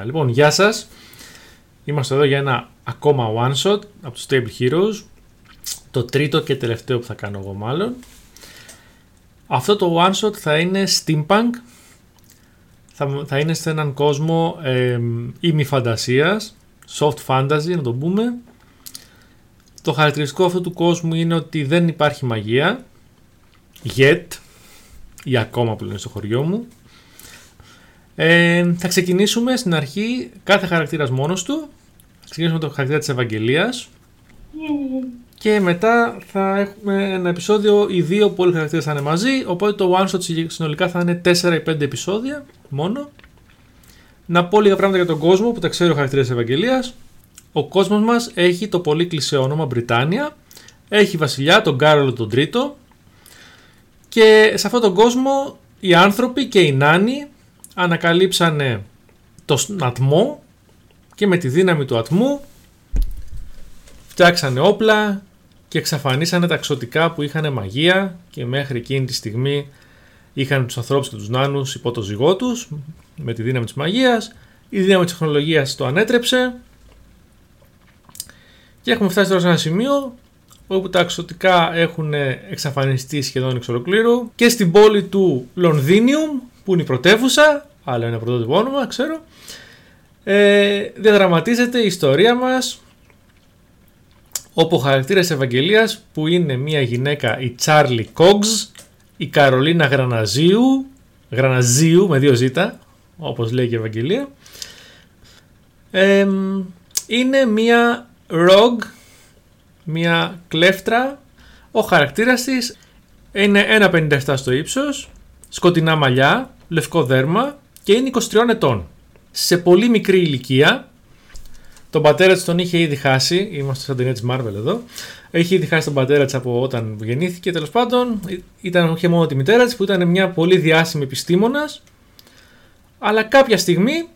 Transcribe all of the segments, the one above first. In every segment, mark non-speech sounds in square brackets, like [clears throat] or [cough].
Λοιπόν, γεια σας. Είμαστε εδώ για ένα ακόμα one shot από τους Stable Heroes. Το τρίτο και τελευταίο που θα κάνω εγώ μάλλον. Αυτό το one shot θα είναι steampunk. Θα, θα είναι σε έναν κόσμο ε, ημιφαντασίας, soft fantasy να το πούμε. Το χαρακτηριστικό αυτού του κόσμου είναι ότι δεν υπάρχει μαγεία. Yet. Ή ακόμα που λένε στο χωριό μου. Ε, θα ξεκινήσουμε στην αρχή κάθε χαρακτήρας μόνος του. Θα ξεκινήσουμε με το χαρακτήρα της Ευαγγελίας. Και μετά θα έχουμε ένα επεισόδιο, οι δύο που όλοι οι χαρακτήρες θα είναι μαζί. Οπότε το one shot συνολικά θα είναι 4 ή 5 επεισόδια μόνο. Να πω λίγα πράγματα για τον κόσμο που τα ξέρει ο χαρακτήρας της Ευαγγελίας. Ο κόσμος μας έχει το πολύ κλεισέ όνομα Βρυτάνια. Έχει βασιλιά, τον Κάρολο τον Τρίτο. Και σε αυτόν τον κόσμο οι άνθρωποι και οι νάνοι ανακαλύψανε το ατμό και με τη δύναμη του ατμού φτιάξανε όπλα και εξαφανίσανε τα ξωτικά που είχαν μαγεία και μέχρι εκείνη τη στιγμή είχαν τους ανθρώπους και τους νάνους υπό το ζυγό τους με τη δύναμη της μαγείας. Η δύναμη της τεχνολογίας το ανέτρεψε. Και έχουμε φτάσει τώρα σε ένα σημείο όπου τα εξωτικά έχουν εξαφανιστεί σχεδόν εξ ολοκλήρου και στην πόλη του Λονδίνιουμ που είναι η πρωτεύουσα, άλλο ένα πρωτότυπο όνομα, ξέρω, ε, διαδραματίζεται η ιστορία μας όπου ο χαρακτήρας Ευαγγελίας που είναι μια γυναίκα η Τσάρλι Κόγς, η Καρολίνα Γραναζίου, Γραναζίου με δύο ζήτα, όπως λέει και η Ευαγγελία, ε, είναι μια rogue, μια κλέφτρα, ο χαρακτήρας της είναι 1,57 στο ύψος, σκοτεινά μαλλιά, λευκό δέρμα και είναι 23 ετών. Σε πολύ μικρή ηλικία, τον πατέρα της τον είχε ήδη χάσει, είμαστε σαν ταινία της Marvel εδώ, είχε ήδη χάσει τον πατέρα της από όταν γεννήθηκε, τέλος πάντων, ήταν όχι μόνο τη μητέρα της που ήταν μια πολύ διάσημη επιστήμονας, αλλά κάποια στιγμή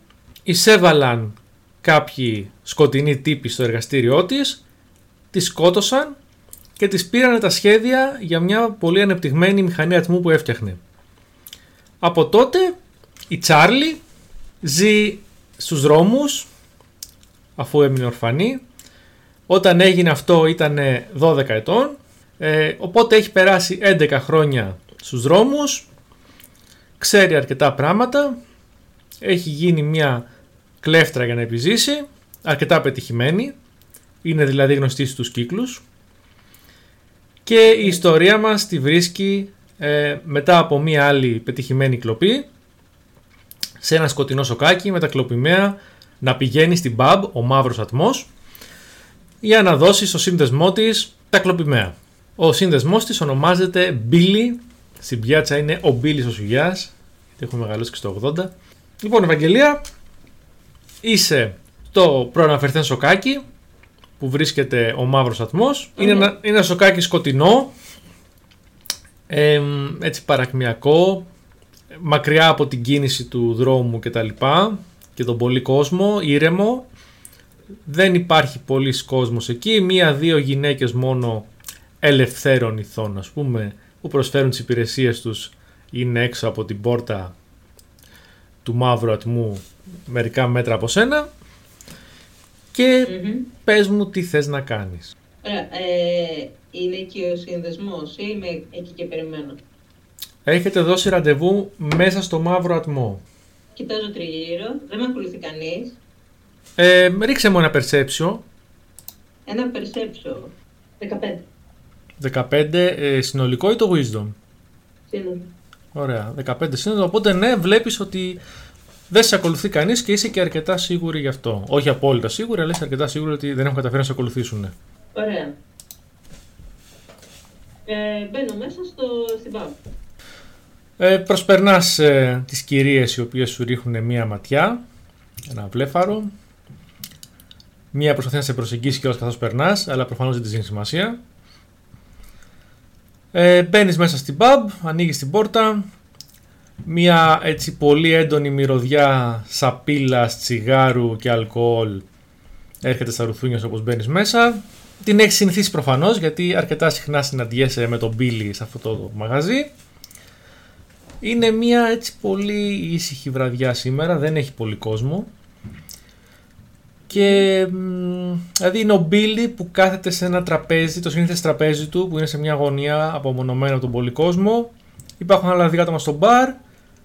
εισέβαλαν κάποιοι σκοτεινοί τύποι στο εργαστήριό της, τη σκότωσαν και της πήραν τα σχέδια για μια πολύ ανεπτυγμένη μηχανή ατμού που έφτιαχνε. Από τότε η Τσάρλι ζει στους δρόμους αφού έμεινε ορφανή. Όταν έγινε αυτό ήταν 12 ετών. Ε, οπότε έχει περάσει 11 χρόνια στους δρόμους. Ξέρει αρκετά πράγματα. Έχει γίνει μια κλέφτρα για να επιζήσει. Αρκετά πετυχημένη. Είναι δηλαδή γνωστή στους κύκλους. Και η ιστορία μας τη βρίσκει ε, μετά από μία άλλη πετυχημένη κλοπή σε ένα σκοτεινό σοκάκι με τα κλοπημαία να πηγαίνει στην pub ο μαύρος ατμός για να δώσει στο σύνδεσμό της τα κλοπημαία. Ο σύνδεσμός της ονομάζεται Billy, στην πιάτσα είναι ο Billy ο Σουγιάς, γιατί έχουμε μεγαλώσει και στο 80. Λοιπόν, Ευαγγελία, είσαι το προαναφερθέν σοκάκι που βρίσκεται ο μαύρος ατμός. Είναι, ένα, είναι ένα σοκάκι σκοτεινό ε, έτσι παρακμιακό, μακριά από την κίνηση του δρόμου και τα λοιπά και τον πολύ κόσμο, ήρεμο. Δεν υπάρχει πολλοί κόσμος εκεί, μία-δύο γυναίκες μόνο ελευθέρων ηθών ας πούμε που προσφέρουν τις υπηρεσίες τους είναι έξω από την πόρτα του μαύρου ατμού μερικά μέτρα από σένα και mm πες μου τι θες να κάνεις. Ε, είναι εκεί ο συνδεσμός ή είμαι εκεί και περιμένω. Έχετε δώσει ραντεβού μέσα στο μαύρο ατμό. Κοιτάζω τριγύρω, δεν με ακολουθεί κανείς. Ε, ρίξε μου ένα perception. Ένα perception. 15. 15 ε, συνολικό ή το wisdom; Σύνολο. Ωραία. 15 σύνολο. Οπότε ναι, βλέπεις ότι δεν σε ακολουθεί κανείς και είσαι και αρκετά σίγουρη γι' αυτό. Όχι απόλυτα σίγουρη, αλλά είσαι αρκετά σίγουρη ότι δεν έχουν καταφέρει να σε ακολουθήσουν. Ωραία. Ε, μπαίνω μέσα στο, στην pub. Ε, προσπερνάς ε, τις κυρίες οι οποίες σου ρίχνουν μία ματιά, ένα βλέφαρο. Μία προσπαθεί να σε προσεγγίσει κιόλας καθώς περνάς, αλλά προφανώς δεν της δίνει σημασία. Ε, Μπαίνεις μέσα στην pub, ανοίγεις την πόρτα. Μία έτσι πολύ έντονη μυρωδιά σαπίλας, τσιγάρου και αλκοόλ έρχεται στα ρουθούνια όπως μπαίνεις μέσα. Την έχει συνηθίσει προφανώς γιατί αρκετά συχνά συναντιέσαι με τον Μπίλι σε αυτό το μαγαζί. Είναι μια έτσι πολύ ήσυχη βραδιά σήμερα, δεν έχει πολύ κόσμο. Και μ, δηλαδή είναι ο Μπίλι που κάθεται σε ένα τραπέζι, το σύνηθες τραπέζι του που είναι σε μια γωνία απομονωμένο από τον πολύ κόσμο. Υπάρχουν άλλα δύο άτομα στο μπαρ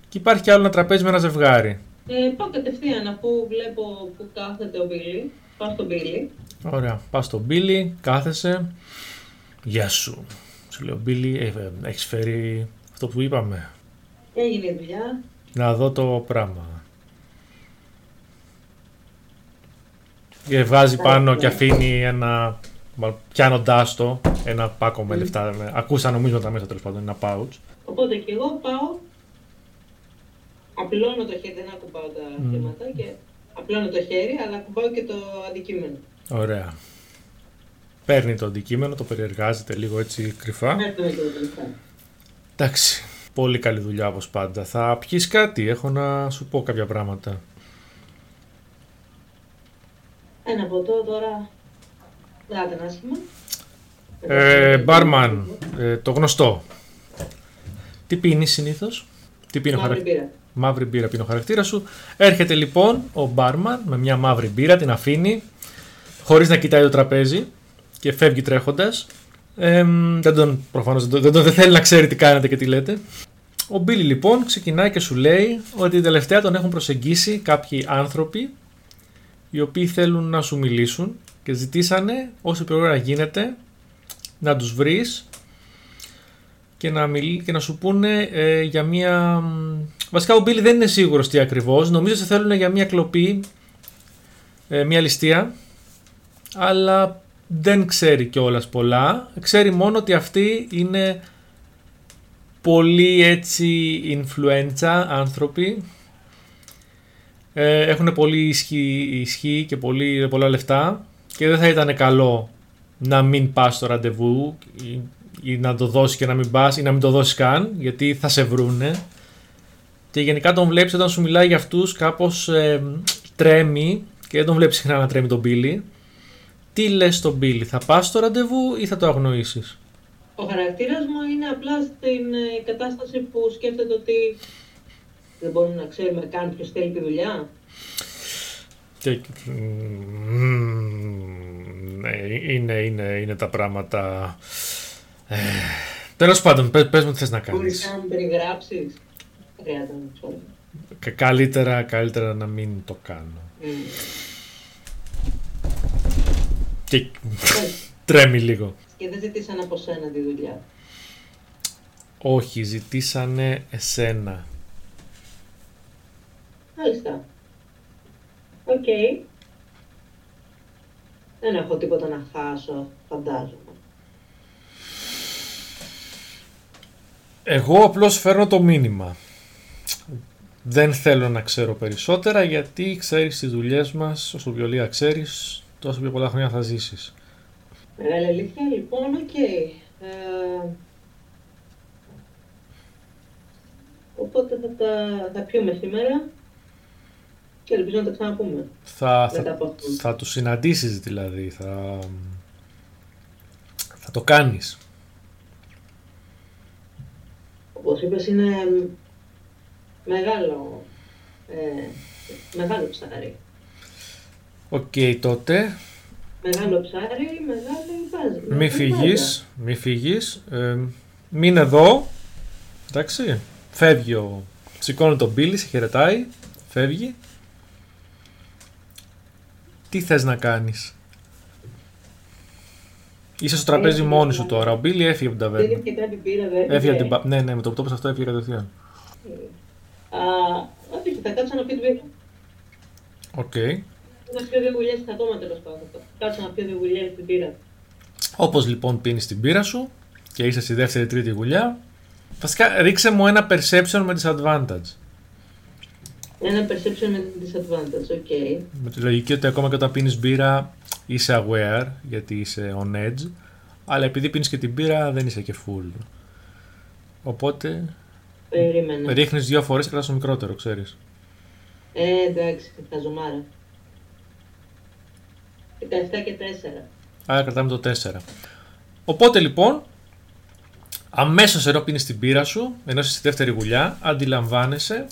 και υπάρχει και άλλο ένα τραπέζι με ένα ζευγάρι. Ε, πάω κατευθείαν αφού βλέπω που κάθεται ο Μπίλι. Πάω στον Μπίλι. Ωραία. Πας στον Μπίλι, κάθεσαι. Γεια σου. Σου λέω Μπίλι, ε, ε, έχεις φέρει αυτό που είπαμε. Έγινε η δουλειά. Να δω το πράγμα. Και βγάζει πάνω και αφήνει ένα. Πιάνοντάς το, ένα πάκο με λεφτά. Με, ακούσα νομίσματα μέσα τέλος πάντων, ένα pouch. Οπότε και εγώ πάω. Απλώνω το χέρι, δεν ακουμπάω τα Μμ. χρήματα και απλώνω το χέρι, αλλά ακουμπάω και το αντικείμενο. Ωραία. Παίρνει το αντικείμενο, το περιεργάζεται λίγο έτσι κρυφά. Έρχομαι και τα λεφτά. Εντάξει. Πολύ καλή δουλειά όπως πάντα. Θα πιεις κάτι, έχω να σου πω κάποια πράγματα. Ένα ποτό τώρα. Δεν θα ήταν άσχημα. Ε, μπάρμαν, ε, το γνωστό. Τι πίνεις συνήθως, Τι πίνει ο Μαύρη χαρακτήρα. μπύρα. Μαύρη μπύρα πίνει ο χαρακτήρα σου. Έρχεται λοιπόν ο μπάρμαν με μια μαύρη μπύρα, την αφήνει χωρίς να κοιτάει το τραπέζι και φεύγει τρέχοντας. Ε, δεν τον, προφανώς, δεν, τον- δεν, τον- δεν θέλει να ξέρει τι κάνετε και τι λέτε. Ο Μπίλι λοιπόν ξεκινάει και σου λέει ότι τελευταία τον έχουν προσεγγίσει κάποιοι άνθρωποι οι οποίοι θέλουν να σου μιλήσουν και ζητήσανε όσο πιο ώρα γίνεται να τους βρεις και να, μιλ... και να σου πούνε ε, για μια... μ, Βασικά ο Μπίλι δεν είναι σίγουρος τι ακριβώς. Νομίζω σε θέλουν για μια κλοπή, ε, μια ληστεία, αλλά δεν ξέρει κιόλας πολλά. Ξέρει μόνο ότι αυτοί είναι πολύ έτσι influenza άνθρωποι. Ε, έχουν πολύ ισχύ, ισχύ και πολύ, πολλά λεφτά και δεν θα ήταν καλό να μην πας στο ραντεβού ή, ή να το δώσεις και να μην πας ή να μην το δώσεις καν γιατί θα σε βρούνε και γενικά τον βλέπεις όταν σου μιλάει για αυτούς κάπως ε, τρέμει και δεν τον βλέπεις συχνά να τρέμει τον Μπίλι τι λες στον Μπίλι, θα πας στο ραντεβού ή θα το αγνοήσεις; Ο χαρακτήρας μου είναι απλά στην ε, κατάσταση που σκέφτεται ότι δεν μπορούμε να ξέρουμε καν ποιος θέλει τη δουλειά. Και... Μμμ, ναι, είναι, είναι, είναι τα πράγματα. Ε, Τέλος πάντων, πες, πες μου τι θες να Μπορείς κάνεις. να μου περιγράψεις. Δεν χρειάζεται να μου ξέρω. Κα- Καλύτερα, καλύτερα να μην το κάνω. Μμ. Και τρέμει λίγο. Και δεν ζητήσαν από σένα τη δουλειά. Όχι, ζητήσανε εσένα. Μάλιστα. Οκ. Δεν έχω τίποτα να χάσω, φαντάζομαι. Εγώ απλώς φέρνω το μήνυμα. Δεν θέλω να ξέρω περισσότερα γιατί ξέρεις τις δουλειές μας, όσο πιο λίγα ξέρεις, τόσο πιο πολλά χρόνια θα ζήσεις. Μεγάλη αλήθεια, λοιπόν, οκ. Ε, οπότε θα, τα, θα πιούμε σήμερα και ελπίζω να τα ξαναπούμε. Θα, Μετά θα, από αυτό. θα τους συναντήσεις δηλαδή, θα, θα το κάνεις. Όπως είπες, είναι μεγάλο, ε, μεγάλο ψάρι. Οκ τότε, Μεγάλο ψάρι, μεγάλη μπάζα. μη φύγεις, μη φύγεις, ε, μείνε εδώ, εντάξει, φεύγει ο, σηκώνει τον Μπίλι, σε χαιρετάει, φεύγει. Τι θες να κάνεις; Είσαι στο τραπέζι Έφυγε μόνη σου πάλι. τώρα. Ο Μπίλι έφυγε από την Δεν ταβέρνα. είχε κάτι πήρα, δεν Έφυγε από την είχε. πα- Ναι, ναι, με το που το είπες αυτό έφυγε κατευθείαν. Α, όχι, θα κάτσω να πιω την μπίρα. Οκ. Να πιω δύο γουλιές ακόμα τέλος πάντων. Θα Κάτσω να πιω δύο γουλιές την μπίρα. Όπως λοιπόν πίνεις την μπύρα σου και είσαι στη δεύτερη τρίτη γουλιά, βασικά ρίξε μου ένα perception με disadvantage. Ένα perception με disadvantage, οκ. Με τη λογική ότι ακόμα και όταν πίνεις μπύρα είσαι aware, γιατί είσαι on edge, αλλά επειδή πίνεις και την μπύρα δεν είσαι και full. Οπότε Περίμενα. ρίχνεις δύο φορές και στο μικρότερο, ξέρεις. Ε, εντάξει, χαζομάρα. 17 και 4. Άρα κρατάμε το 4. Οπότε λοιπόν, αμέσως ενώ πίνεις την πύρα σου, ενώ είσαι στη δεύτερη γουλιά, αντιλαμβάνεσαι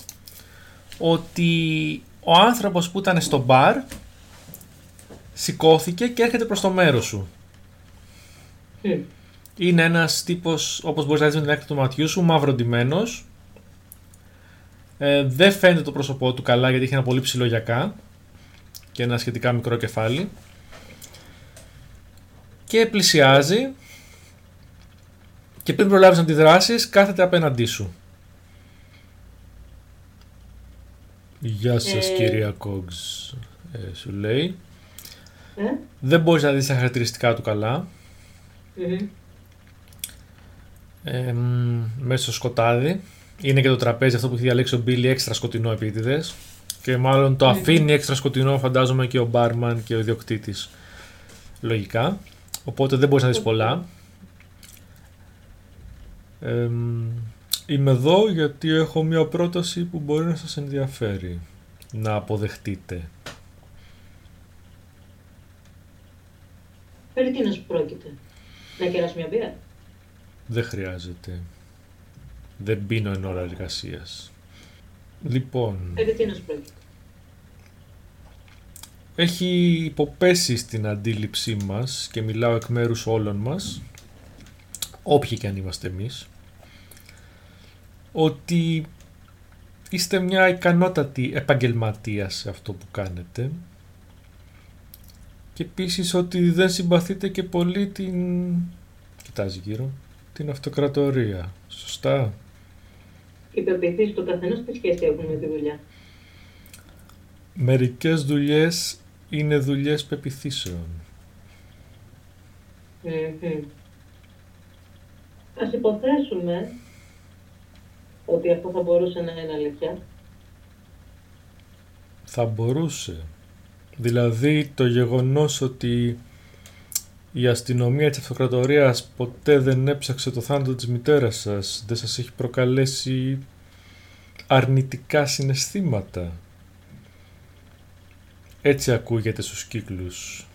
ότι ο άνθρωπος που ήταν στο μπαρ σηκώθηκε και έρχεται προς το μέρος σου. Μμ. Είναι ένας τύπος, όπως μπορείς να δεις με την άκρη του ματιού σου, μαυροντημένος. Ε, δεν φαίνεται το πρόσωπό του καλά γιατί έχει ένα πολύ ψηλό γιακά και ένα σχετικά μικρό κεφάλι. Και πλησιάζει και πριν προλάβεις να αντιδράσεις κάθεται απέναντί σου. Γεια σας Ε. κυρία Κόγκς, ε, σου λέει. Ε; Δεν μπορείς να δεις τα χαρακτηριστικά του καλά. Μμμ. Ε, μ, μέσα στο σκοτάδι. Είναι και το τραπέζι αυτό που έχει διαλέξει ο Μπίλι έξτρα σκοτεινό επίτηδες. Και μάλλον το Ναι. αφήνει έξτρα σκοτεινό, φαντάζομαι και ο μπάρμαν και ο ιδιοκτήτης. Λογικά. Οπότε δεν μπορείς να δεις πολλά. Ε, μ, είμαι εδώ γιατί έχω μια πρόταση που μπορεί να σας ενδιαφέρει. Να αποδεχτείτε. Περί τίνος πρόκειται; Να κεράσω μια μπύρα; Δεν χρειάζεται. Δεν πίνω εν ώρα εργασίας. Λοιπόν, Περί τίνος πρόκειται; Έχει υποπέσει στην αντίληψή μας και μιλάω εκ μέρους όλων μας, όποιοι και αν είμαστε εμείς, ότι είστε μια ικανότατη επαγγελματία σε αυτό που κάνετε και επίσης ότι δεν συμπαθείτε και πολύ την... κοιτάζει γύρω, την αυτοκρατορία. Σωστά. Οι πεπιθήσεις του καθενός τι σχέση έχουν με τη δουλειά. Μερικές δουλειές είναι δουλειές πεπιθήσεων. Μμμ. Ας υποθέσουμε ότι αυτό θα μπορούσε να είναι αλήθεια. Θα μπορούσε. Δηλαδή το γεγονός ότι η αστυνομία της αυτοκρατορίας ποτέ δεν έψαξε το θάνατο της μητέρας σας, δεν σας έχει προκαλέσει αρνητικά συναισθήματα. Έτσι ακούγεται στους κύκλους.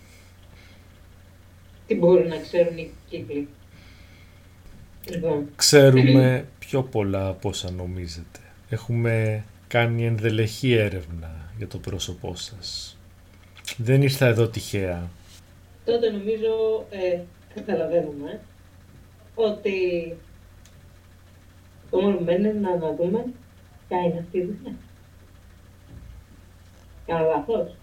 Τι μπορούν να ξέρουν οι κύκλοι; Λοιπόν, Ξέρουμε πιο πολλά από όσα νομίζετε. Έχουμε κάνει ενδελεχή έρευνα για το πρόσωπό σας. Δεν ήρθα εδώ τυχαία. τότε νομίζω ε, καταλαβαίνουμε ότι το μόνο που μένει είναι να αναδούμε ποια είναι αυτή η δουλειά. Κάνω λάθος.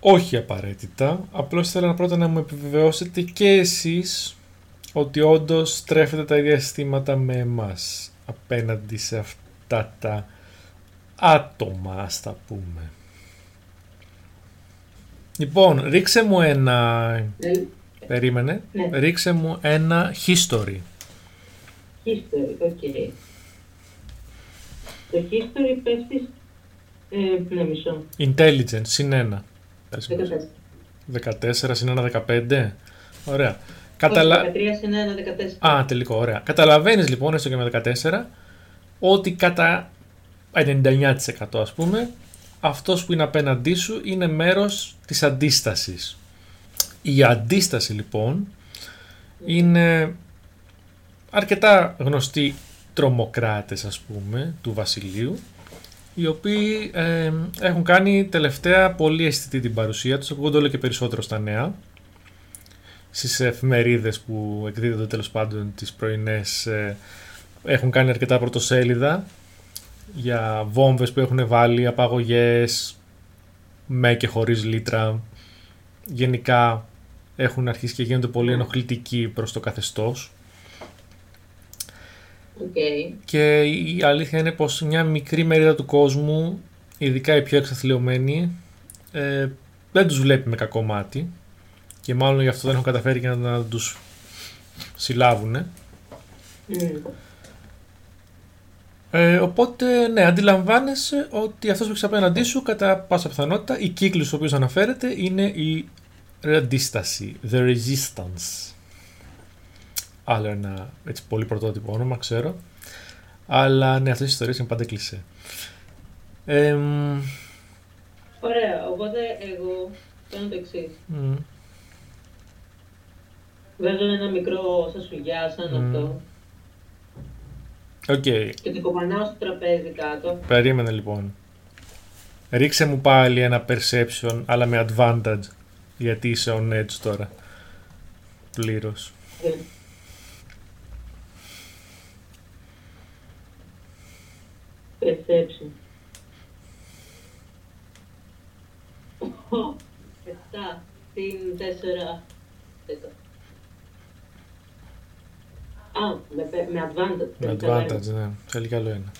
Όχι απαραίτητα, απλώς θέλω να πρώτα να μου επιβεβαιώσετε και εσείς ότι όντως στρέφετε τα ίδια αισθήματα με εμάς απέναντι σε αυτά τα άτομα, ας τα πούμε. Λοιπόν, ρίξε μου ένα... Ε, Περίμενε. Ναι. Ρίξε μου ένα history. history, οκ. Το history πέφτει ε, ένα μισό. Intelligence, συν ένα. 14. 14 συν ένα 15. Ωραία. Καταλα... Όχι, 13 συν 1, 14. Α, τελικό, ωραία. Καταλαβαίνεις λοιπόν, έστω και με 14, ότι κατά 99% ας πούμε, αυτός που είναι απέναντί σου είναι μέρος της αντίστασης. Η αντίσταση λοιπόν είναι αρκετά γνωστοί τρομοκράτες ας πούμε του βασιλείου οι οποίοι ε, έχουν κάνει τελευταία πολύ αισθητή την παρουσία τους ακούγονται όλο και περισσότερο στα νέα. Στις εφημερίδες που εκδίδονται τέλος πάντων τις πρωινές ε, έχουν κάνει αρκετά πρωτοσέλιδα για βόμβες που έχουν βάλει, απαγωγές με και χωρίς λίτρα. Γενικά έχουν αρχίσει και γίνονται πολύ ενοχλητικοί προς το καθεστώς Οκ. και η αλήθεια είναι πως μια μικρή μερίδα του κόσμου, ειδικά οι πιο εξαθλιωμένοι, ε, δεν τους βλέπει με κακό μάτι και μάλλον γι' αυτό δεν έχουν καταφέρει και να, να τους συλλάβουν. Μμ. Ε, οπότε, ναι, αντιλαμβάνεσαι ότι αυτός που έχεις απέναντί σου, κατά πάσα πιθανότητα, οι κύκλοι στους οποίους αναφέρεται είναι η αντίσταση, the resistance. Άλλο ένα έτσι πολύ πρωτότυπο όνομα, ξέρω. Αλλά ναι, αυτές οι ιστορίες είναι πάντα κλεισέ. Ε, μ, Ωραία, οπότε εγώ κάνω το εξής. μ, Βγάζω ένα μικρό σουγιά σαν Μμμ. αυτό. Οκ. Και την κοπανάω στο τραπέζι κάτω. Περίμενε λοιπόν. Ρίξε μου πάλι ένα perception, αλλά με advantage. Γιατί είσαι on edge τώρα. Πλήρως. Ε. Perception. Οχ, Εφτά. Την τέσσερα. Δέκα. Α, με, πε- με advantage. Με Καλά advantage, είναι. ναι. Θέλει καλό ένα.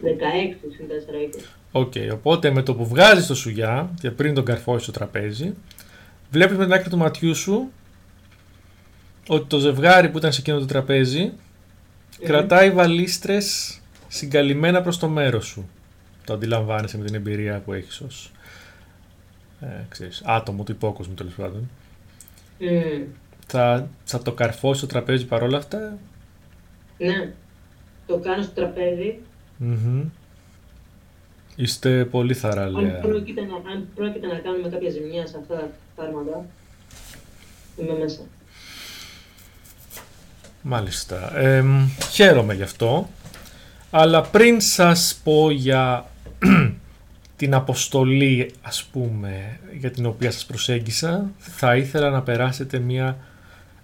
Δεκαέξι συν τέσσερα είκοσι. Οκ, οπότε με το που βγάζεις το σουγιά και πριν τον καρφώσεις στο τραπέζι, βλέπεις με την άκρη του ματιού σου ότι το ζευγάρι που ήταν σε εκείνο το τραπέζι κρατάει βαλίστρες συγκαλυμμένα προς το μέρος σου. Το αντιλαμβάνεσαι με την εμπειρία που έχεις ως ε, ξέρεις, άτομο του υπόκοσμου τέλος πάντων. Μμμ. Θα, θα το καρφώσει το τραπέζι παρόλα αυτά; Ναι. Το κάνω στο τραπέζι. Μμμ. Είστε πολύ Αν θαραλέα. πρόκειται, να, αν πρόκειται να κάνουμε κάποια ζημιά σε αυτά τα φάρμακα, είμαι μέσα. Μάλιστα. Εμ, χαίρομαι γι' αυτό. Αλλά πριν σας πω για [clears throat] την αποστολή, ας πούμε, για την οποία σας προσέγγισα, θα ήθελα να περάσετε μια,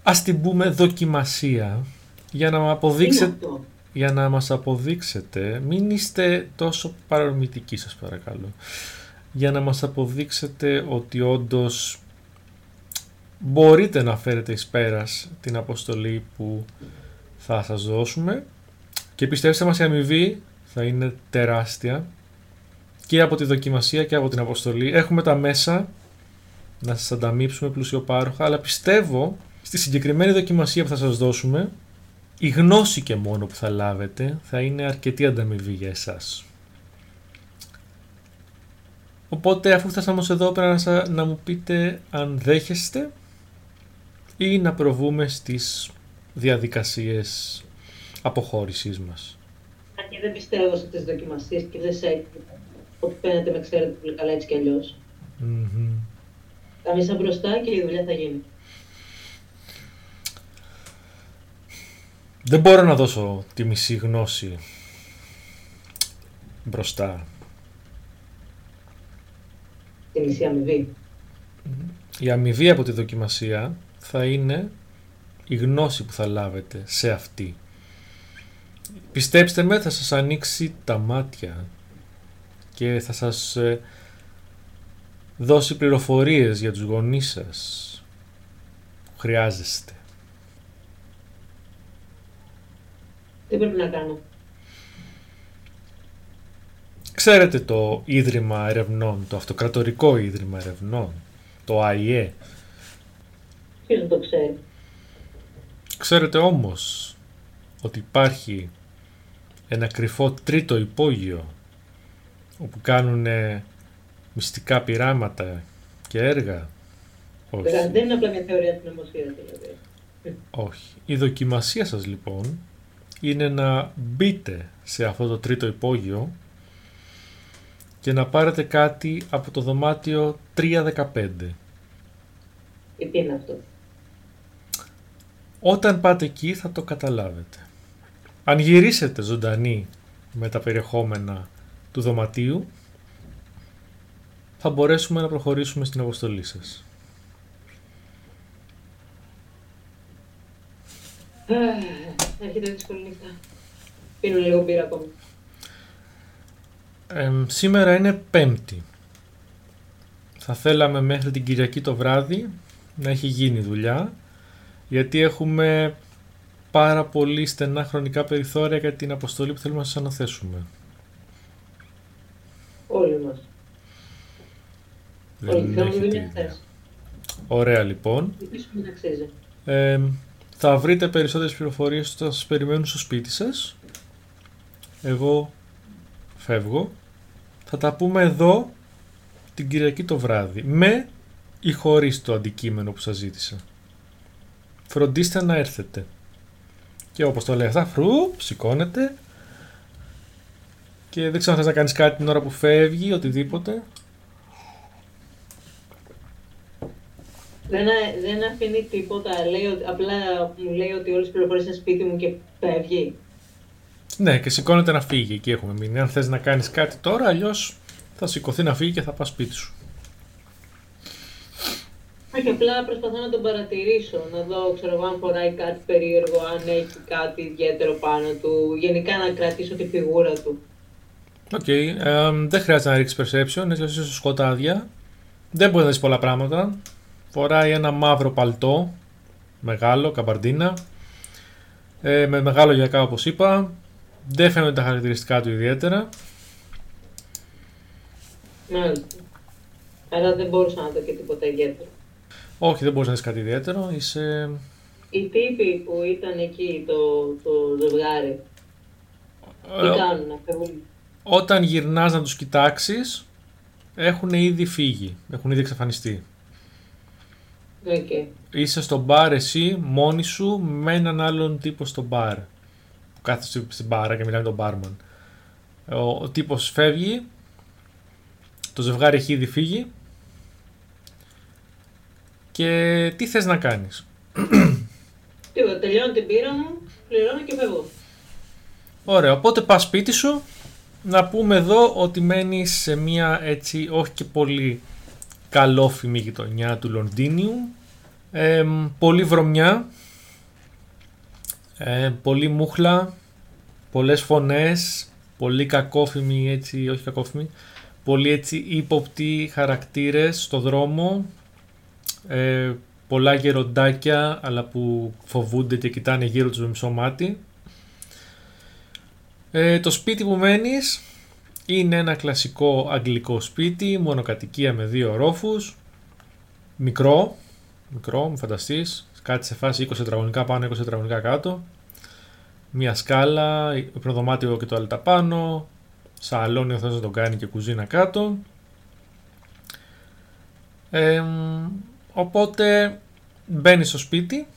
ας την πούμε, δοκιμασία για να, μου Τι είναι αποδείξετε, αυτό; για να μας αποδείξετε, μην είστε τόσο παρορμητικοί σας παρακαλώ, για να μας αποδείξετε ότι όντως μπορείτε να φέρετε εις πέρας την αποστολή που θα σας δώσουμε και πιστέψτε μας η αμοιβή θα είναι τεράστια και από τη δοκιμασία και από την αποστολή. Έχουμε τα μέσα να σας ανταμείψουμε πλουσιοπάροχα αλλά πιστεύω στη συγκεκριμένη δοκιμασία που θα σας δώσουμε η γνώση και μόνο που θα λάβετε θα είναι αρκετή ανταμοιβή για εσάς. Οπότε αφού φτάσαμε ως εδώ πρέπει να, σα- να μου πείτε αν δέχεστε ή να προβούμε στις διαδικασίες αποχώρησής μας. Αν και δεν πιστεύω σε τις δοκιμασίες και δεν σε ότι φαίνεται με ξέρετε πολύ καλά έτσι κι αλλιώς. Μμμ. Θα μίσα μπροστά και η δουλειά θα γίνει. Δεν μπορώ να δώσω τη μισή γνώση μπροστά. Τη μισή αμοιβή. Η αμοιβή από τη δοκιμασία θα είναι η γνώση που θα λάβετε σε αυτή. Πιστέψτε με, θα σας ανοίξει τα μάτια και θα σας ε, δώσει πληροφορίες για τους γονείς σας που χρειάζεστε. Τι πρέπει να κάνω; Ξέρετε το Ίδρυμα Ερευνών, το Αυτοκρατορικό Ίδρυμα Ερευνών, το ΑΙΕ. Ποιος δεν το ξέρει; Ξέρετε όμως ότι υπάρχει ένα κρυφό τρίτο υπόγειο όπου κάνουν μυστικά πειράματα και έργα; Όχι. Δεν είναι απλά μια θεωρία συνωμοσία δηλαδή. Όχι. Η δοκιμασία σας λοιπόν είναι να μπείτε σε αυτό το τρίτο υπόγειο και να πάρετε κάτι από το δωμάτιο 315. Και τι είναι αυτό; Όταν πάτε εκεί θα το καταλάβετε. Αν γυρίσετε ζωντανοί με τα περιεχόμενα του δωματίου, θα μπορέσουμε να προχωρήσουμε στην αποστολή σας. Αχ, Έρχεται δύσκολη νύχτα. Πίνω λίγο μπύρα ακόμη. Εμ, σήμερα είναι Πέμπτη. Θα θέλαμε μέχρι την Κυριακή το βράδυ να έχει γίνει η δουλειά, γιατί έχουμε πάρα πολύ στενά χρονικά περιθώρια για την αποστολή που θέλουμε να σας αναθέσουμε. Όλοι μας. Όλοι Δεν θέλουμε έχετε δουλειά ιδέα. χθες. Ωραία λοιπόν. Γιατί σου μην αξίζει. Ε, θα βρείτε περισσότερες πληροφορίες θα σας περιμένουν στο σπίτι σας. Εγώ φεύγω. Θα τα πούμε εδώ την Κυριακή το βράδυ. Με ή χωρίς το αντικείμενο που σας ζήτησα. Φροντίστε να έρθετε. Και όπως το λέει αυτά, φρου, σηκώνεται. Και δεν ξέρω αν θες να κάνεις κάτι την ώρα που φεύγει, οτιδήποτε. Δεν, δεν αφήνει τίποτα, λέει, ότι- απλά μου λέει ότι όλες τις πληροφορίες είναι σπίτι μου και φεύγει. Ναι, και σηκώνεται να φύγει. Εκεί έχουμε μείνει. Αν θες να κάνεις κάτι τώρα, αλλιώς θα σηκωθεί να φύγει και θα πας σπίτι σου. Όχι, απλά προσπαθώ να τον παρατηρήσω, να δω, ξέρω εγώ, αν φοράει κάτι περίεργο, αν έχει κάτι ιδιαίτερο πάνω του, γενικά να κρατήσω τη φιγούρα του. Οκ. εμ, δεν χρειάζεται να ρίξεις perception, έτσι όσο σκοτάδια. Δεν μπορείς να δεις πολλά πράγματα. Φοράει ένα μαύρο παλτό. Μεγάλο, καμπαρντίνα. Ε, με μεγάλο γιακά όπως είπα. Δεν φαίνονται τα χαρακτηριστικά του ιδιαίτερα. Μάλιστα. Άρα δεν μπορούσα να δω και τίποτα ιδιαίτερο. Όχι, δεν μπορείς να δεις κάτι ιδιαίτερο. Είσαι. Οι τύποι που ήταν εκεί, το, το ζευγάρι, τι Ε, κάνουν, να φεύγουν; όταν γυρνάς να τους κοιτάξεις, έχουν ήδη φύγει. Έχουν ήδη εξαφανιστεί. Οκ. Είσαι στο μπαρ εσύ, μόνη σου, με έναν άλλον τύπο στο μπαρ. Που κάθεσαι στην μπάρα και μιλάει με τον μπάρμαν. Ο, ο τύπος φεύγει, το ζευγάρι έχει ήδη φύγει και τι θες να κάνεις; Τίποτα, τελειώνω την μπύρα μου, πληρώνω και φεύγω. Ωραία, οπότε πας σπίτι σου. Να πούμε εδώ ότι μένεις σε μια έτσι όχι και πολύ καλόφημη γειτονιά του Λονδίνιου. Ε, πολύ βρωμιά, ε, πολύ μούχλα, πολλές φωνές, πολύ κακόφημοι έτσι, όχι κακόφημοι, πολύ έτσι ύποπτοι χαρακτήρες στο δρόμο, ε, πολλά γεροντάκια αλλά που φοβούνται και κοιτάνε γύρω τους με μισό μάτι. Ε, το σπίτι που μένεις είναι ένα κλασικό αγγλικό σπίτι, μονοκατοικία με δύο ορόφους, μικρό, μικρό, μου φανταστείς, κάτι σε φάση 20 τετραγωνικά πάνω, 20 τετραγωνικά κάτω, μία σκάλα, υπνοδωμάτιο και τουαλέτα πάνω, σαλόνι ο Θεός να τον κάνει και κουζίνα κάτω. Ε, οπότε μπαίνεις στο σπίτι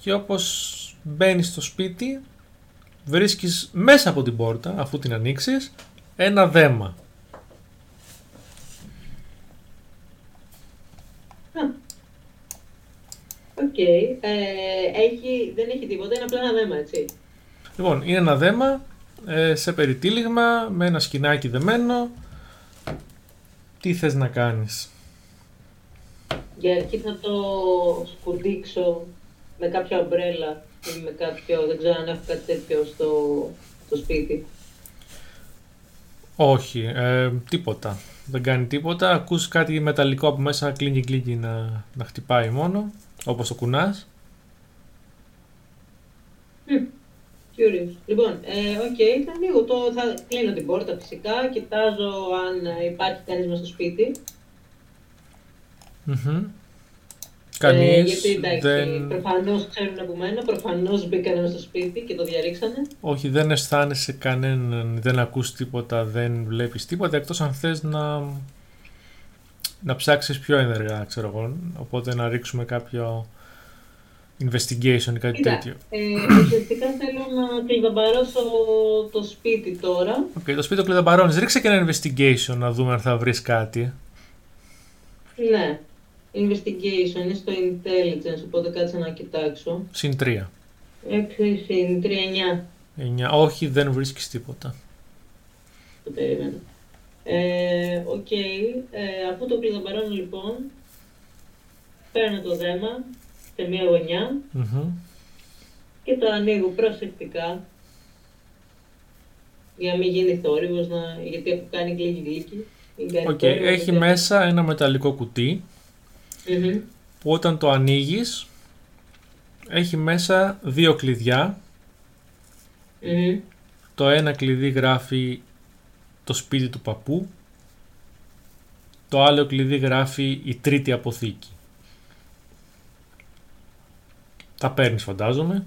και όπως μπαίνεις στο σπίτι βρίσκεις μέσα από την πόρτα, αφού την ανοίξεις, ένα δέμα. Οκ. Ε, έχει, δεν έχει τίποτα, είναι απλά ένα δέμα, έτσι. Λοιπόν, είναι ένα δέμα ε, σε περιτύλιγμα, με ένα σκοινάκι δεμένο. Τι θες να κάνεις; Για αρχή θα το σκουντήξω με κάποια ομπρέλα ή με κάποιο, δεν ξέρω αν έχω κάτι τέτοιο στο, στο σπίτι. Όχι, ε, τίποτα. Δεν κάνει τίποτα. Ακούς κάτι μεταλλικό από μέσα, κλινκ κλινκ να, να χτυπάει μόνο, όπως το κουνάς. Curious. Λοιπόν, ε, οκ, θα ανοίγω το, θα κλείνω την πόρτα φυσικά, κοιτάζω αν ε, υπάρχει κανείς μέσα στο σπίτι. Μμμ. Ε, Κανείς γιατί εντάξει, δεν... προφανώς ξέρουν από μένα, προφανώς μπήκανε μέσα στο σπίτι και το διαρρήξανε. Όχι, δεν αισθάνεσαι κανέναν, δεν ακούς τίποτα, δεν βλέπεις τίποτα, εκτός αν θες να, να ψάξεις πιο ενεργά, ξέρω εγώ. Οπότε να ρίξουμε κάποιο investigation ή κάτι Κοίτα, τέτοιο. ε, ουσιαστικά θέλω να κλειδαμπαρώσω το σπίτι τώρα. Οκ, το σπίτι το κλειδαμπαρώνεις. Ρίξε και ένα investigation να δούμε αν θα βρεις κάτι. Ναι. Investigation είναι στο intelligence, οπότε κάτσε να κοιτάξω. Συν 3. 6 συν 3, 9. 9. Όχι, δεν βρίσκεις τίποτα. Το περίμενα. Ε, Οκ. Ε, αφού το κλειδαμπαρώνω λοιπόν, παίρνω το δέμα σε μία γωνιά Μμμ. και το ανοίγω προσεκτικά για να μην γίνει θόρυβος, να... γιατί έχω κάνει γκλίκι γκλίκι. Μην κάνει Οκ, θόρυβος, έχει δεν- μέσα ένα μεταλλικό κουτί Μμμ. που όταν το ανοίγεις έχει μέσα δύο κλειδιά. Μμμ. Το ένα κλειδί γράφει το σπίτι του παππού. Το άλλο κλειδί γράφει η τρίτη αποθήκη. Τα παίρνεις φαντάζομαι.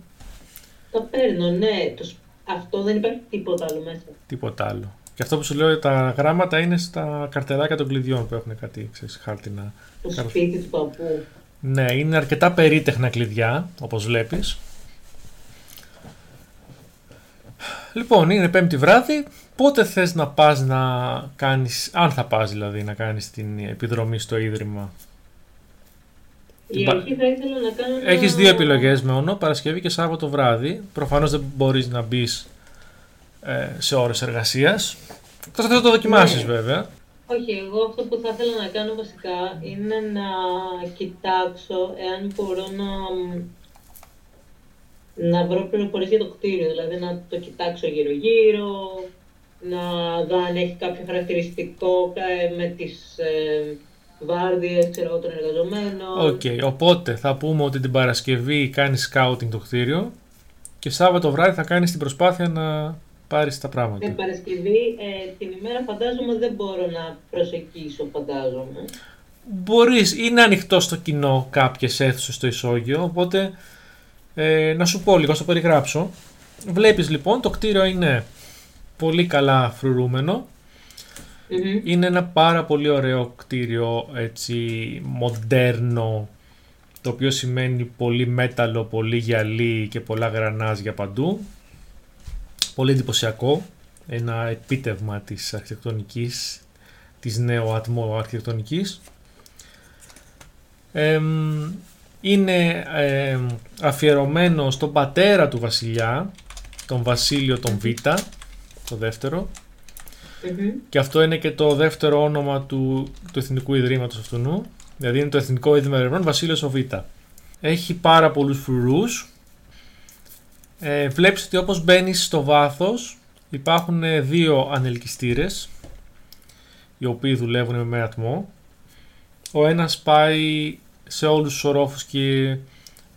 Το παίρνω, ναι. Το... σ- Αυτό δεν υπάρχει τίποτα άλλο μέσα. Τίποτα άλλο. Και αυτό που σου λέω τα γράμματα είναι στα καρτελάκια των κλειδιών που έχουν κάτι ξέρεις, χάρτινα. Το Καλά. σπίτι του παππού. Ναι, είναι αρκετά περίτεχνα κλειδιά, όπως βλέπεις. Λοιπόν, είναι πέμπτη βράδυ. Πότε θες να πας να κάνεις, αν θα πας δηλαδή, να κάνεις την επιδρομή στο Ίδρυμα; Η αρχή θα ήθελα να κάνω. ένα- Έχεις δύο επιλογές μόνο, Παρασκευή και Σάββατο βράδυ. Προφανώς δεν μπορείς να μπεις σε ώρες εργασίας. Θα θα το δοκιμάσεις Ναι. βέβαια. Όχι, εγώ αυτό που θα ήθελα να κάνω βασικά είναι να κοιτάξω εάν μπορώ να, να βρω πληροφορίες για το κτίριο, δηλαδή να το κοιτάξω γύρω-γύρω, να δω αν έχει κάποιο χαρακτηριστικό ε, με τις ε, βάρδιες ξέρω, εγώ, των εργαζομένων. Οκ, οπότε θα πούμε ότι την Παρασκευή κάνεις scouting το κτίριο και Σάββατο βράδυ θα κάνεις την προσπάθεια να πάρεις τα πράγματα. Την Παρασκευή, ε, την ημέρα φαντάζομαι δεν μπορώ να προσεγγίσω, φαντάζομαι. Μπορείς, είναι ανοιχτό στο κοινό κάποιες αίθουσες στο ισόγειο, οπότε ε, να σου πω λίγο, να το περιγράψω. Βλέπεις λοιπόν, το κτίριο είναι πολύ καλά φρουρούμενο. Μμμ. Είναι ένα πάρα πολύ ωραίο κτίριο, έτσι, μοντέρνο, το οποίο σημαίνει πολύ μέταλλο, πολύ γυαλί και πολλά γρανάζια παντού. Πολύ εντυπωσιακό, ένα επίτευγμα της αρχιτεκτονικής, της νέου ατμού αρχιτεκτονικής. Εμ, είναι εμ, αφιερωμένο στον πατέρα του βασιλιά, τον Βασίλειο τον Β, το δεύτερο, Μμμ. και αυτό είναι και το δεύτερο όνομα του, του Εθνικού Ιδρύματος αυτού. Δηλαδή είναι το Εθνικό Ίδρυμα Ερευνών Βασίλειος ο Β. Έχει πάρα πολλούς φρουρούς. Ε, βλέπεις ότι όπως μπαίνεις στο βάθος υπάρχουν ε, δύο ανελκυστήρες οι οποίοι δουλεύουν με ένα ατμό. Ο ένας πάει σε όλους τους ορόφους και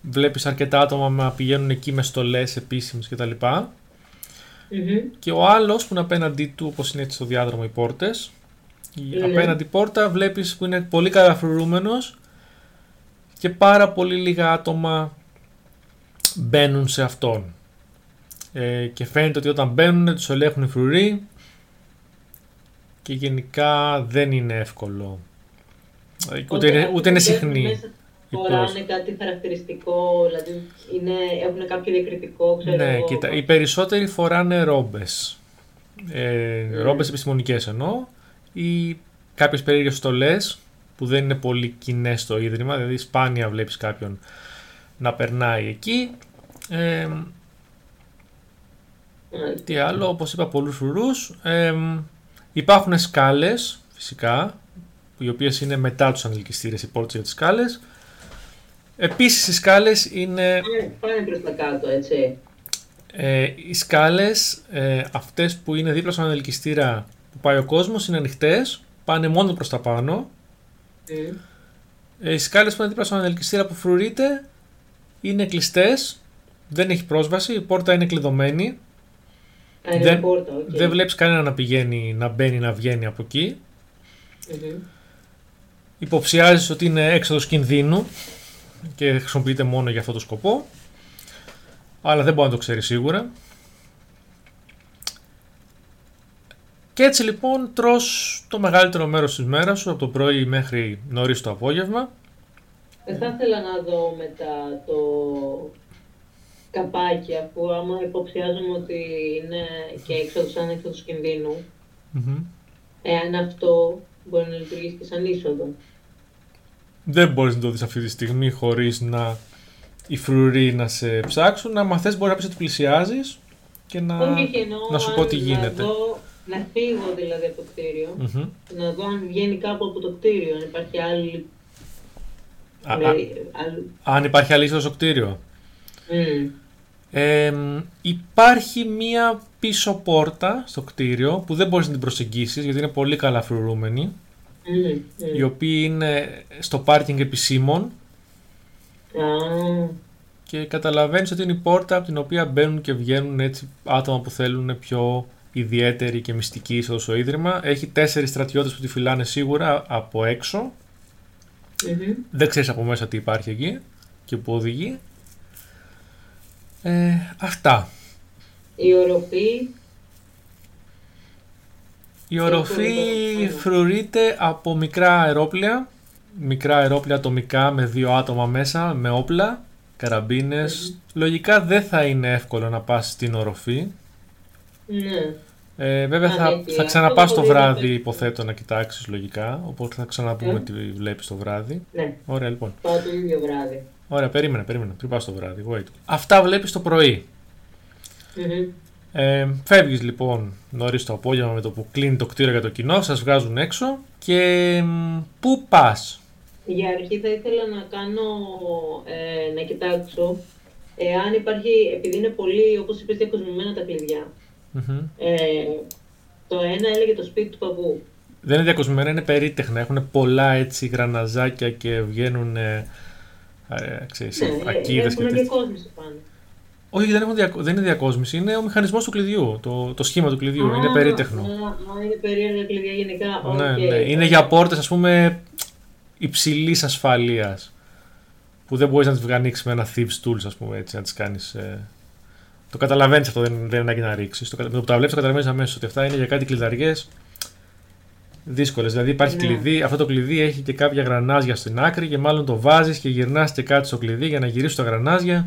βλέπεις αρκετά άτομα να πηγαίνουν εκεί με στολές επίσημες κτλ. Μμμ. Και ο άλλος που είναι απέναντί του, όπως είναι έτσι στο διάδρομο οι πόρτες, η Ναι. απέναντι πόρτα βλέπεις που είναι πολύ καλά φρουρούμενο και πάρα πολύ λίγα άτομα μπαίνουν σε αυτόν. Ε, και φαίνεται ότι όταν μπαίνουν τους ελέγχουν οι φρουροί και γενικά δεν είναι εύκολο. Ε, Ούτε, Όταν- είναι, ούτε είναι όταν μπαίνουν συχνή. μέσα, η Φοράνε πρόσ- κάτι χαρακτηριστικό, δηλαδή είναι, έχουν κάποιο διακριτικό, ξέρω Ναι, εγώ. κοίτα, οι περισσότεροι φοράνε ρόμπες. Ε, Mm. Ρόμπες επιστημονικές εννοώ ή κάποιες περίεργες στολές που δεν είναι πολύ κοινές στο ίδρυμα, δηλαδή σπάνια βλέπεις κάποιον να περνάει εκεί. Ε, Μάλιστα. τι άλλο, όπως είπα πολλούς φρουρούς. Ε, υπάρχουν σκάλες φυσικά, οι οποίες είναι μετά τους ανελκυστήρες, οι πόρτες για τις σκάλες. Επίσης οι σκάλες είναι Πάνε- Πάνε προς τα κάτω, έτσι. Ε, οι σκάλες, ε, αυτές που είναι δίπλα στον ανελκυστήρα που πάει ο κόσμος, είναι ανοιχτές, πάνε μόνο προς τα πάνω. Μμ. Ε, οι σκάλες που είναι δίπλα στον ανελκυστήρα που φρουρείται είναι κλειστές, δεν έχει πρόσβαση, η πόρτα είναι κλειδωμένη. Α, είναι Δεν- μια πόρτα, οκ. Δεν βλέπεις κανένα να πηγαίνει, να μπαίνει, να βγαίνει από εκεί. Μμμ. Υποψιάζεις ότι είναι έξοδος κινδύνου και χρησιμοποιείται μόνο για αυτό το σκοπό. Αλλά δεν μπορεί να το ξέρει σίγουρα. Και έτσι λοιπόν τρως το μεγαλύτερο μέρος της μέρας σου από το πρωί μέχρι νωρίς το απόγευμα. Δεν θα ήθελα να δω μετά το καπάκι, αφού άμα υποψιάζομαι ότι είναι και έξοδος σαν έξοδος κινδύνου, εάν αυτό μπορεί να λειτουργήσει και σαν είσοδο. Δεν μπορείς να το δεις αυτή τη στιγμή χωρίς να οι φρουροί να σε ψάξουν. Αν θες μπορεί να πεις ότι πλησιάζεις και να, Όχι, όχι, εννοώ να σου πω αν τι γίνεται. Να, δω, να φύγω δηλαδή από το κτίριο, Μμμ. να δω αν βγαίνει κάπου από το κτίριο, αν υπάρχει άλλη... Α- με- α- άλλη- αν υπάρχει άλλη είσοδος στο κτίριο. Μμ. Ε, υπάρχει μία πίσω πόρτα στο κτίριο που δεν μπορείς να την προσεγγίσεις γιατί είναι πολύ καλά φρουρούμενη Μμ, μμ. οι οποίοι είναι στο πάρκινγκ επισήμων Α, και καταλαβαίνεις ότι είναι η πόρτα από την οποία μπαίνουν και βγαίνουν έτσι άτομα που θέλουν πιο ιδιαίτερη και μυστική είσοδο στο ίδρυμα. Έχει τέσσερις στρατιώτες που τη φυλάνε σίγουρα από έξω. Μμμ. Δεν ξέρεις από μέσα τι υπάρχει εκεί και που οδηγεί. Ε, αυτά. Η οροφή, Η οροφή φρουρείται. φρουρείται από μικρά αερόπλια, μικρά αερόπλια ατομικά με δύο άτομα μέσα, με όπλα, καραμπίνες. Λογικά δεν θα είναι εύκολο να πας στην οροφή. ναι. Ε, βέβαια Α, θα, ναι, θα και ξαναπάς αυτό το το βράδυ είδαμε. υποθέτω να κοιτάξεις λογικά, οπότε θα ξαναπούμε Ε. τι βλέπεις το βράδυ. Ναι, Ωραία λοιπόν. πάω το ίδιο βράδυ. Ωραία, περίμενε, περίμενε. Πριν πας το βράδυ. Wait. Αυτά βλέπεις το πρωί. Μμμ. Ε, φεύγεις λοιπόν νωρίς το απόγευμα με το που κλείνει το κτίριο για το κοινό, σας βγάζουν έξω και μ, πού πας; Για αρχή θα ήθελα να κάνω, ε, να κοιτάξω εάν υπάρχει, επειδή είναι πολύ, όπως είπες, διακοσμημένα τα κλειδιά. Μμμ. Ε, το ένα έλεγε το σπίτι του παππού. Δεν είναι διακοσμημένα, είναι περίτεχνα. Έχουν πολλά έτσι γραναζάκια και βγαίνουν ε, ε, ξέρεις, Ναι, ακίδες και έχουν τέτοια. διακόσμηση πάνω. Όχι, δεν, έχουν διακο- δεν είναι διακόσμηση, είναι ο μηχανισμός του κλειδιού, το, το σχήμα του κλειδιού, Α, είναι περίτεχνο. Α, α, είναι περίεργα κλειδιά γενικά. Ναι, Οκ. ναι. Είναι για πόρτες ας πούμε υψηλής ασφαλείας που δεν μπορείς να τις ανοίξεις με ένα thieves tools ας πούμε έτσι, να τις κάνεις... ε, Το καταλαβαίνεις αυτό, δεν, δεν είναι ανάγκη να ρίξεις. Το, κατα- με το που τα βλέπεις το καταλαβαίνεις αμέσως ότι αυτά είναι για κάτι κλειδαριές δύσκολες. Δηλαδή υπάρχει Ναι. κλειδί, αυτό το κλειδί έχει και κάποια γρανάζια στην άκρη και μάλλον το βάζεις και γυρνάς και κάτι στο κλειδί για να γυρίσεις τα γρανάζια.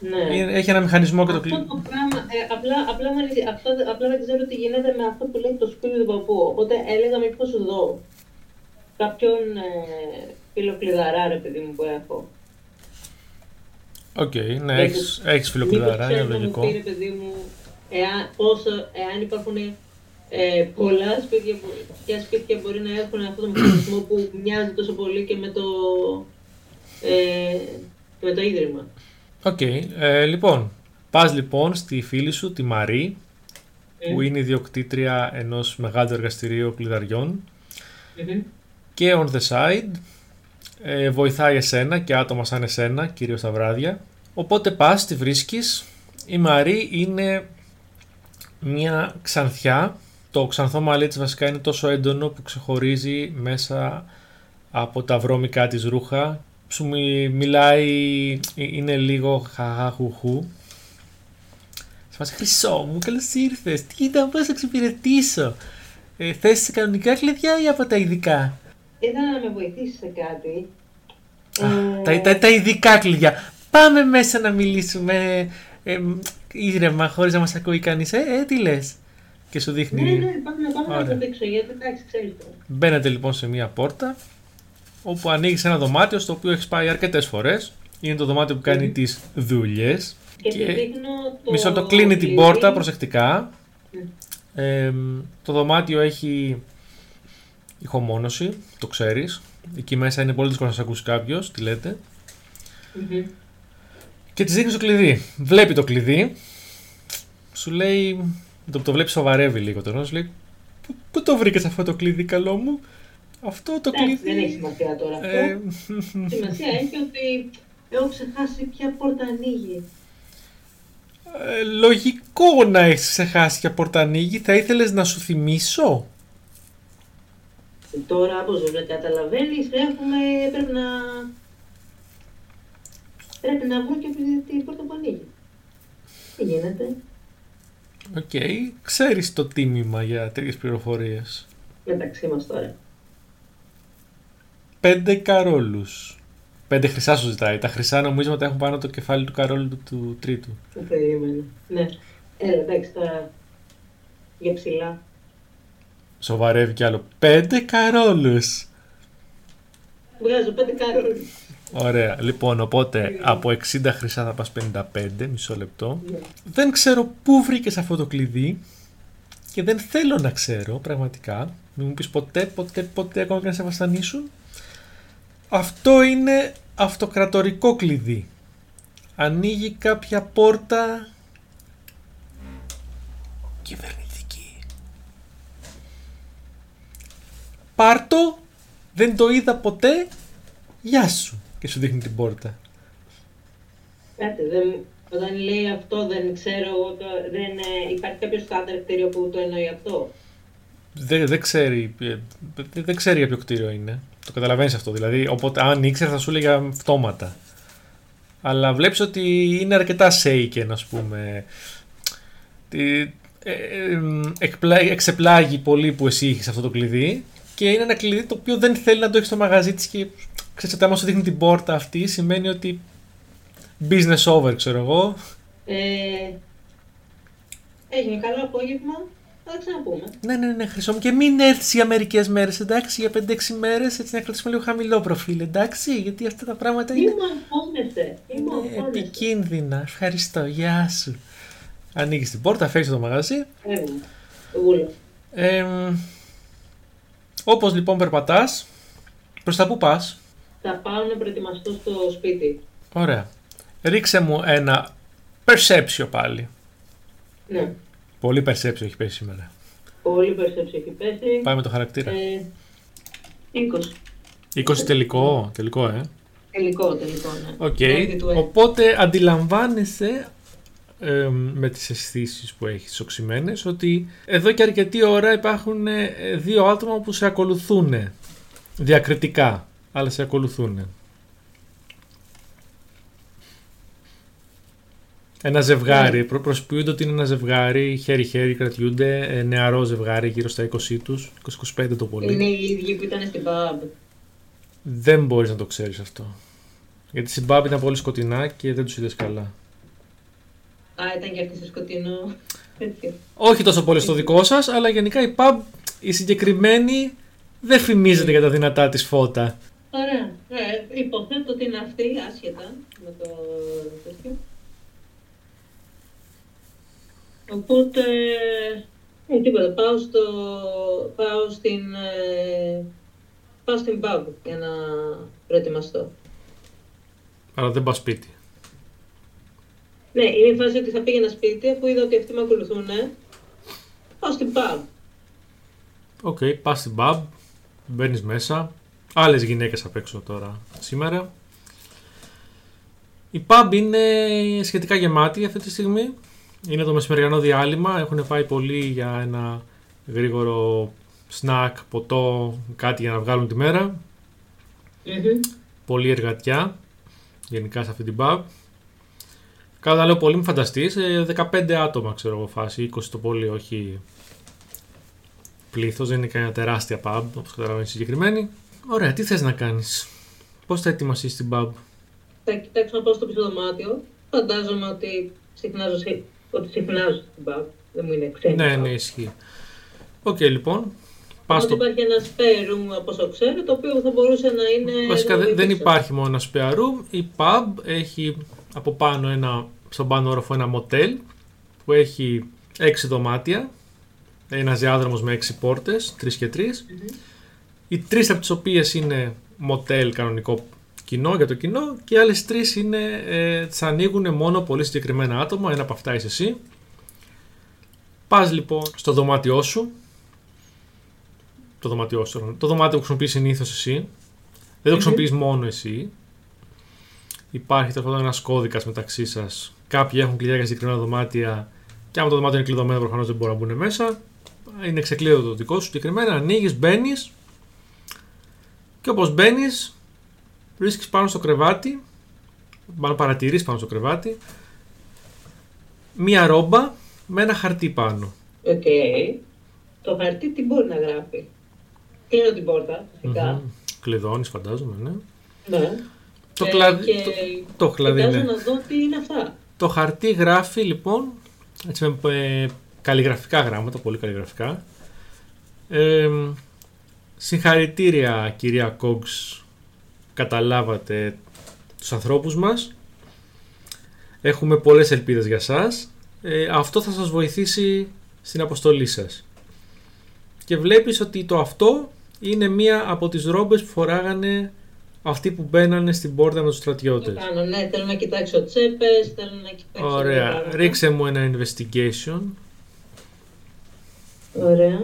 Ναι. Είναι- Έχει ένα μηχανισμό και το Αυτό κλειδί. το πράγμα, ε, απλά, απλά, μου αρέσει- αυτό, απλά δεν ξέρω τι γίνεται με αυτό που λέει το σπίτι του παππού. Οπότε έλεγα μήπως δω κάποιον ε, φιλοκλειδαρά, ρε παιδί μου, που έχω. Οκ, ναι, Γιατί- έχεις, έχεις φιλοκλειδαρά, είναι ξέρει να μου λογικό. πει, ρε παιδί μου, εάν, πόσο, εάν υπάρχουν ε, πολλά σπίτια, που, ποια σπίτια μπορεί να έχουν αυτό το μηχανισμό που μοιάζει τόσο πολύ και με το, ε, με το ίδρυμα. Οκ, ε, λοιπόν, πας λοιπόν στη φίλη σου, τη Μαρή, Ε, που είναι ιδιοκτήτρια ενός μεγάλου εργαστηρίου κλειδαριών μμμ. και on the side ε, βοηθάει εσένα και άτομα σαν εσένα, κυρίως τα βράδια. Οπότε πας, τη βρίσκεις. Η Μαρή είναι μια ξανθιά. Το ξανθό μαλλί της βασικά είναι τόσο έντονο που ξεχωρίζει μέσα από τα βρώμικά της ρούχα. Σου μι- μιλάει, ε, είναι λίγο χαχαχουχού. Σε φάση χρυσό μου, καλώς ήρθες. Τι ήταν, πώς θα εξυπηρετήσω. Ε, θες κανονικά κλειδιά ή από τα ειδικά; Ήθελα να με βοηθήσει σε κάτι. Α, Ε, τα, τα, τα ειδικά κλειδιά. Πάμε μέσα να μιλήσουμε ε, μ, ήρεμα, χωρίς να μας ακούει κανείς. Ε, ε, τι λες. Και σου δείχνει. Ναι, ναι, πάμε, πάμε να Ωραία. το δείξω, γιατί εντάξει, ξέρεις το. Μπαίνετε λοιπόν σε μία πόρτα, όπου ανοίγεις ένα δωμάτιο στο οποίο έχεις πάει αρκετές φορές. Είναι το δωμάτιο που κάνει Μμμ. τις δουλειές. Και, Και- του δείχνω το Μισό το κλείνει την κλειδί. πόρτα προσεκτικά. Μμ. Ε, το δωμάτιο έχει ηχομόνωση, το ξέρεις. Εκεί μέσα είναι πολύ δύσκολο να σε ακούσει κάποιος, τι λέτε. Μμμ. Και της δείχνεις το κλειδί. Βλέπει το κλειδί. Σου λέει. Με το που το βλέπεις, σοβαρεύει λίγο το σου λέει. «Πού- Πού το βρήκες αυτό το κλειδί, καλό μου; Αυτό το Εντάξει, κλειδί. δεν έχει σημασία τώρα αυτό. Ε, Σημασία έχει ότι έχω ξεχάσει ποια πόρτα ανοίγει. ε, λογικό να έχεις ξεχάσει ποια πόρτα ανοίγει. Θα ήθελες να σου θυμίσω; Τώρα, πώς δεν καταλαβαίνεις, έχουμε, πρέπει να... Πρέπει να βρω και την πόρτα που ανοίγει. Τι γίνεται; Οκ, ξέρεις το τίμημα για τέτοιες πληροφορίες. Μεταξύ μας τώρα. Πέντε καρόλους. Πέντε χρυσά σου ζητάει. Τα χρυσά νομίσματα έχουν πάνω το κεφάλι του καρόλου του, του τρίτου. Το περίμενα. Ναι. Έλα, εντάξει, τώρα για ψηλά. Σοβαρεύει κι άλλο. Πέντε καρόλους. Βγάζω πέντε καρόλους. Ωραία. Λοιπόν, οπότε από 60 χρυσά θα πας 55, μισό λεπτό. Ναι. Δεν ξέρω πού βρήκες αυτό το κλειδί και δεν θέλω να ξέρω πραγματικά. Μην μου πεις ποτέ, ποτέ, ποτέ ακόμα και να σε βασανίσουν. Αυτό είναι αυτοκρατορικό κλειδί. Ανοίγει κάποια πόρτα κυβερνητική. Πάρτο, δεν το είδα ποτέ, γεια σου. Και σου δείχνει την πόρτα. Κάτι, δεν, όταν λέει αυτό δεν ξέρω, εγώ το- δεν, ε, υπάρχει κάποιος στάνταρ κτίριο που το εννοεί αυτό; Δεν, δεν ξέρει, ε, δεν, δεν ξέρει για ποιο κτίριο είναι. Το καταλαβαίνεις αυτό. Δηλαδή, οπότε αν ήξερε θα σου έλεγε αυτόματα. Αλλά βλέπεις ότι είναι αρκετά shaken, ας πούμε. Τι- ε, ε, εμ, εκπλά- εξεπλάγει πολύ που εσύ έχεις αυτό το κλειδί και είναι ένα κλειδί το οποίο δεν θέλει να το έχει στο μαγαζί της και ξέρεις ότι άμα σου δείχνει την πόρτα αυτή σημαίνει ότι business over, ξέρω εγώ. Ε, έγινε καλό απόγευμα. Θα τα ξαναπούμε. Ναι, ναι, ναι, χρυσό μου. Και μην έρθεις για μερικές μέρες, εντάξει, για 5-6 μέρες, έτσι να κρατήσουμε λίγο χαμηλό προφίλ, εντάξει, γιατί αυτά τα πράγματα Μη είναι μου αγχώνεσαι. Μη μου ε, αγχώνεσαι. επικίνδυνα. Ευχαριστώ, γεια σου. Ανοίγεις την πόρτα, φεύγεις το μαγαζί. Φεύγουμε. Βούλο. Ε, Όπως λοιπόν περπατάς, προς τα που πας; Θα πάω να προετοιμαστώ στο σπίτι. Ωραία. Ρίξε μου ένα perception πάλι. Ναι. Πολύ perception έχει πέσει σήμερα. Πολύ perception έχει πέσει. Πάμε με το χαρακτήρα. Ε, 20. 20 τελικό, τελικό, ε. Τελικό, τελικό, ναι. Οκ. Μέχρι του έντυπου. Οπότε αντιλαμβάνεσαι ε, με τις αισθήσεις που έχεις οξυμένες ότι εδώ και αρκετή ώρα υπάρχουν ε, δύο άτομα που σε ακολουθούν διακριτικά, αλλά σε ακολουθούν. Ένα ζευγάρι, προ, προσποιούνται ότι είναι ένα ζευγάρι, χέρι-χέρι κρατιούνται, ε, νεαρό ζευγάρι γύρω στα 20 τους, 20-25 το πολύ. Είναι οι ίδιοι που ήταν στην pub. Δεν μπορείς να το ξέρεις αυτό. Γιατί στην pub ήταν πολύ σκοτεινά και δεν τους είδες καλά. Α, ήταν και αυτή σε σκοτεινό. Έτσι. Όχι τόσο πολύ στο δικό σας, αλλά γενικά η pub, η συγκεκριμένη, δεν φημίζεται για τα δυνατά της φώτα. Ωραία. Ε, υποθέτω ότι είναι αυτή, άσχετα με το τέτοιο. Οπότε, ε, τίποτα, πάω, στο, πάω στην, ε, πάω στην pub για να προετοιμαστώ. Αλλά δεν πας σπίτι. Ναι, είναι η φάση ότι θα πήγαινα σπίτι, αφού είδα ότι αυτοί με ακολουθούν, πάω στην pub. Οκ, πας στην pub, μπαίνεις μέσα. Άλλες γυναίκες απ' έξω τώρα σήμερα. Η pub είναι σχετικά γεμάτη αυτή τη στιγμή. Είναι το μεσημεριανό διάλειμμα. Έχουν πάει πολύ για ένα γρήγορο σνακ, ποτό, κάτι για να βγάλουν τη μέρα. Μμμ. Πολύ εργατιά γενικά σε αυτή την pub. Καλά λέω πολύ, μην φανταστείς, ε, 15 άτομα ξέρω εγώ φάση, 20 το πολύ, όχι πλήθος, δεν είναι κανένα τεράστια pub, όπως καταλαβαίνεις συγκεκριμένη. Ωραία, τι θες να κάνεις, πώς θα ετοιμαστείς στην pub; Θα κοιτάξω να πάω στο πίσω δωμάτιο. Φαντάζομαι ότι συχνάζω, σε- ότι συχνάζω στην pub. Δεν μου είναι ξένη. ναι, pub. ναι, ισχύει. Οκ, λοιπόν, πας Ότι στο... υπάρχει ένα spare room από όσο ξέρω, το οποίο θα μπορούσε να είναι. Βασικά να δεν, δεν βοηθήσω. υπάρχει μόνο ένα spare room, η pub έχει από πάνω ένα, στον πάνω όροφο ένα motel που έχει 6 δωμάτια, ένας διάδρομος με 6 πόρτες, 3 και 3. Μμμ. Οι τρεις από τις οποίες είναι μοτέλ κανονικό κοινό για το κοινό και οι άλλες τρεις είναι, ε, τις ανοίγουν μόνο πολύ συγκεκριμένα άτομα, ένα από αυτά είσαι εσύ. Πας λοιπόν στο δωμάτιό σου, το δωμάτιό σου, το δωμάτιο που χρησιμοποιείς συνήθως εσύ, δεν το Μμμ. χρησιμοποιείς μόνο εσύ. Υπάρχει τέλος πάντων ένας κώδικας μεταξύ σας. Κάποιοι έχουν κλειδιά για συγκεκριμένα δωμάτια και άμα το δωμάτιο είναι κλειδωμένο, προφανώς δεν μπορούν να μπουν μέσα. Είναι ξεκλείδωτο το δικό σου συγκεκριμένα. Ανοίγεις, μπαίνεις και όπως μπαίνεις, βρίσκεις πάνω στο κρεβάτι, μάλλον παρατηρείς πάνω στο κρεβάτι, μία ρόμπα με ένα χαρτί πάνω. Οκ. Το χαρτί τι μπορεί να γράφει; Κλείνω την πόρτα, φυσικά. Μμμ. Κλειδώνεις, φαντάζομαι, ναι. Ναι. Το, Ε, κλαδί, και το, το κλαδί, Κοιτάζω ναι. να δω τι είναι αυτά. Το χαρτί γράφει λοιπόν έτσι με ε, καλλιγραφικά γράμματα, πολύ καλλιγραφικά. Ε, συγχαρητήρια κυρία Κόγκς, καταλάβατε τους ανθρώπους μας. Έχουμε πολλές ελπίδες για σας. Ε, αυτό θα σας βοηθήσει στην αποστολή σας. Και βλέπεις ότι το αυτό είναι μία από τις ρόμπες που φοράγανε αυτοί που μπαίνανε στην πόρτα με τους Το στρατιώτες. κάνω, ναι, θέλω να κοιτάξω τσέπες, θέλω να κοιτάξω... Ωραία. πράγματα. Ρίξε μου ένα investigation. Ωραία.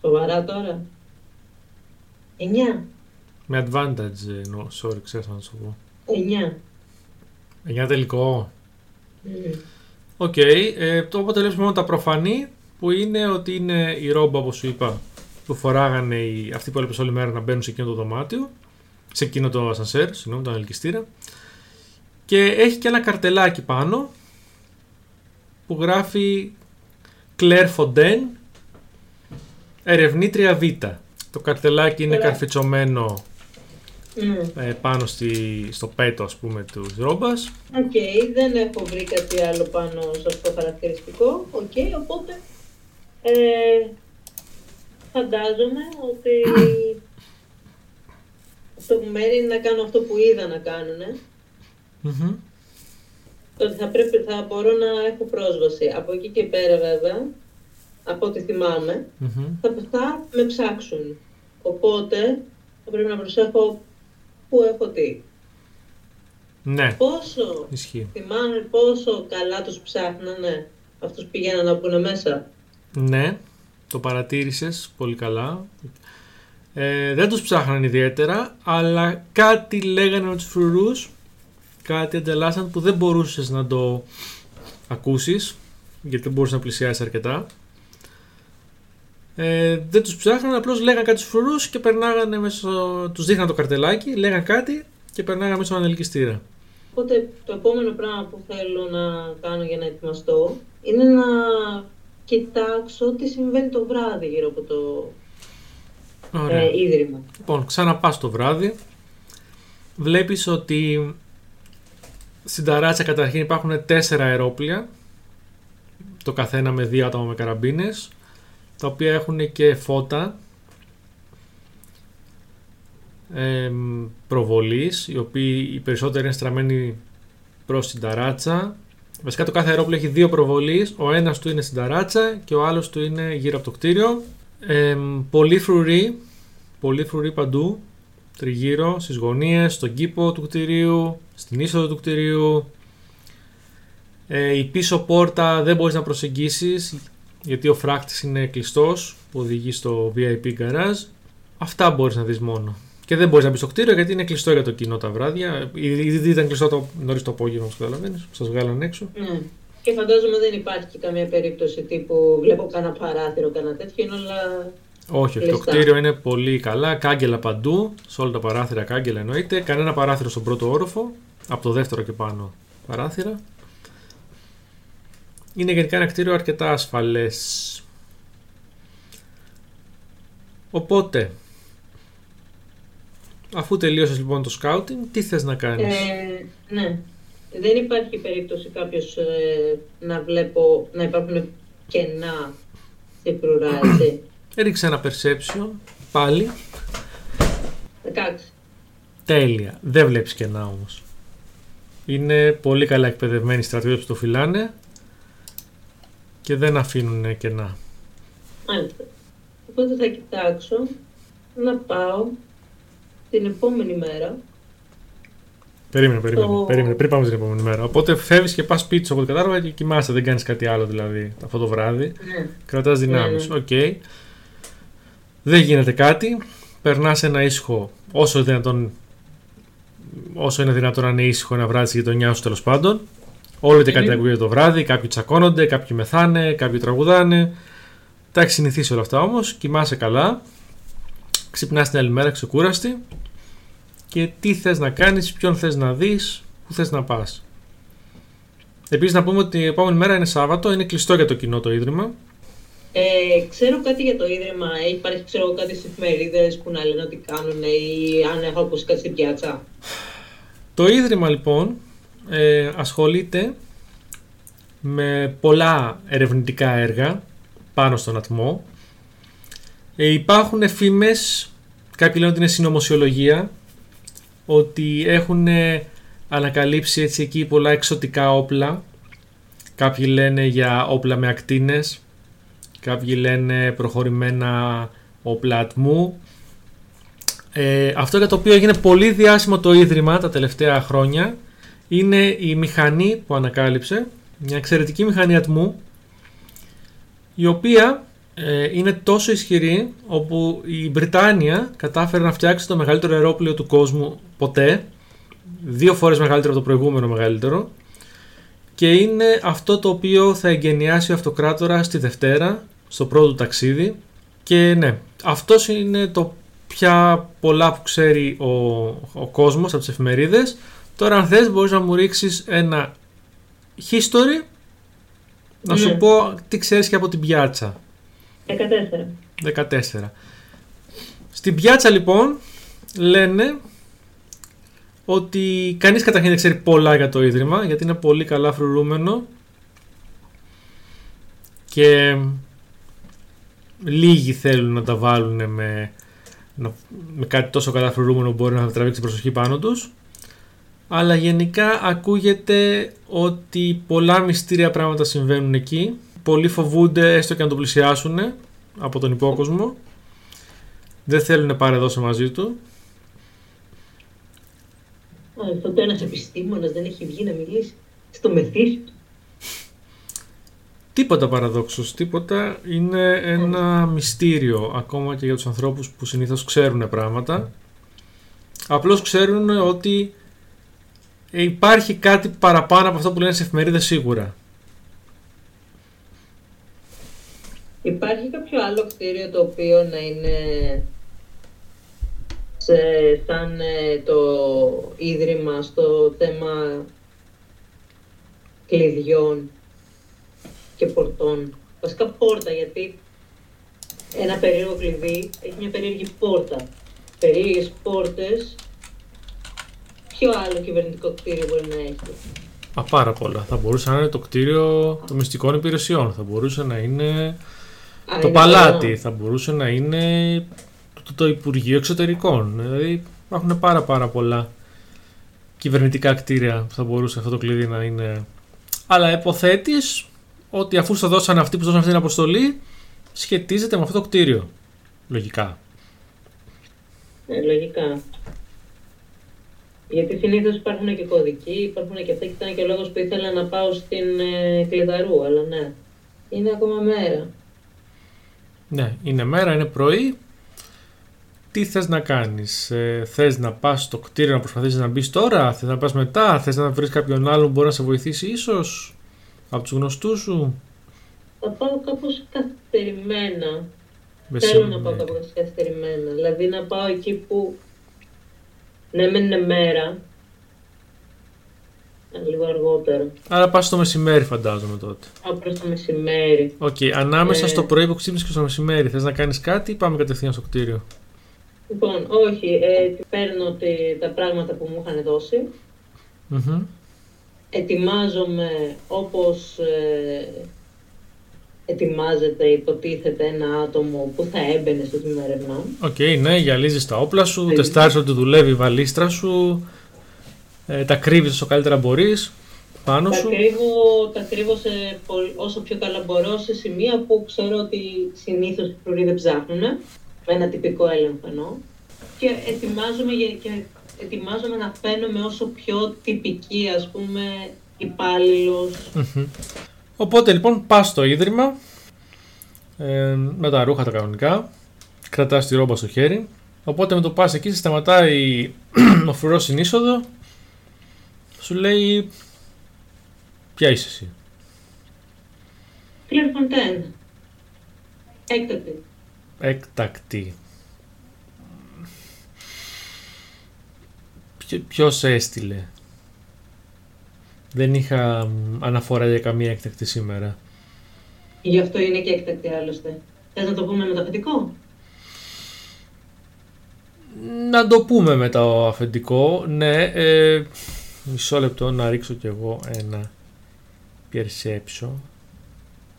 Σοβαρά τώρα. Εννιά. Με advantage, ε, no, sorry, ξέρω να σου πω. Εννιά. 9 τελικό. Μμμ. Οκ. ε, το αποτελέσμα μόνο τα προφανή που είναι ότι είναι η ρόμπα, όπως σου είπα, που φοράγανε οι, αυτοί που έλειπες όλη μέρα να μπαίνουν σε εκείνο το δωμάτιο. Σε εκείνο το ασανσέρ, συγγνώμη, τον ελκυστήρα. Και έχει και ένα καρτελάκι πάνω που γράφει Claire Fontaine, ερευνήτρια Β. Το καρτελάκι είναι Ωραία. καρφιτσωμένο Μμ. ε, πάνω στη, στο πέτο ας πούμε της ρόμπας. Οκ, δεν έχω βρει κάτι άλλο πάνω σε αυτό το χαρακτηριστικό. Οκ, οπότε Ε, φαντάζομαι ότι [coughs] αυτό που μένει είναι να κάνω αυτό που είδα να κάνουν. Μμμ. Το ότι θα, πρέπει, θα μπορώ να έχω πρόσβαση. Από εκεί και πέρα βέβαια, από ό,τι θυμάμαι, Μμμ. θα, θα με ψάξουν. Οπότε θα πρέπει να προσέχω πού έχω τι. Ναι, Πόσο, ισχύει. θυμάμαι πόσο καλά τους ψάχνανε αυτούς πηγαίναν να μπουν μέσα. Ναι, το παρατήρησες πολύ καλά. Ε, δεν τους ψάχναν ιδιαίτερα, αλλά κάτι λέγανε με τους φρουρούς, κάτι ανταλλάσσαν που δεν μπορούσες να το ακούσεις, γιατί δεν μπορούσες να πλησιάσεις αρκετά. Ε, δεν τους ψάχναν, απλώς λέγανε κάτι στους φρουρούς και περνάγανε μέσω, τους δείχναν το καρτελάκι, λέγανε κάτι και περνάγανε μέσω ανελκυστήρα. Οπότε το επόμενο πράγμα που θέλω να κάνω για να ετοιμαστώ είναι να κοιτάξω τι συμβαίνει το βράδυ γύρω από το Ωραία. Ε, ίδρυμα. Λοιπόν, ξαναπάς το βράδυ. Βλέπεις ότι στην ταράτσα καταρχήν υπάρχουν τέσσερα αερόπλια. Το καθένα με δύο άτομα με καραμπίνες. Τα οποία έχουν και φώτα εμ, προβολής, οι οποίοι οι περισσότεροι είναι στραμμένοι προς την ταράτσα. Βασικά το κάθε αερόπλο έχει δύο προβολείς, ο ένας του είναι στην ταράτσα και ο άλλος του είναι γύρω από το κτίριο. Εμ, πολλοί φρουροί, πολλοί φρουροί παντού, τριγύρω, στις γωνίες, στον κήπο του κτηρίου, στην είσοδο του κτηρίου. Ε, η πίσω πόρτα δεν μπορείς να προσεγγίσεις γιατί ο φράκτης είναι κλειστός που οδηγεί στο VIP garage. Αυτά μπορείς να δεις μόνο. Και δεν μπορείς να μπεις στο κτίριο γιατί είναι κλειστό για το κοινό τα βράδια. Ήδη ήταν κλειστό το νωρίς το απόγευμα, όπως καταλαβαίνεις. Σας βγάλαν έξω. Ναι. Και φαντάζομαι δεν υπάρχει και καμία περίπτωση τύπου βλέπω κανένα παράθυρο, κανένα τέτοιο, είναι όλα... Όχι, όχι. Το Κλειστά. κτίριο είναι πολύ καλά. Κάγκελα παντού. Σε όλα τα παράθυρα κάγκελα εννοείται. Κανένα παράθυρο στον πρώτο όροφο. Από το δεύτερο και πάνω παράθυρα. Είναι γενικά ένα κτίριο αρκετά ασφαλές. Οπότε, αφού τελείωσες λοιπόν το σκάουτινγκ, τι θες να κάνεις; Ε, ναι. Δεν υπάρχει περίπτωση κάποιος ε, να βλέπω να υπάρχουν κενά στην φρουρά, έτσι. Έριξε ένα perception, πάλι. 16. Τέλεια. Δεν βλέπεις κενά όμως. Είναι πολύ καλά εκπαιδευμένοι οι στρατιώτες που το φυλάνε και δεν αφήνουν κενά. Μάλιστα. Οπότε θα κοιτάξω να πάω την επόμενη μέρα. Περίμενε, περίμενε, Το- περίμενε. Πριν πάμε στην επόμενη μέρα. Οπότε φεύγεις και πας σπίτι σου από ό,τι κατάλαβα και κοιμάσαι. Δεν κάνεις κάτι άλλο δηλαδή αυτό το βράδυ. Ναι. Κρατάς δυνάμεις. Ναι, Οκ. Δεν γίνεται κάτι. Περνάς ένα ήσυχο όσο δυνατόν. Όσο είναι δυνατόν να είναι ήσυχο ένα βράδυ στη γειτονιά σου τέλος πάντων. Όλο και κάτι Μμμ. ακούγεται το βράδυ. Κάποιοι τσακώνονται, κάποιοι μεθάνε, κάποιοι τραγουδάνε. Τα έχεις συνηθίσει όλα αυτά όμως. Κοιμάσαι καλά. Ξυπνάς την άλλη μέρα ξεκούραστη. Και τι θες να κάνεις, ποιον θες να δεις, πού θες να πας. Επίσης, να πούμε ότι η επόμενη μέρα είναι Σάββατο, είναι κλειστό για το κοινό το ίδρυμα. Ε, ξέρω κάτι για το ίδρυμα, ε, υπάρχει ξέρω, κάτι στις εφημερίδες που να λένε ότι κάνουν ή αν έχω ακούσει κάτι στην πιάτσα. Το Ίδρυμα λοιπόν ε, ασχολείται με πολλά ερευνητικά έργα πάνω στον ατμό. Ε, υπάρχουν φήμες, κάποιοι λένε ότι είναι συνωμοσιολογία, ότι έχουν ε, ανακαλύψει έτσι εκεί πολλά εξωτικά όπλα. Κάποιοι λένε για όπλα με ακτίνες, κάποιοι λένε προχωρημένα όπλα ατμού. Ε, αυτό για το οποίο έγινε πολύ διάσημο το Ίδρυμα τα τελευταία χρόνια είναι η μηχανή που ανακάλυψε, μια εξαιρετική μηχανή ατμού η οποία ε, είναι τόσο ισχυρή όπου η Βρυτάνια κατάφερε να φτιάξει το μεγαλύτερο αερόπλαιο του κόσμου ποτέ δύο φορές μεγαλύτερο από το προηγούμενο μεγαλύτερο και είναι αυτό το οποίο θα εγκαινιάσει ο αυτοκράτορα στη Δευτέρα στο πρώτο του ταξίδι και ναι, αυτός είναι το πια πολλά που ξέρει ο, ο κόσμος από τις εφημερίδες. Τώρα αν θες μπορείς να μου ρίξεις ένα history να σου Ναι. πω τι ξέρεις και από την πιάτσα. 14. 14. Στην πιάτσα λοιπόν λένε ότι κανείς καταρχήν δεν ξέρει πολλά για το Ίδρυμα γιατί είναι πολύ καλά φρουρούμενο και λίγοι θέλουν να τα βάλουν με, με κάτι τόσο καταφρουρούμενο που μπορεί να τραβήξει προσοχή πάνω τους. Αλλά γενικά ακούγεται ότι πολλά μυστήρια πράγματα συμβαίνουν εκεί. Πολλοί φοβούνται έστω και να το πλησιάσουν από τον υπόκοσμο. Δεν θέλουν να παρεδώσουν μαζί του. τότε ένας επιστήμονας δεν έχει βγει να μιλήσει στο μεθύσι Τίποτα παραδόξως, τίποτα. Είναι ένα μυστήριο ακόμα και για τους ανθρώπους που συνήθως ξέρουν πράγματα. Απλώς ξέρουν ότι υπάρχει κάτι παραπάνω από αυτό που λένε σε εφημερίδες σίγουρα. Υπάρχει κάποιο άλλο κτίριο το οποίο να είναι σε, σαν ε, το ίδρυμα στο θέμα κλειδιών και πορτών; Βασικά πόρτα, γιατί ένα περίεργο κλειδί έχει μια περίεργη πόρτα. Περίεργες πόρτες, ποιο άλλο κυβερνητικό κτίριο μπορεί να έχει; Α, πάρα πολλά. Θα μπορούσε να είναι το κτίριο των μυστικών υπηρεσιών. Θα μπορούσε να είναι το παλάτι. Θα μπορούσε να είναι το, το, Υπουργείο Εξωτερικών. Δηλαδή υπάρχουν πάρα πάρα πολλά κυβερνητικά κτίρια που θα μπορούσε αυτό το κλειδί να είναι. Αλλά υποθέτεις ότι αφού σου δώσαν αυτοί που δώσαν αυτή την αποστολή, σχετίζεται με αυτό το κτίριο. Λογικά. Ε, λογικά. Γιατί συνήθως υπάρχουν και κωδικοί, υπάρχουν και αυτά και ήταν και ο λόγος που ήθελα να πάω στην ε, Κλειδαρού, αλλά ναι. Είναι ακόμα μέρα. Ναι, είναι μέρα, είναι πρωί. Τι θες να κάνεις, ε, θες να πας στο κτίριο να προσπαθήσεις να μπεις τώρα, θες να πας μετά, θες να βρεις κάποιον άλλον που μπορεί να σε βοηθήσει ίσως. Από τους γνωστούς σου; Θα πάω κάπως καθυστερημένα. Θέλω να πάω κάπως καθυστερημένα. Δηλαδή να πάω εκεί που ναι μεν είναι μέρα, λίγο αργότερα. Άρα πας στο μεσημέρι φαντάζομαι τότε. Πάω προς το μεσημέρι. Οκ, okay. ανάμεσα ε... στο πρωί που ξύπνησες και στο μεσημέρι θες να κάνεις κάτι ή πάμε κατευθείαν στο κτίριο; Λοιπόν, όχι, ε, παίρνω τα πράγματα που μου είχαν δώσει. Mm-hmm ετοιμάζομαι όπως ε, ετοιμάζεται, υποτίθεται ένα άτομο που θα έμπαινε στο τμήμα ερευνών. Οκ, okay, ναι, γυαλίζεις τα όπλα σου, ε, τεστάρεις ότι δουλεύει η βαλίστρα σου, ε, τα κρύβεις όσο καλύτερα μπορείς πάνω τα σου. Κρύβω, τα κρύβω σε, όσο πιο καλά μπορώ σε σημεία που ξέρω ότι συνήθως οι φρουροί δεν ψάχνουν, με ένα τυπικό έλεγχο εννοώ. Και ετοιμάζομαι και ετοιμάζομαι να φαίνομαι όσο πιο τυπική, ας πούμε, υπάλληλος. Οπότε λοιπόν πας στο ίδρυμα ε, με τα ρούχα τα κανονικά, κρατάς τη ρόμπα στο χέρι. Οπότε με το πας εκεί σε σταματάει [clears throat] ο φρουρός στην είσοδο, σου λέει ποια είσαι εσύ; Κλερφοντέν. Έκτακτη. Έκτακτη. Ποιο έστειλε; Δεν είχα αναφορά για καμία έκτακτη σήμερα. Γι' αυτό είναι και έκτακτη άλλωστε. Θες να το πούμε με το αφεντικό; Να το πούμε με το αφεντικό, ναι. Ε, μισό λεπτό να ρίξω κι εγώ ένα perception.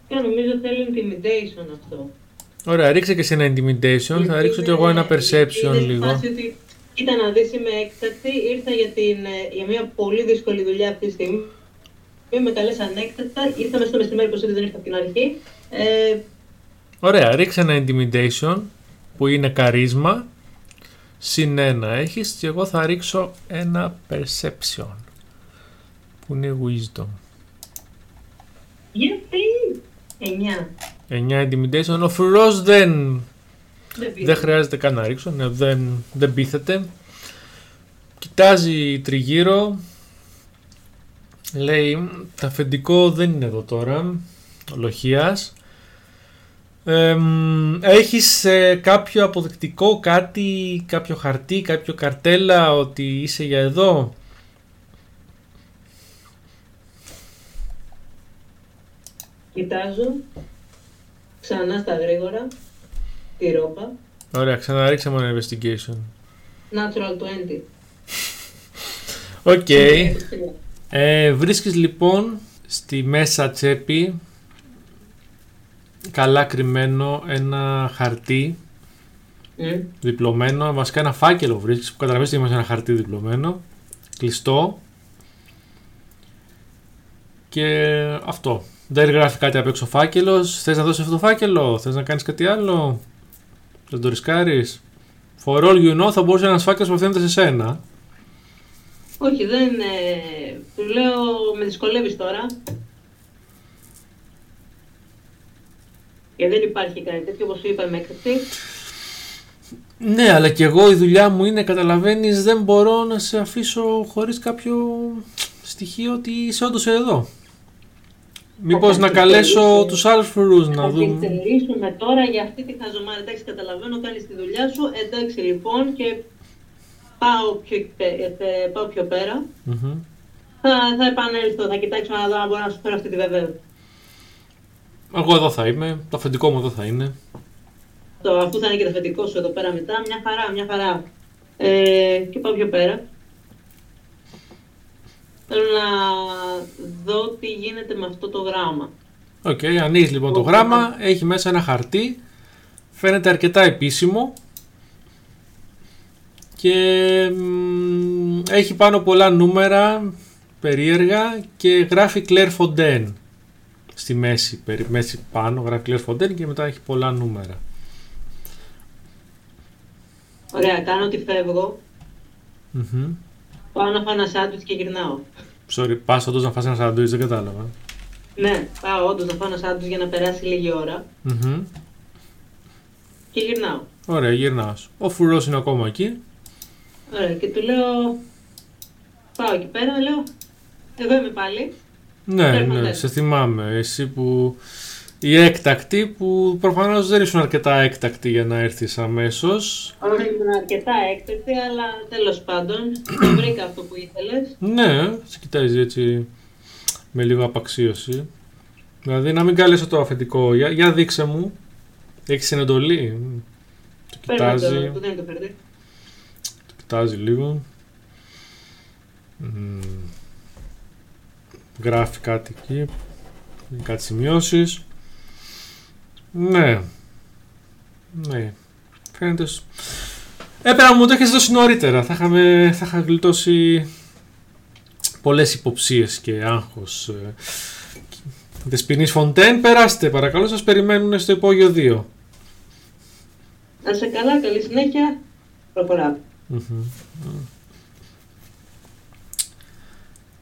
Και νομίζω θέλει intimidation αυτό. Ωραία, ρίξε και σε ένα intimidation, θα ρίξω κι εγώ ένα perception λίγο. Ότι Κοίτα να δεις, είμαι έκτακτη, ήρθα για, την, ε, για μια πολύ δύσκολη δουλειά αυτή τη στιγμή. Με καλέσαν έκτακτα, ήρθα μέσα στο μεσημέρι που δεν ήρθα από την αρχή. Ε... Ωραία, ρίξε ένα intimidation που είναι καρίσμα. Συν ένα έχεις και εγώ θα ρίξω ένα perception που είναι wisdom. Γιατί; 9. 9 intimidation. Ο φρουρός δεν δεν, χρειάζεται καν να ρίξω, ναι, δεν, δεν πείθεται. Κοιτάζει τριγύρω, λέει τα αφεντικό δεν είναι εδώ τώρα, λοχίας. Ε, έχεις κάποιο αποδεκτικό κάτι, κάποιο χαρτί, κάποιο καρτέλα ότι είσαι για εδώ; Κοιτάζω ξανά στα γρήγορα τη ρόμπα. Ωραία, ξαναρίξε ένα investigation. Natural 20. [laughs] Οκ. Ε, βρίσκεις λοιπόν στη μέσα τσέπη καλά κρυμμένο ένα χαρτί Μμ. διπλωμένο, βασικά ένα φάκελο βρίσκεις που καταλαβαίνεις ότι έχει μέσα ένα χαρτί διπλωμένο, κλειστό και αυτό. Δεν γράφει κάτι απ' έξω φάκελος, θες να δώσεις αυτό το φάκελο, θες να κάνεις κάτι άλλο, θες να το ρισκάρεις; For all you know θα μπορούσε ένας φάκελος που απευθύνεται σε σένα. Όχι, δεν. Ε, του λέω, με δυσκολεύεις τώρα. Γιατί δεν υπάρχει κάτι τέτοιο, όπως σου είπα, είμαι έκτακτη. Ναι, αλλά και εγώ η δουλειά μου είναι, καταλαβαίνεις, δεν μπορώ να σε αφήσω χωρίς κάποιο στοιχείο ότι είσαι όντως εδώ. Μήπως Θα να την καλέσω θελήσω. τους άλλους φρουρούς να Θα την δουν. θερήσουμε τώρα για αυτή τη χαζομάρα. Εντάξει, καταλαβαίνω, κάνει τη δουλειά σου. Εντάξει, λοιπόν, και πάω πιο, ε, ε, πάω πιο πέρα. Μμμ. Θα, θα επανέλθω, θα κοιτάξω να δω αν μπορώ να σου φέρω αυτή τη βεβαίωση. Εγώ εδώ θα είμαι, το αφεντικό μου εδώ θα είναι. Το, αφού θα είναι και το αφεντικό σου εδώ πέρα μετά, μια χαρά, μια χαρά. Ε, και πάω πιο πέρα. Θέλω να δω τι γίνεται με αυτό το γράμμα. Οκ, ανοίγεις λοιπόν το Οκ. γράμμα, έχει μέσα ένα χαρτί, φαίνεται αρκετά επίσημο και μ, έχει πάνω πολλά νούμερα περίεργα και γράφει Claire Fontaine στη μέση, περι- μέση πάνω γράφει Claire Fontaine και μετά έχει πολλά νούμερα. Ωραία, κάνω ότι φεύγω. Μμμ. Πάω να φάω ένα σάντουιτς και γυρνάω. Sorry, πας όντως να φας ένα σαντουίτς, δεν κατάλαβα. Ναι, πάω όντως να φάω ένα σάντουιτς για να περάσει λίγη ώρα Μμμ. και γυρνάω. Ωραία, γυρνάς. Ο φουρός είναι ακόμα εκεί. Ωραία, και του λέω. Πάω εκεί πέρα, λέω. Εδώ είμαι πάλι. Ναι, Claire ναι, Fontaine. σε θυμάμαι. Εσύ που. Η έκτακτη που προφανώς δεν ήσουν αρκετά έκτακτη για να έρθεις αμέσως. Όχι, ήμουν αρκετά έκτακτη, αλλά τέλος πάντων. το βρήκα αυτό που ήθελες. Ναι, σε κοιτάζει έτσι με λίγο απαξίωση. Δηλαδή να μην καλέσω το αφεντικό. Για, για δείξε μου. Έχεις την εντολή. Μμ. Το Παίρνω κοιτάζει. το, το δεν το φέρνει. Το κοιτάζει λίγο. Μμμ. Γράφει κάτι εκεί. Κάτι σημειώσεις. Ναι. Ναι. Φαίνεται... σ- Έπρεπε να μου το έχεις δώσει νωρίτερα. Θα, είχαμε, θα είχα γλιτώσει πολλές υποψίες και άγχος. ε. Δεσποινής Φοντέν, περάστε παρακαλώ, σας περιμένουν στο υπόγειο 2. Να σε καλά, καλή συνέχεια. Προχωράω. Μμμ.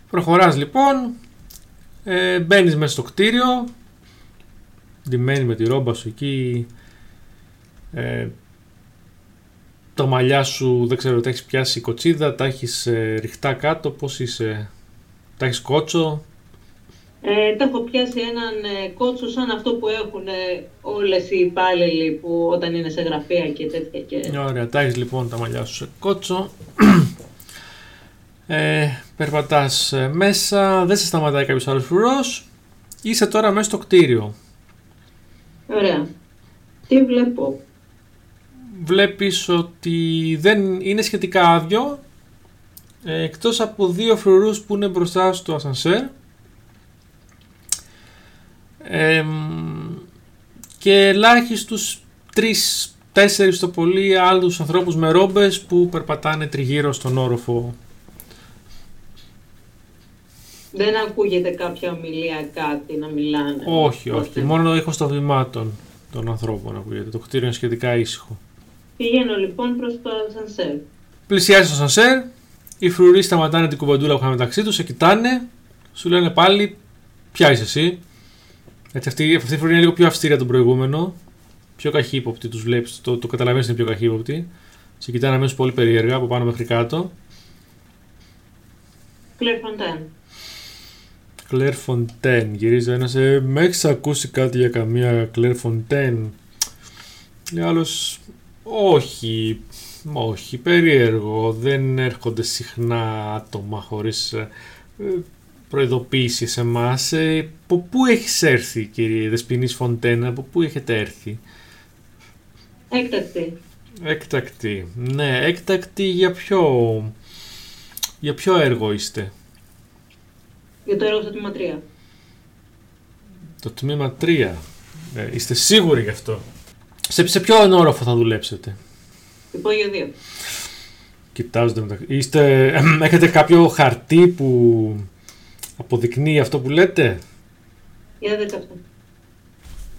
Προχωράς λοιπόν, ε, μπαίνεις μέσα στο κτίριο, ντυμένη με τη ρόμπα σου εκεί, ε, τα μαλλιά σου δεν ξέρω, τα έχεις πιάσει κοτσίδα, τα έχεις ε, ριχτά κάτω, πώς είσαι, τα έχεις κότσο, Ε, τα έχω πιάσει έναν ε, κότσο σαν αυτό που έχουν ε, όλες οι υπάλληλοι που όταν είναι σε γραφεία και τέτοια. Και... Ωραία, τα έχεις λοιπόν τα μαλλιά σου σε κότσο. Ε, περπατάς ε, μέσα, δεν σε σταματάει κάποιος άλλος φρουρός. Είσαι τώρα μέσα στο κτίριο. Ωραία. Τι βλέπω; Βλέπεις ότι δεν είναι σχετικά άδειο. Ε, εκτός από δύο φρουρούς που είναι μπροστά στο ασανσέρ. Ε, μ, και ελάχιστους τρεις, τέσσερις το πολύ άλλους ανθρώπους με ρόμπες που περπατάνε τριγύρω στον όροφο. Δεν ακούγεται κάποια ομιλία κάτι να μιλάνε. Όχι, όχι. Μόνο ο ήχος των βημάτων των ανθρώπων ακούγεται. Το κτίριο είναι σχετικά ήσυχο. Πηγαίνω λοιπόν προς το ασανσέρ. Πλησιάζει στο σανσέρ, οι φρουροί σταματάνε την κουβεντούλα που είχαν μεταξύ τους, σε κοιτάνε, σου λένε πάλι ποια είσαι εσύ; Έτσι, αυτή, αυτή η φρουρή είναι λίγο πιο αυστηρή από τον προηγούμενο. Πιο καχύποπτη, τους βλέπεις, το, το καταλαβαίνεις είναι πιο καχύποπτη. Σε κοιτάνε αμέσως πολύ περίεργα από πάνω μέχρι κάτω. Claire Fontaine. Claire Fontaine. Γυρίζει ένας. Ε, με έχεις ακούσει κάτι για καμία Claire Fontaine. Λέει άλλος. Όχι. Όχι. Περίεργο. Δεν έρχονται συχνά άτομα χωρίς προειδοποίηση σε εμάς. Ε, από πού έχεις έρθει, κύριε Δεσποινίς Fontaine, από πού έχετε έρθει; Έκτακτη. Έκτακτη. Ναι, έκτακτη για ποιο. Για ποιο έργο είστε; Για το έργο στο τμήμα 3. Το τμήμα 3. Ε, είστε σίγουροι γι' αυτό; Σε, σε ποιο όροφο θα δουλέψετε; Υπόγειο 2. Κοιτάζετε μεταξύ. Είστε, έχετε κάποιο χαρτί που αποδεικνύει αυτό που λέτε; Για δείτε αυτό.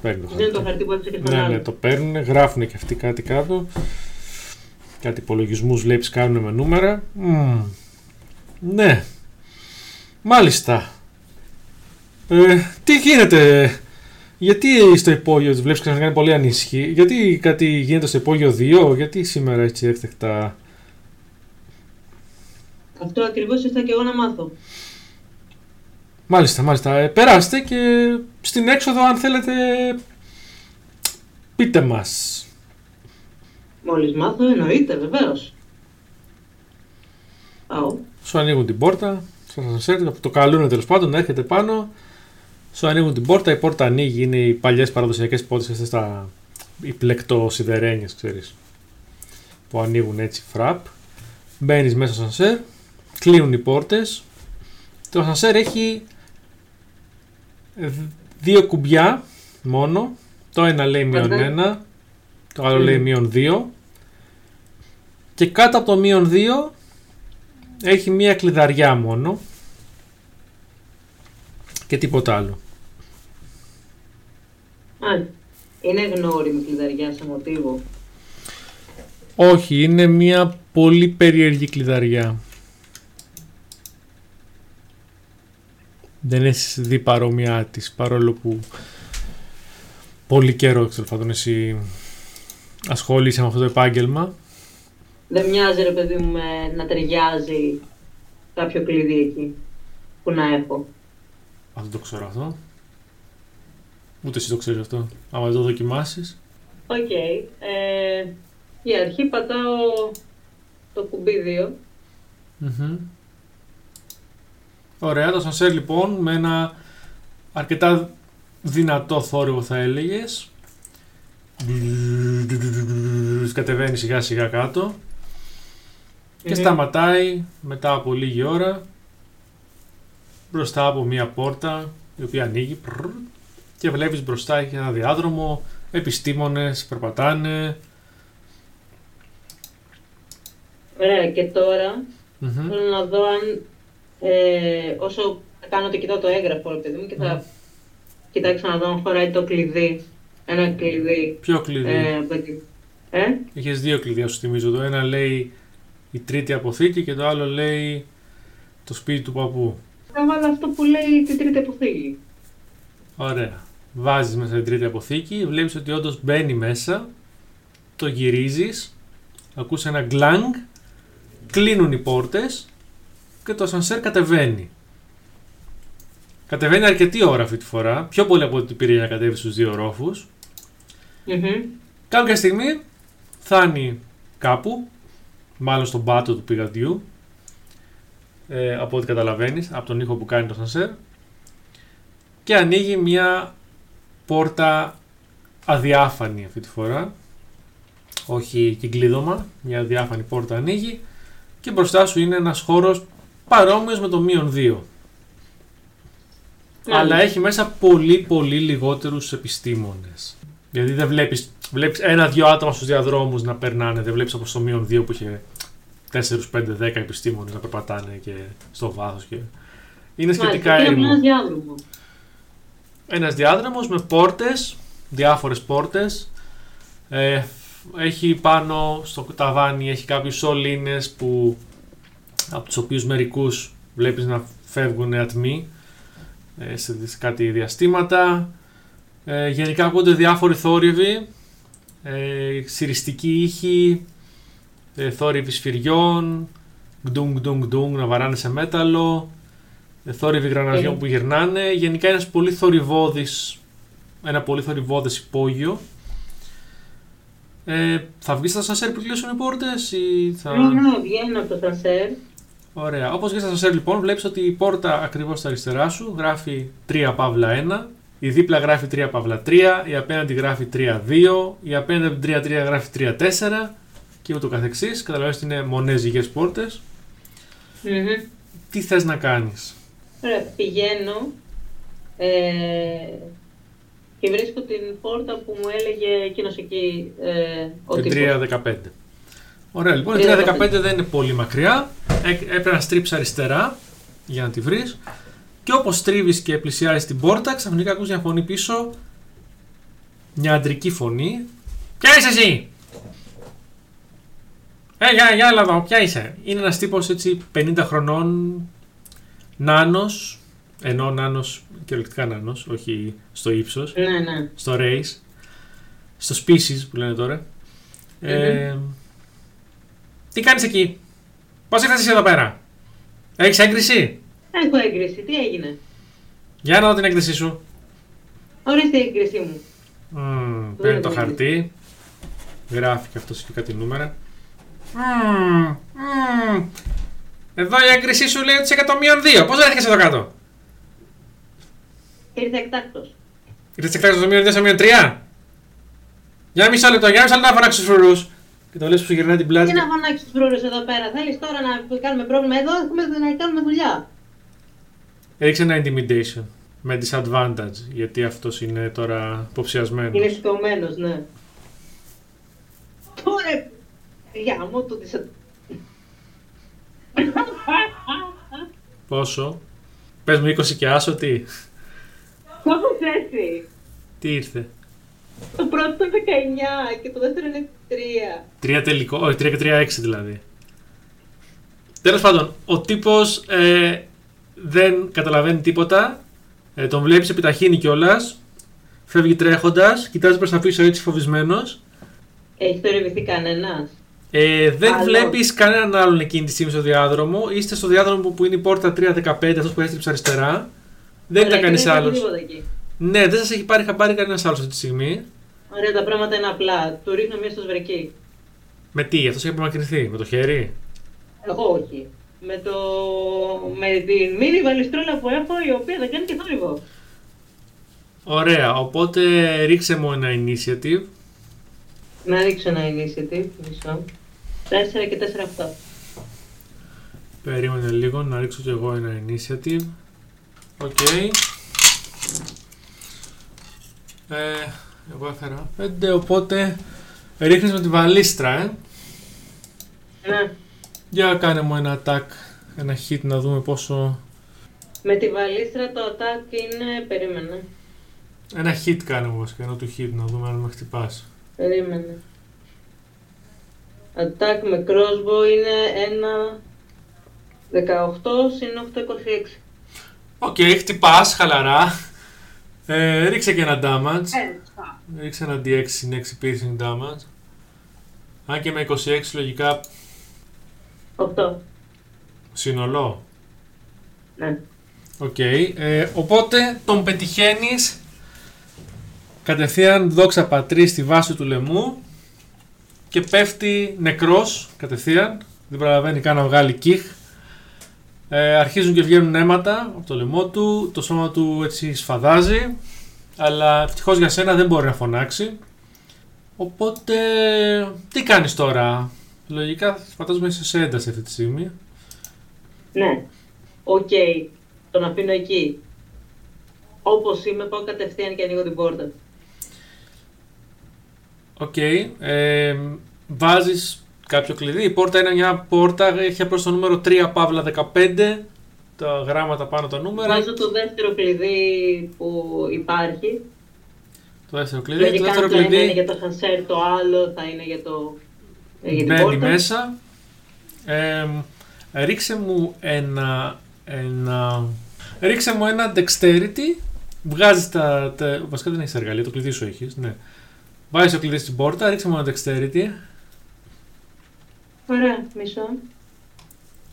Παίρνω Δεν είναι το χαρτί που έπαιξε και στον Ναι, άλλο. ναι, το παίρνουν, γράφουν και αυτοί κάτι κάτω. Κάτι υπολογισμούς βλέπει κάνουν με νούμερα. Μμμ. Ναι. Μάλιστα. Ε, τι γίνεται; Γιατί στο υπόγειο βλέπεις ξανά κάνει πολύ ανήσυχη; Γιατί κάτι γίνεται στο υπόγειο 2. Γιατί σήμερα έτσι έφτεχτα; Αυτό ακριβώς ήρθα και εγώ να μάθω. Μάλιστα, μάλιστα. Ε, περάστε και στην έξοδο αν θέλετε πείτε μας. Μόλις μάθω, εννοείται, βεβαίως. Πάω. Σου ανοίγουν την πόρτα, στο ασανσέρ, το καλούν τέλος πάντων, έρχεται πάνω. Σου ανοίγουν την πόρτα, η πόρτα ανοίγει, είναι οι παλιές παραδοσιακές πόρτες αυτές τα. οι πλεκτοσιδερένιες, ξέρεις. Που ανοίγουν έτσι φραπ. Μπαίνεις μέσα στο ασανσέρ, κλείνουν οι πόρτες. Το ασανσέρ έχει ε, δύο κουμπιά μόνο. Το ένα λέει μείον Μμμ. ένα, το άλλο Μμμ. λέει μείον δύο. Και κάτω από το μείον δύο έχει μία κλειδαριά μόνο και τίποτα άλλο. Μάλιστα. Είναι γνώριμη κλειδαριά σε μοτίβο. Όχι, είναι μία πολύ περίεργη κλειδαριά. Δεν έχεις δει παρόμοιά της, παρόλο που πολύ καιρό τέλος πάντων εσύ ασχολείσαι με αυτό το επάγγελμα. Δεν μοιάζει ρε παιδί μου με να ταιριάζει κάποιο κλειδί εκεί που να έχω. Α, δεν το ξέρω αυτό. Ούτε εσύ το ξέρεις αυτό. Άμα δεν το δοκιμάσεις. Οκ. Ε, για αρχή πατάω το κουμπί 2. Μμμ. Ωραία, το σανσέρ λοιπόν με ένα αρκετά δυνατό θόρυβο θα έλεγες. Κατεβαίνει σιγά σιγά κάτω και Μμμ. σταματάει μετά από λίγη ώρα μπροστά από μία πόρτα η οποία ανοίγει πρρρ, και βλέπεις μπροστά έχει ένα διάδρομο, επιστήμονες περπατάνε. Ωραία, και τώρα Μμμ. θέλω να δω αν ε, όσο κάνω και κοιτάω το έγγραφο ρε παιδί μου και θα Μμμ. κοιτάξω να δω αν χωράει το κλειδί. Ένα κλειδί. Ποιο κλειδί; Ε, από εκεί. ε, Είχες δύο κλειδιά σου θυμίζω. Το ένα λέει η τρίτη αποθήκη και το άλλο λέει το σπίτι του παππού. θα βάλω αυτό που λέει την τρίτη αποθήκη. Ωραία. Βάζεις μέσα την τρίτη αποθήκη, βλέπεις ότι όντως μπαίνει μέσα, το γυρίζεις, ακούς ένα γκλάνγκ, κλείνουν οι πόρτες και το ασανσέρ κατεβαίνει. Κατεβαίνει αρκετή ώρα αυτή τη φορά, πιο πολύ από ό,τι πήρε για να κατέβει στους δύο ρόφους. Μμμ. Κάποια στιγμή φτάνει κάπου, μάλλον στον πάτο του πηγαδιού, ε, από ό,τι καταλαβαίνεις, από τον ήχο που κάνει το σανσέρ, και ανοίγει μια πόρτα αδιάφανη αυτή τη φορά, όχι κυκλίδωμα, μια αδιάφανη πόρτα ανοίγει και μπροστά σου είναι ένας χώρος παρόμοιος με το μείον 2. Αλλά έχει μέσα πολύ πολύ λιγότερους επιστήμονες. Γιατί δεν βλέπεις, βλέπεις ένα-δυο άτομα στους διαδρόμους να περνάνε, δεν βλέπεις όπως στο μείον 2 που είχε 4, 5, 10 επιστήμονες να περπατάνε και στο βάθος και... Είναι σχετικά Μάλιστα, έρημο. Είναι ένας διάδρομο. Ένας διάδρομος με πόρτες, διάφορες πόρτες. Ε, έχει πάνω στο ταβάνι έχει κάποιους σωλήνες που από τους οποίους μερικούς βλέπεις να φεύγουν ατμοί ε, σε σε κάτι διαστήματα. Ε, γενικά ακούγονται διάφοροι θόρυβοι, ε, συριστικοί ήχοι, ε, θόρυβοι σφυριών, γκντουνγκ γκντουνγκ γκντουνγκ να βαράνε σε μέταλλο, ε, θόρυβοι γραναζιών Ε. που γυρνάνε. Γενικά ένας πολύ θορυβώδης, ένα πολύ θορυβώδες υπόγειο. Ε, θα βγεις στ' ασανσέρ που κλείσουν οι πόρτες ή θα... Ναι, ναι, βγαίνω από το ασανσέρ. Ωραία. Όπως βγεις στ' ασανσέρ λοιπόν βλέπεις ότι η πόρτα ακριβώς στα αριστερά σου γράφει 3 παύλα 1, η δίπλα γράφει 3 παύλα 3, η απέναντι γράφει 3-2, η απέναντι από την 3-3 γράφει 3-4 και ούτω καθεξής. Καταλαβαίνεις ότι είναι μονέζικες πόρτες. Μμμ. Τι θες να κάνεις; Ωραία, πηγαίνω ε, Και βρίσκω την πόρτα που μου έλεγε εκείνος εκεί ε, ο Την τύπος. 315. Ωραία, λοιπόν, η 315. 315 δεν είναι πολύ μακριά. Ε, Έπρεπε να στρίψεις αριστερά για να τη βρεις. Και όπως στρίβει και πλησιάζει την πόρτα, ξαφνικά ακούς μια φωνή πίσω. Μια αντρική φωνή. Ποια είσαι εσύ! Ε, για, για έλα εδώ, ποια είσαι; Είναι ένας τύπος έτσι 50 χρονών, νάνος, ενώ νάνος, κυριολεκτικά νάνος, όχι στο ύψος Ναι, ναι. στο race, στο species που λένε τώρα. Ε, τι κάνεις εκεί, πώς ήρθες εσύ εδώ πέρα, έχεις έγκριση, Έχω έγκριση. Τι έγινε; για να δω την έγκρισή σου. Ορίστε η έγκρισή μου. Μμμ, παίρνει το έχω χαρτί, γράφει και αυτός και κάτι νούμερα. Μμμ, μμμ. Εδώ η έγκρισή σου λέει ότι είσαι 102, πώς βρέθηκες εδώ κάτω; Ήρθε εκτάκτος. Ήρθες εκτάκτος στο μείον 2 στο μείον 3. Για μισό λεπτό, για μισό λεπτό να φωνάξεις τους φρουρούς. Και το λες που σου γυρνάει την πλάτη. Τι να φωνάξεις τους μπρούρου εδώ πέρα; Θέλεις τώρα να κάνουμε πρόβλημα; Εδώ, έχουμε να κάνουμε δουλειά. Ρίξε ένα intimidation με disadvantage, γιατί αυτός είναι τώρα υποψιασμένος. Είναι σηκωμένο, ναι. Τώρα. Για μου το τις... Πόσο; Πες μου 20 και άσο, τι, Κάπως έτσι. τι ήρθε; Το πρώτο ήταν 19 και το δεύτερο είναι 3. 3 τελικό, όχι 3 και 3 6 δηλαδή. Τέλος πάντων, ο τύπος ε, δεν καταλαβαίνει τίποτα, ε, τον βλέπεις επιταχύνει κιόλας. φεύγει τρέχοντας, κοιτάζει προς τα πίσω έτσι φοβισμένος. Έχει θορυβηθεί κανένας; Ε, δεν Άλλος. βλέπεις κανέναν άλλον εκείνη τη στιγμή στο διάδρομο. Είστε στο διάδρομο που, που είναι η πόρτα 315, αυτός που έστριψε αριστερά. Δεν ήταν κανείς άλλος. Ναι, δεν σας έχει πάρει χαμπάρι κανένας άλλος αυτή τη στιγμή. Ωραία, τα πράγματα είναι απλά. Του ρίχνω μία στο σβρεκί. Με τι, αυτός έχει απομακρυνθεί, με το χέρι; Εγώ όχι. Με, το... με την μίνι βαλιστρόλα που έχω, η οποία δεν κάνει και θόρυβο. Ωραία, οπότε ρίξε μου ένα initiative. Να ρίξω ένα initiative, μισό. 4 και 4 αυτό. Περίμενε λίγο να ρίξω κι εγώ ένα initiative. Οκ. Ε, εγώ έφερα 5, οπότε ρίχνεις με τη βαλίστρα, ε. Ναι. Για κάνε μου ένα attack, ένα hit να δούμε πόσο... Με τη βαλίστρα το attack είναι. Περίμενε. Ένα hit κάνε μου βασικά, ενώ του hit να δούμε αν με χτυπάς. Περίμενε. Attack με crossbow είναι ένα 18 συν 8, 26. Οκ, χτυπάς, χαλαρά. Ε, ρίξε και ένα damage. Ρίξε ένα D6 συν 6 piercing damage. Αν και με 26 λογικά 8. σύνολο. Ναι. Οκ. Ε, οπότε τον πετυχαίνεις κατευθείαν δόξα πατρί στη βάση του λαιμού και πέφτει νεκρός κατευθείαν. Δεν προλαβαίνει καν να βγάλει κιχ. Ε, αρχίζουν και βγαίνουν αίματα από το λαιμό του. Το σώμα του έτσι σφαδάζει. Αλλά ευτυχώς για σένα δεν μπορεί να φωνάξει. Οπότε τι κάνεις τώρα; Λογικά φαντάζομαι είσαι σε ένταση αυτή τη στιγμή. Ναι. Οκ. Τον αφήνω εκεί. Όπως είμαι, πάω κατευθείαν και ανοίγω την πόρτα. Οκ. Ε, βάζεις κάποιο κλειδί; Η πόρτα είναι μια πόρτα, έχει απλώς το νούμερο 3 παύλα 15. Τα γράμματα πάνω τα νούμερα. Βάζω το δεύτερο κλειδί που υπάρχει. Το δεύτερο κλειδί. Το Λογικά δεύτερο το ένα είναι κλειδί για το σανσέρ, το άλλο θα είναι για, το... ε, για την μπαίνει πόρτα. μέσα. Ε, ρίξε μου ένα, ένα... Ρίξε μου ένα dexterity. Βγάζεις τα, τα... Βασικά δεν έχεις εργαλεία, το κλειδί σου έχεις. Ναι. Βάζεις το κλειδί στην πόρτα, ρίξε μου ένα dexterity. Ωραία, μισό.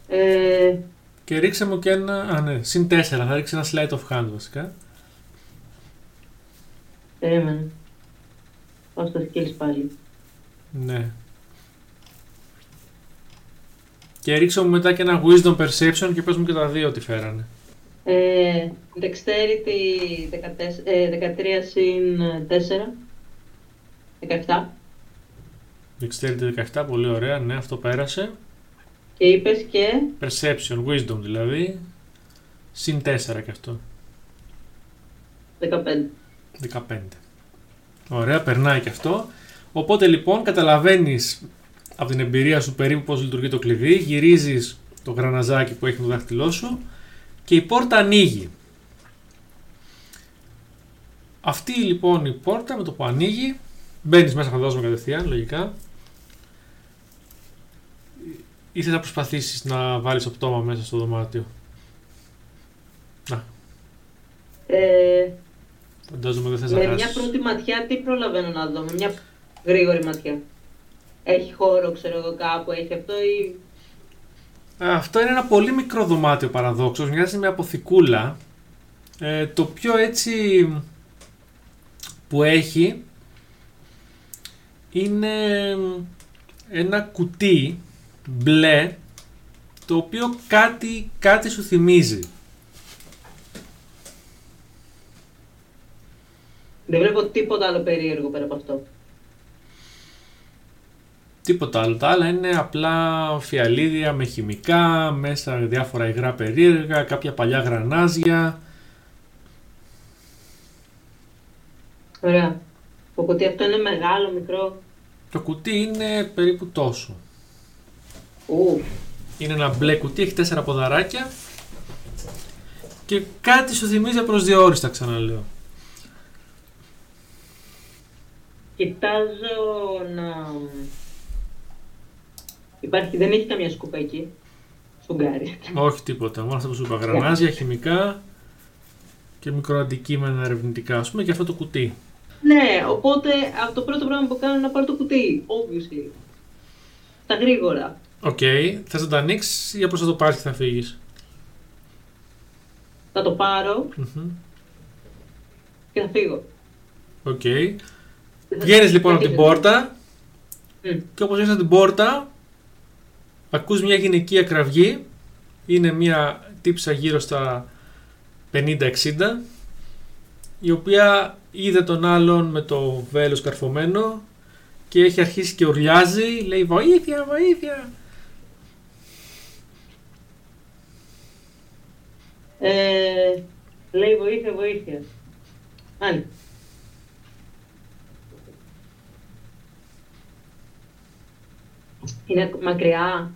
Ε, Και ρίξε μου και ένα... Α, ναι, συν 4. Θα ρίξεις ένα sleight of hand βασικά. περίμενε. Πάω στο skills πάλι. Ναι. Και ρίξε μου μετά και ένα wisdom perception και πες μου και τα δύο τι φέρανε. Ε, dexterity 14, ε, 13 συν 4. 17. Dexterity 17, πολύ ωραία, ναι, αυτό πέρασε. Και είπες και Perception, wisdom δηλαδή. Συν 4 και αυτό. 15. 15. Ωραία, περνάει και αυτό. Οπότε λοιπόν καταλαβαίνεις από την εμπειρία σου περίπου πώς λειτουργεί το κλειδί, γυρίζεις το γραναζάκι που έχει το δάχτυλό σου και η πόρτα ανοίγει. Αυτή λοιπόν η πόρτα με το που ανοίγει, μπαίνεις μέσα φαντάζομαι κατευθείαν, λογικά. Ή θα προσπαθήσεις να βάλεις το πτώμα μέσα στο δωμάτιο; Να. Ε, Φαντάζομαι δεν θες με να μια χάσεις. πρώτη ματιά τι προλαβαίνω να δω, με μια γρήγορη ματιά. Έχει χώρο, ξέρω εγώ κάπου, έχει αυτό ή... Αυτό είναι ένα πολύ μικρό δωμάτιο παραδόξως, μοιάζει με αποθηκούλα. Ε, το πιο έτσι που έχει είναι ένα κουτί μπλε το οποίο κάτι, κάτι σου θυμίζει. Δεν βλέπω τίποτα άλλο περίεργο πέρα από αυτό. Τίποτα άλλο. Τα άλλα είναι απλά φιαλίδια με χημικά, μέσα διάφορα υγρά περίεργα, κάποια παλιά γρανάζια. Ωραία. Το κουτί αυτό είναι μεγάλο, μικρό. Το κουτί είναι περίπου τόσο. Ου, Είναι ένα μπλε κουτί, έχει τέσσερα ποδαράκια και κάτι σου θυμίζει προσδιορίστα ξαναλέω. κοιτάζω να... Υπάρχει, δεν έχει καμία σκούπα εκεί. Σφουγγάρι. Όχι τίποτα, μόνο αυτό που σου είπα. Γρανάζια, χημικά και μικροαντικείμενα ερευνητικά, ας πούμε, και αυτό το κουτί. Ναι, οπότε αυτό το πρώτο πράγμα που κάνω είναι να πάρω το κουτί. Obviously. Στα γρήγορα. Οκ, θες να το ανοίξεις ή απλώς θα το πάρεις και θα φύγεις; Θα το πάρω και θα φύγω. Οκ. Βγαίνεις λοιπόν από την πόρτα Μμ. και όπως βγαίνεις από την πόρτα ακούς μια γυναικεία κραυγή. Είναι μια τύπισσα γύρω στα 50-60 η οποία είδε τον άλλον με το βέλος καρφωμένο και έχει αρχίσει και ουρλιάζει, λέει βοήθεια, βοήθεια. Ε, λέει βοήθεια, βοήθεια. Άλλη. Είναι μακριά.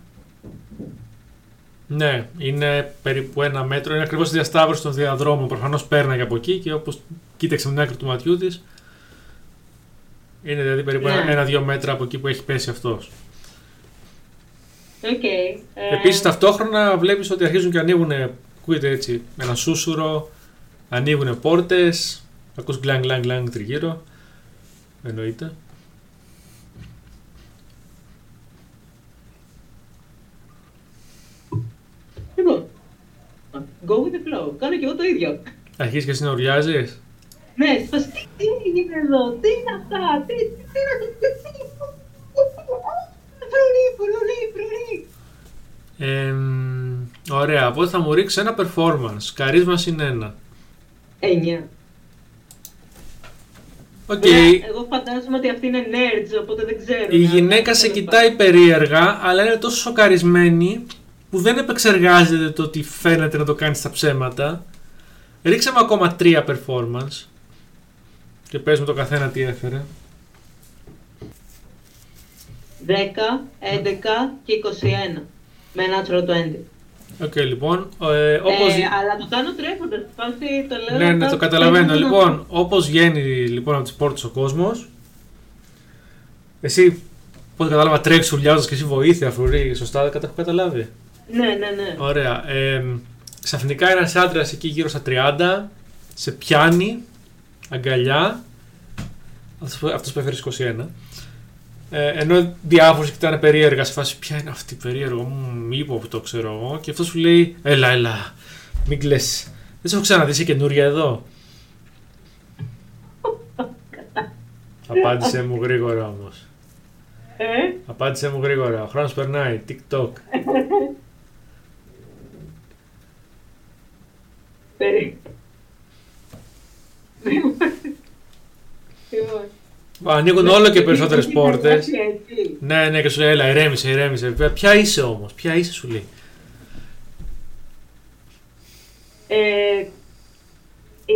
Ναι, είναι περίπου ένα μέτρο. Είναι ακριβώς στη διασταύρωση των διαδρόμων. Προφανώς πέρναγε από εκεί και όπως κοίταξε με την άκρη του ματιού της. Είναι δηλαδή περίπου Ναι. ένα- ένα-δύο μέτρα από εκεί που έχει πέσει αυτός. Οκ. Ε, Επίσης ταυτόχρονα βλέπεις ότι αρχίζουν και ανοίγουν. Ακούγεται έτσι ένα σούσουρο. Ανοίγουν πόρτες. Ακούς γκλάνγκ γκλάνγκ γκλάνγκ τριγύρω. Εννοείται. Λοιπόν. Go with the flow. Κάνω και εγώ το ίδιο. Αρχίζεις και εσύ να ουρλιάζει. Ναι, στη φάση, τι, τι έγινε εδώ, τι είναι αυτά, τι, τι, τι είναι αυτό, τι, τι, Φρουροί, φρουροί, φρουροί. ωραία, οπότε θα μου ρίξεις ένα performance. Καρίσμα συν ένα. Εννιά. Οκ. Βέβαια, Εγώ φαντάζομαι ότι αυτή είναι nerds, οπότε δεν ξέρω. Η να- γυναίκα να- σε να- κοιτάει περίεργα, αλλά είναι τόσο σοκαρισμένη που δεν επεξεργάζεται το ότι φαίνεται να το κάνει στα ψέματα. Ρίξε μου ακόμα τρία performance. Και πες μου το καθένα τι έφερε. 10, 11 και 21. Με natural 20. Οκ, λοιπόν. Ε, όπως... Ε, αλλά το κάνω τρέχοντας. Φάση το λέω. ναι, ναι, θα- το καταλαβαίνω. θα- Λοιπόν, όπως βγαίνει λοιπόν από τις πόρτες ο κόσμος, εσύ, απ' ό,τι κατάλαβα, τρέχεις ουρλιάζοντας και εσύ βοήθεια, φρουροί, σωστά, δεν κατα- έχω καταλάβει. Ναι, ναι, ναι. Ωραία. Ε, ξαφνικά ένας άντρας εκεί γύρω στα 30 σε πιάνει αγκαλιά. Αυτός που, αυτός που έφερε στις 21. Ε, ενώ διάφοροι κοιτάνε περίεργα σε φάση ποια είναι αυτή περίεργο, μου είπα που το ξέρω εγώ. Και αυτός σου λέει έλα, έλα, μην κλαις. Δεν σε έχω ξαναδεί, είσαι καινούρια εδώ. Απάντησε μου γρήγορα όμως. Ε, Απάντησε μου γρήγορα. Ο χρόνος περνάει. TikTok. Περί. Λοιπόν. Ανοίγουν όλο και περισσότερες Έχει πόρτες. περάσει έτσι. Ναι, ναι, και σου λέει, έλα, ηρέμησε, ηρέμησε. Ποια είσαι όμως, ποια είσαι, σου λέει. Ε,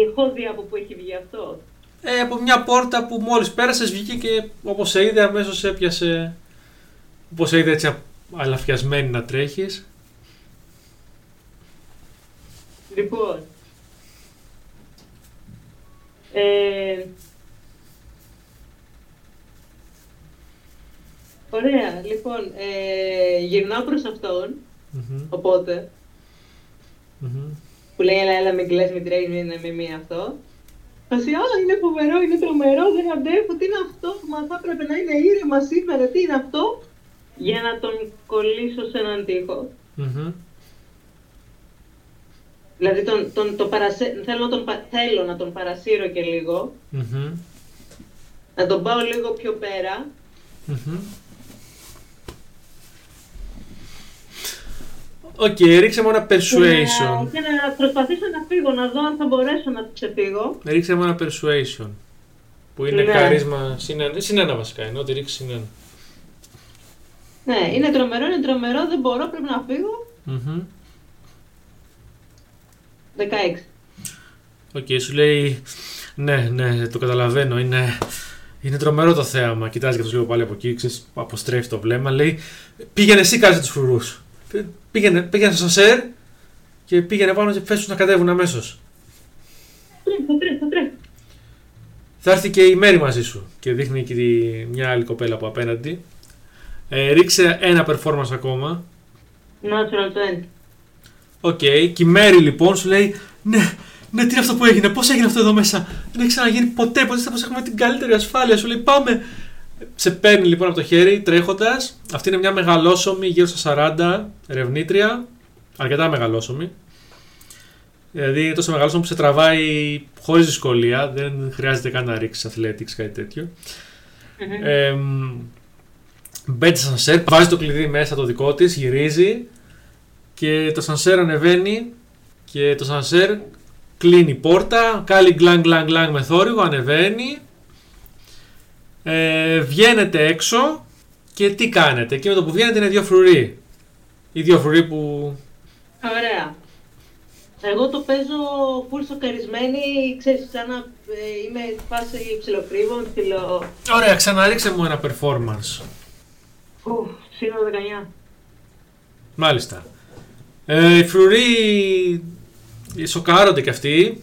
έχω δει από πού έχει βγει αυτό. Ε, από μια πόρτα που μόλις πέρασες βγήκε και όπως σε είδε αμέσως έπιασε όπως σε είδε έτσι αλαφιασμένη να τρέχεις. Λοιπόν. Ε, ωραία, λοιπόν, ε, γυρνάω προς αυτόν, Μμμ, οπότε, μμμ. που λέει, έλα, έλα, μην κλαις, μην τρέχεις, μην είναι με μία αυτό. Θα σου α, είναι φοβερό, είναι τρομερό, δεν αντέχω, τι είναι αυτό, μα θα έπρεπε να είναι ήρεμα σήμερα, τι είναι αυτό. Για να τον κολλήσω σε έναν τοίχο. Μμμ. Δηλαδή, τον, τον, το παρασε... θέλω, να τον, πα- θέλω να τον παρασύρω και λίγο, Μμμ. να τον πάω λίγο πιο πέρα. Μμμ. Οκ, ρίξε μου ένα Και persuasion. να, και να προσπαθήσω να φύγω, να δω αν θα μπορέσω να ξεφύγω. Ρίξε μου ένα persuasion. Που είναι Ναι. καρίσμα συν ένα. Συν ένα βασικά είναι, ό,τι ρίξει συν ένα. Ναι, είναι τρομερό, είναι τρομερό, δεν μπορώ, πρέπει να φύγω. Μμμ. 16. Οκ, σου λέει. Ναι, ναι, το καταλαβαίνω. Είναι, είναι τρομερό το θέαμα. Κοιτάζει και αυτός λίγο πάλι από εκεί, ξέρεις, αποστρέφει το βλέμμα. Λέει: Πήγαινε εσύ, κάτσε τους φρουρούς. Πήγαινε, πήγαινε στο σανσέρ και πήγαινε πάνω και φέσου να κατέβουν αμέσως. Τρέχω, τρέχω, τρέχω. Θα έρθει και η Μέρη μαζί σου. Και δείχνει και τη- μια άλλη κοπέλα από απέναντι. Ε, ρίξε ένα performance ακόμα. Natural 20. Οκ, και η Μέρη λοιπόν σου λέει: Ναι, ναι, τι είναι αυτό που έγινε, πώς έγινε αυτό εδώ μέσα; Δεν έχει ξαναγίνει ποτέ, υποτίθεται έχουμε την καλύτερη ασφάλεια. Σου λέει: Πάμε. Σε παίρνει λοιπόν από το χέρι τρέχοντας. Αυτή είναι μια μεγαλόσωμη, γύρω στα 40 ερευνήτρια. Αρκετά μεγαλόσωμη. Δηλαδή είναι τόσο μεγαλόσωμη που σε τραβάει χωρίς δυσκολία. Δεν χρειάζεται καν να ρίξεις athletics κάτι τέτοιο. Μμμ. Ε, μπαίνει στο σανσέρ, βάζει το κλειδί μέσα το δικό της, γυρίζει και το σανσέρ ανεβαίνει και το σανσέρ κλείνει η πόρτα, κάνει γκλάνγκ γκλάνγκ γκλάνγκ με θόρυβο, ανεβαίνει, ε, βγαίνετε έξω και τι κάνετε; Και με το που βγαίνετε είναι δύο φρουροί. Οι δύο φρουροί που... Ωραία. Εγώ το παίζω full σοκαρισμένη, ξέρεις, σαν να ε, είμαι σε φάση ψιλοκρύβομαι, ψιλο... Ωραία, ξαναρίξε μου ένα performance. Ουφ, σύνολο 19. Μάλιστα. Ε, οι φρουροί σοκάρονται κι αυτοί.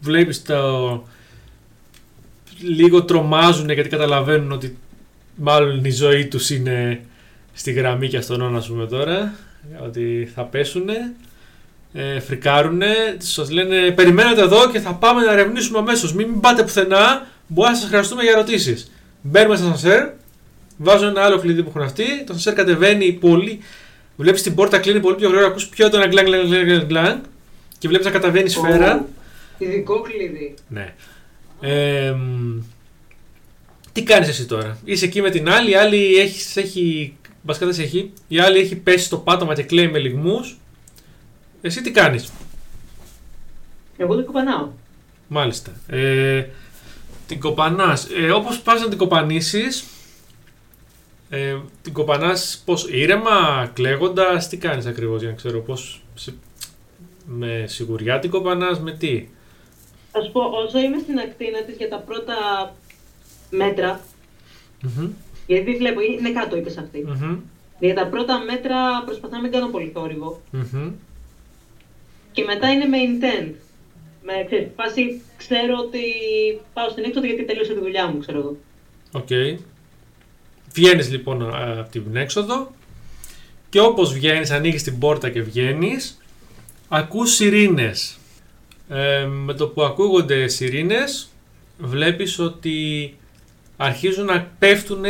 Βλέπεις το... Λίγο τρομάζουν γιατί καταλαβαίνουν ότι μάλλον η ζωή τους είναι στη γραμμή και στον ώνα, ας πούμε τώρα. Ότι θα πέσουνε. Ε, φρικάρουνε. Σας λένε περιμένετε εδώ και θα πάμε να ερευνήσουμε αμέσως. Μην, μην πάτε πουθενά. Μπορεί να σας χρειαστούμε για ερωτήσεις. Μπαίνουμε στα σανσέρ. Βάζουν ένα άλλο κλειδί που έχουν αυτοί. Το σανσέρ κατεβαίνει πολύ Βλέπεις την πόρτα κλείνει πολύ πιο γρήγορα, ακούς πιο έντονα γκλάνγκ, γκλάνγκ, γκλάνγκ, γκλάνγκ και βλέπεις να κατεβαίνει η σφαίρα. Ω, Ειδικό κλειδί. Ναι. Ε, μ, τι κάνεις εσύ τώρα; Είσαι εκεί με την άλλη, η άλλη έχεις, έχει βασικά δεν σε έχει, η άλλη έχει πέσει στο πάτωμα και κλαίει με λιγμούς. Εσύ τι κάνεις; Εγώ την κοπανάω. Μάλιστα. Ε, την κοπανάς. Ε, όπως πας να την κοπανίσεις, ε, την κοπανάς πώς ήρεμα, κλαίγοντας, τι κάνεις ακριβώς για να ξέρω πώς, σε- με σιγουριά την κοπανάς, με τι; Θα σου πω, όσο είμαι στην ακτίνα της για τα πρώτα μέτρα, Μμμ, γιατί βλέπω, είναι κάτω είπες αυτή. μμμ, Για τα πρώτα μέτρα προσπαθώ να μην κάνω πολύ θόρυβο. μμμ. Και μετά είναι με intent. Με ξέρεις, φάση ξέρω ότι πάω στην έξοδο γιατί τελείωσε η δουλειά μου, ξέρω εγώ. Οκ. Βγαίνεις λοιπόν α, από την έξοδο και όπως βγαίνεις, ανοίγεις την πόρτα και βγαίνεις, ακούς σειρήνες. Ε, με το που ακούγονται σειρήνες, βλέπεις ότι αρχίζουν να πέφτουν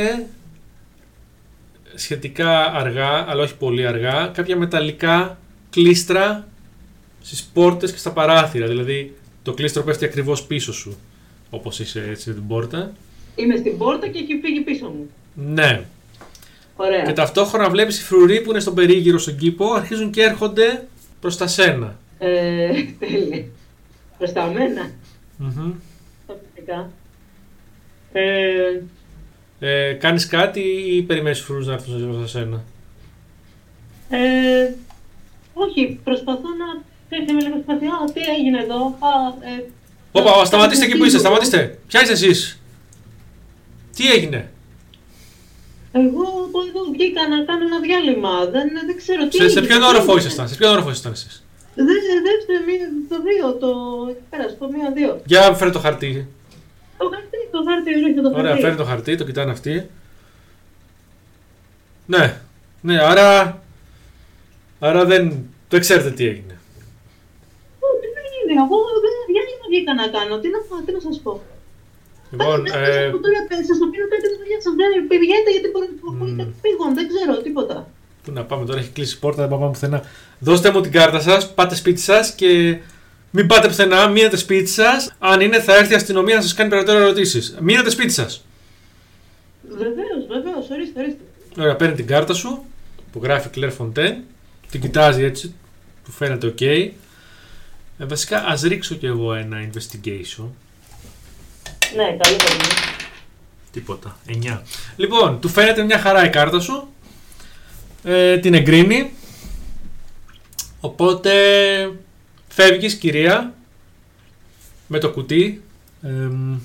σχετικά αργά, αλλά όχι πολύ αργά, κάποια μεταλλικά κλίστρα στις πόρτες και στα παράθυρα. Δηλαδή το κλίστρο πέφτει ακριβώς πίσω σου, όπως είσαι έτσι την πόρτα. Είμαι στην πόρτα και έχει φύγει πίσω μου. Ναι. Ωραία. Και ταυτόχρονα βλέπεις οι φρουροί που είναι στον περίγυρο στον κήπο αρχίζουν και έρχονται προς τα σένα. Ε, τέλεια. Προς τα μένα. Μμμ. Φυσικά. Ε, Ε, κάνεις κάτι ή περιμένεις τους φρουρούς να έρθουν προς τα σένα; ε, όχι, προσπαθώ να... Ξέρεις, είμαι λίγο σπαθιά. Α, τι έγινε εδώ; Α, ε, Όπα, σταματήστε εκεί που είστε, σταματήστε. Ποια είστε εσείς; Τι έγινε; Εγώ από εδώ βγήκα να κάνω ένα διάλειμμα. Δεν, δεν ξέρω τι. Σε, σε έγινε, ποιον τι όροφο έγινε. ήσασταν, σε ποιον όροφο ήσασταν εσείς; Δε, δεύτερο, μία- το 2, το. εκεί πέρα, στο μία 2. Για φέρε το χαρτί. Το χαρτί, το χάρτη, ορίστε το χαρτί. Ωραία, φέρε το χαρτί, το κοιτάνε αυτοί. Ναι, ναι, άρα. Άρα δεν. Δεν ξέρετε τι έγινε. Ω, Τι δεν είναι, εγώ δεν διάλειμμα βγήκα να κάνω. Τι να, πω- τι να σας πω. Λοιπόν, Πάτε, ε, σας πω τώρα, σας το πίνω κάτι τη δουλειά σας. Δεν πηγαίνετε γιατί μπορεί να έχετε πήγον, δεν ξέρω τίποτα. πού να πάμε τώρα, έχει κλείσει η πόρτα, δεν πάμε πουθενά. Δώστε μου την κάρτα σας, πάτε σπίτι σας και μην πάτε πουθενά, μείνετε σπίτι σας. Αν είναι, θα έρθει η αστυνομία να σας κάνει περαιτέρω ερωτήσεις. Μείνετε σπίτι σας. Βεβαίως, βεβαίως, ορίστε, ορίστε. Ωραία, παίρνει την κάρτα σου που γράφει Claire Fontaine, την κοιτάζει έτσι, του φαίνεται ok. Ε, βασικά, ας ρίξω κι εγώ ένα investigation. Ναι, καλό θα είναι. Τίποτα. 9. Λοιπόν, του φαίνεται μια χαρά η κάρτα σου. Ε, την εγκρίνει. Οπότε φεύγεις κυρία με το κουτί. Εμ,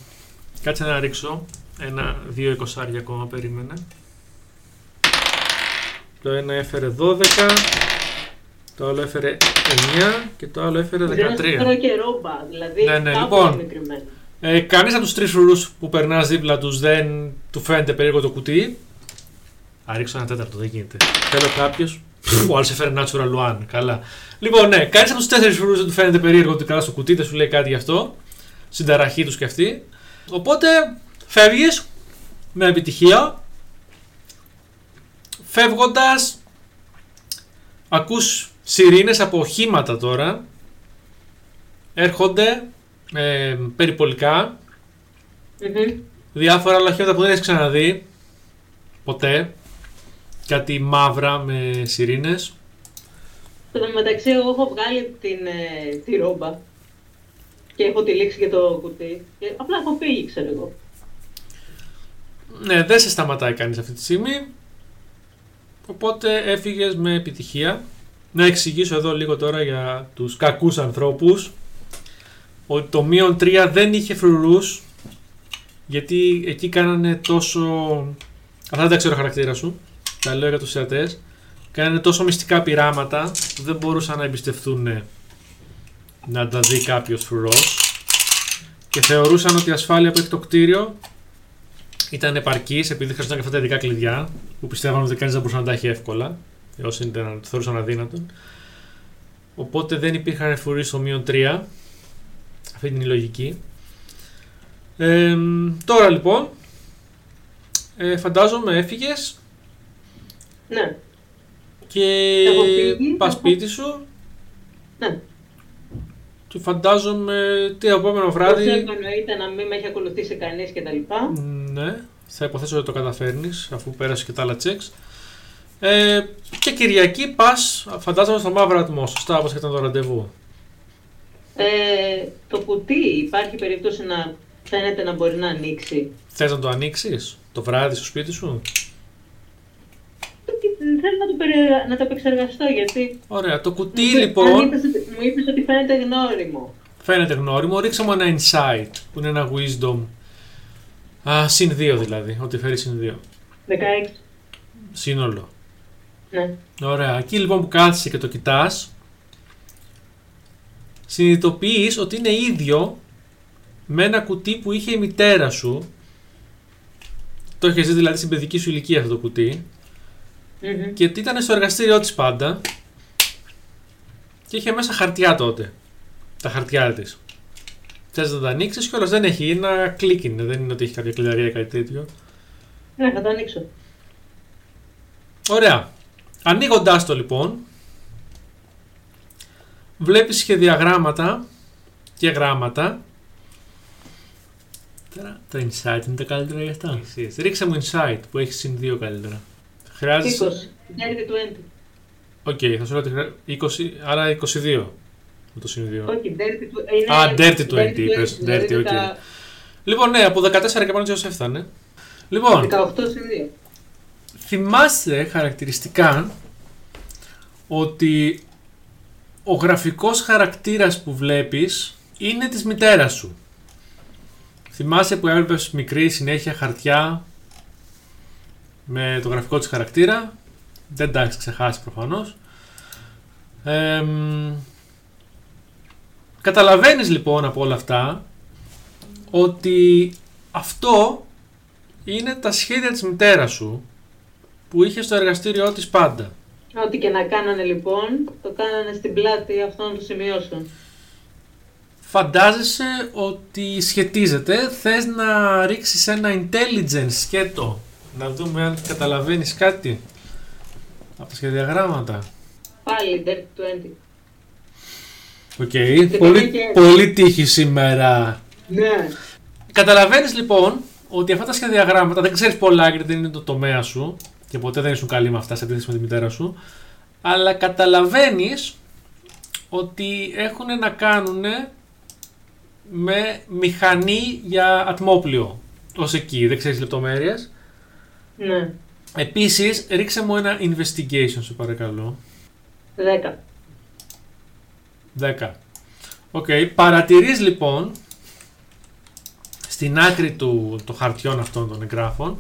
κάτσε να ρίξω ένα δύο εικοσάρια ακόμα περίμενε. Το ένα έφερε 12, το άλλο έφερε 9 και το άλλο έφερε 13. Δεν ξέρω και ρόμπα, δηλαδή Ναι, ναι, κάπου λοιπόν. Είναι κρυμμένο. Ε, Κανείς από τους τρεις φρουρού που περνάς δίπλα τους δεν του φαίνεται περίεργο το κουτί. Α, ρίξω ένα τέταρτο, δεν γίνεται. Θέλω κάποιος. Ο άλλος έφερε natural one. Καλά. Λοιπόν, ναι, κανείς από τους τέσσερις φρουρού δεν του φαίνεται περίεργο ότι καλά στο κουτί, δεν σου λέει κάτι γι' αυτό. Στην ταραχή τους και αυτή. Οπότε φεύγεις με επιτυχία. Φεύγοντας, ακούς σιρήνες από οχήματα τώρα. Έρχονται ε, περιπολικά, Μμμ. διάφορα άλλα οχήματα που δεν έχεις ξαναδεί ποτέ. Κάτι μαύρα με σιρήνες. Εν τω μεταξύ, εγώ έχω βγάλει την, ε, τη ρόμπα και έχω τυλίξει και το κουτί. Και απλά έχω φύγει, ξέρω εγώ. Ναι, δεν σε σταματάει κανείς αυτή τη στιγμή. Οπότε έφυγες με επιτυχία. Να εξηγήσω εδώ λίγο τώρα για τους κακούς ανθρώπους ότι το μείον 3 δεν είχε φρουρούς γιατί εκεί κάνανε τόσο... Αυτά δεν τα ξέρω χαρακτήρα σου. Τα λέω για τους θεατές. Κάνανε τόσο μυστικά πειράματα που δεν μπορούσαν να εμπιστευτούν να τα δει κάποιος φρουρός και θεωρούσαν ότι η ασφάλεια που έχει το κτίριο ήταν επαρκής επειδή χρειαζόταν και αυτά τα ειδικά κλειδιά που πιστεύαν ότι κανείς δεν μπορούσε να τα έχει εύκολα. Όσοι ήταν, το θεωρούσαν αδύνατο. Οπότε δεν υπήρχαν φρουροί στο μείον 3. Αυτή είναι η λογική. Ε, τώρα λοιπόν, ε, φαντάζομαι έφυγες Ναι, και Έχω φύγει, πας έχω- σπίτι σου ναι. και φαντάζομαι τι επόμενο Πώς βράδυ. εννοείται να μην με έχει ακολουθήσει κανείς και τα λοιπά. Ναι, θα υποθέσω ότι το καταφέρνεις αφού πέρασε και τα άλλα checks. Ε, και Κυριακή πας, φαντάζομαι, στο μαύρο ατμό. Σωστά, όπω ήταν το ραντεβού. Ε, το κουτί υπάρχει περίπτωση να φαίνεται να μπορεί να ανοίξει. Θες να το ανοίξεις; Το βράδυ στο σπίτι σου; Θέλω να το, περι... να το επεξεργαστώ γιατί. Ωραία, το κουτί μου είπε- λοιπόν αν είπες ότι- μου είπες ότι φαίνεται γνώριμο. φαίνεται γνώριμο. Ρίξε μου ένα insight που είναι ένα wisdom. Α, συν 2 δηλαδή, ότι φέρει συν 2. 16. Σύνολο. Ναι. Ωραία. Εκεί λοιπόν που κάθεσαι και το κοιτάς, συνειδητοποιείς ότι είναι ίδιο με ένα κουτί που είχε η μητέρα σου. Το είχες δει δηλαδή στην παιδική σου ηλικία αυτό το κουτί. Μμμ. Και ότι ήταν στο εργαστήριό της πάντα. Και είχε μέσα χαρτιά τότε. Τα χαρτιά της. Θες να τα ανοίξεις και δεν έχει. Είναι ένα κλικ είναι. Δεν είναι ότι έχει κάποια κλειδαρία ή κάτι τέτοιο. Ναι, θα το ανοίξω. Ωραία. Ανοίγοντάς το λοιπόν, βλέπεις και διαγράμματα και γράμματα. Τώρα το insight είναι τα καλύτερα για αυτά. Ρίξε μου insight που έχεις συν 2 καλύτερα. Χρειάζεσαι. 20. Dirty 20. Οκ, θα σου λέω ότι χρειά- 20, άρα 22 με το συν 2. Όχι, dirty 20. Είναι... Α, dirty 20 είπες. δηλαδή Dirty, OK. τα Λοιπόν, ναι, από 14 και πάνω έτσι έφτανε. Λοιπόν, 18 συν 2. θυμάστε χαρακτηριστικά ότι ο γραφικός χαρακτήρας που βλέπεις είναι της μητέρας σου. Θυμάσαι που έβλεπες μικρή συνέχεια χαρτιά με το γραφικό της χαρακτήρα. Δεν τα έχεις ξεχάσει προφανώς. Ε, καταλαβαίνεις λοιπόν από όλα αυτά ότι αυτό είναι τα σχέδια της μητέρας σου που είχε στο εργαστήριό της πάντα. Ό,τι και να κάνανε λοιπόν, το κάνανε στην πλάτη αυτών των σημειώσεων. Φαντάζεσαι ότι σχετίζεται, θες να ρίξεις ένα intelligence σκέτο, να δούμε αν καταλαβαίνεις κάτι από τα σχεδιαγράμματα. Πάλι, Dirty 20. Οκ, Και πολύ, πάμε και- πολύ τύχη σήμερα. Ναι. Καταλαβαίνεις λοιπόν ότι αυτά τα σχεδιαγράμματα δεν ξέρεις πολλά γιατί δεν είναι το τομέα σου και ποτέ δεν ήσουν καλή με αυτά σε αντίθεση με τη μητέρα σου. Αλλά καταλαβαίνεις ότι έχουν να κάνουν με μηχανή για ατμόπλιο. Ως εκεί, δεν ξέρεις λεπτομέρειες. Ναι. Επίσης, ρίξε μου ένα investigation, σε παρακαλώ. 10. 10. Οκ. Παρατηρείς λοιπόν στην άκρη του των χαρτιών αυτών των εγγράφων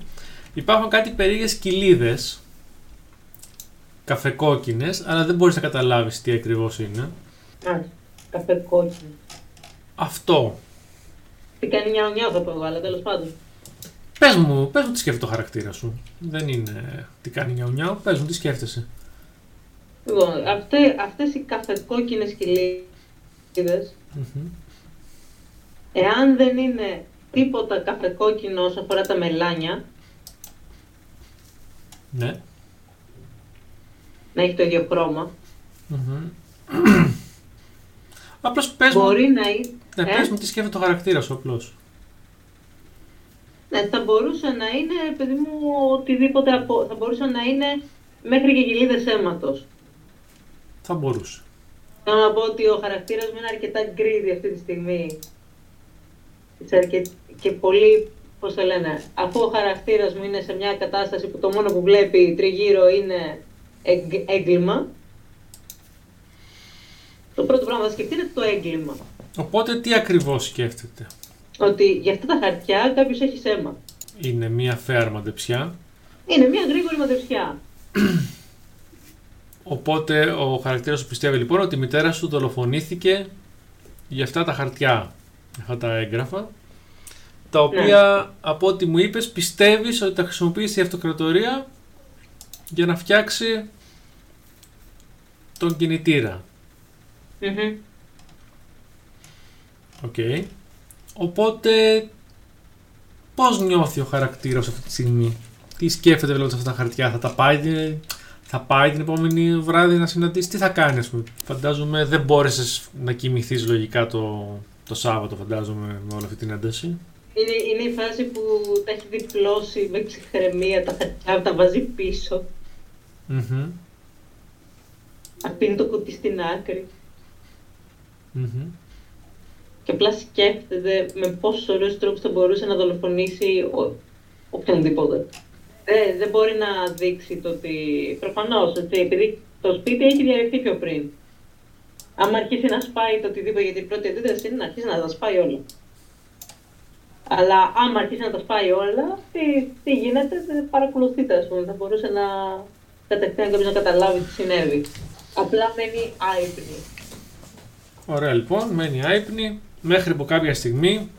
υπάρχουν κάτι περίεργες κηλίδες καφεκόκκινες αλλά δεν μπορείς να καταλάβεις τι ακριβώς είναι. Α, καφέ κόκκινο. Αυτό. Τι κάνει νιάου νιάου θα πω εγώ, αλλά τέλος πάντων. Πες μου, πες μου τι σκέφτεται το χαρακτήρα σου. Δεν είναι τι κάνει νιαου νιαου. Πες μου τι σκέφτεσαι. Λοιπόν, αυτέ, αυτές οι καφεκόκκινες κοιλίδες, Μμμ. εάν δεν είναι τίποτα καφεκόκκινο όσον αφορά τα μελάνια, Ναι. να έχει το ίδιο χρώμα, Μμμ. Απλώς πες μου, μπορεί να είναι... ναι, ε; πες μου τι σκέφτεται το χαρακτήρας σου απλώς. Ναι, θα μπορούσε να είναι, παιδί μου, οτιδήποτε από... Θα μπορούσε να είναι μέχρι και κοιλίδες αίματος. Θα μπορούσε. Θέλω να πω ότι ο χαρακτήρας μου είναι αρκετά γκρίδι αυτή τη στιγμή. Είσαι αρκε- Και πολύ, πώς το λένε, αφού ο χαρακτήρας μου είναι σε μια κατάσταση που το μόνο που βλέπει τριγύρω είναι εγ- έγκλημα, το πρώτο πράγμα που θα σκεφτεί είναι το έγκλημα. Οπότε τι ακριβώς σκέφτεται; Ότι για αυτά τα χαρτιά κάποιος έχει σέμα. Είναι μία φέα μαντεψιά. Είναι μια γρήγορη μαντεψιά. Οπότε ο χαρακτήρας σου πιστεύει λοιπόν ότι η μητέρα σου δολοφονήθηκε για αυτά τα χαρτιά, για αυτά τα έγγραφα, τα οποία από ό,τι μου είπες πιστεύεις ότι τα χρησιμοποίησε η αυτοκρατορία για να φτιάξει τον κινητήρα. Μμμ. Οκ. Οπότε πώς νιώθει ο χαρακτήρας αυτή τη στιγμή; Τι σκέφτεται βλέποντας αυτά τα χαρτιά; Θα τα πάει, την- θα πάει την επόμενη βράδυ να συναντήσει; Τι θα κάνει ας πούμε; Φαντάζομαι δεν μπόρεσες να κοιμηθείς λογικά το, το Σάββατο φαντάζομαι με όλη αυτή την ένταση. Είναι, είναι η φάση που τα έχει διπλώσει με ψυχραιμία τα χαρτιά, τα βάζει πίσω. Μμμ. Αφήνει το κουτί στην άκρη. Μμμ. Και απλά σκέφτεται με πόσους ωραίους τρόπους θα μπορούσε να δολοφονήσει ο, οποιονδήποτε. Δεν, δεν μπορεί να δείξει το ότι προφανώς, ότι επειδή το σπίτι έχει διαρρευτεί πιο πριν. Άμα αρχίσει να σπάει το οτιδήποτε, γιατί η πρώτη αντίδραση είναι να αρχίσει να τα σπάει όλα. Αλλά άμα αρχίσει να τα σπάει όλα, τι, τι γίνεται, δεν παρακολουθείτε, ας πούμε. Θα μπορούσε να κατευθείαν κάποιος να καταλάβει τι συνέβη. Απλά μένει άϊπνη. Ωραία λοιπόν, μένει άϊπνη μέχρι που κάποια στιγμή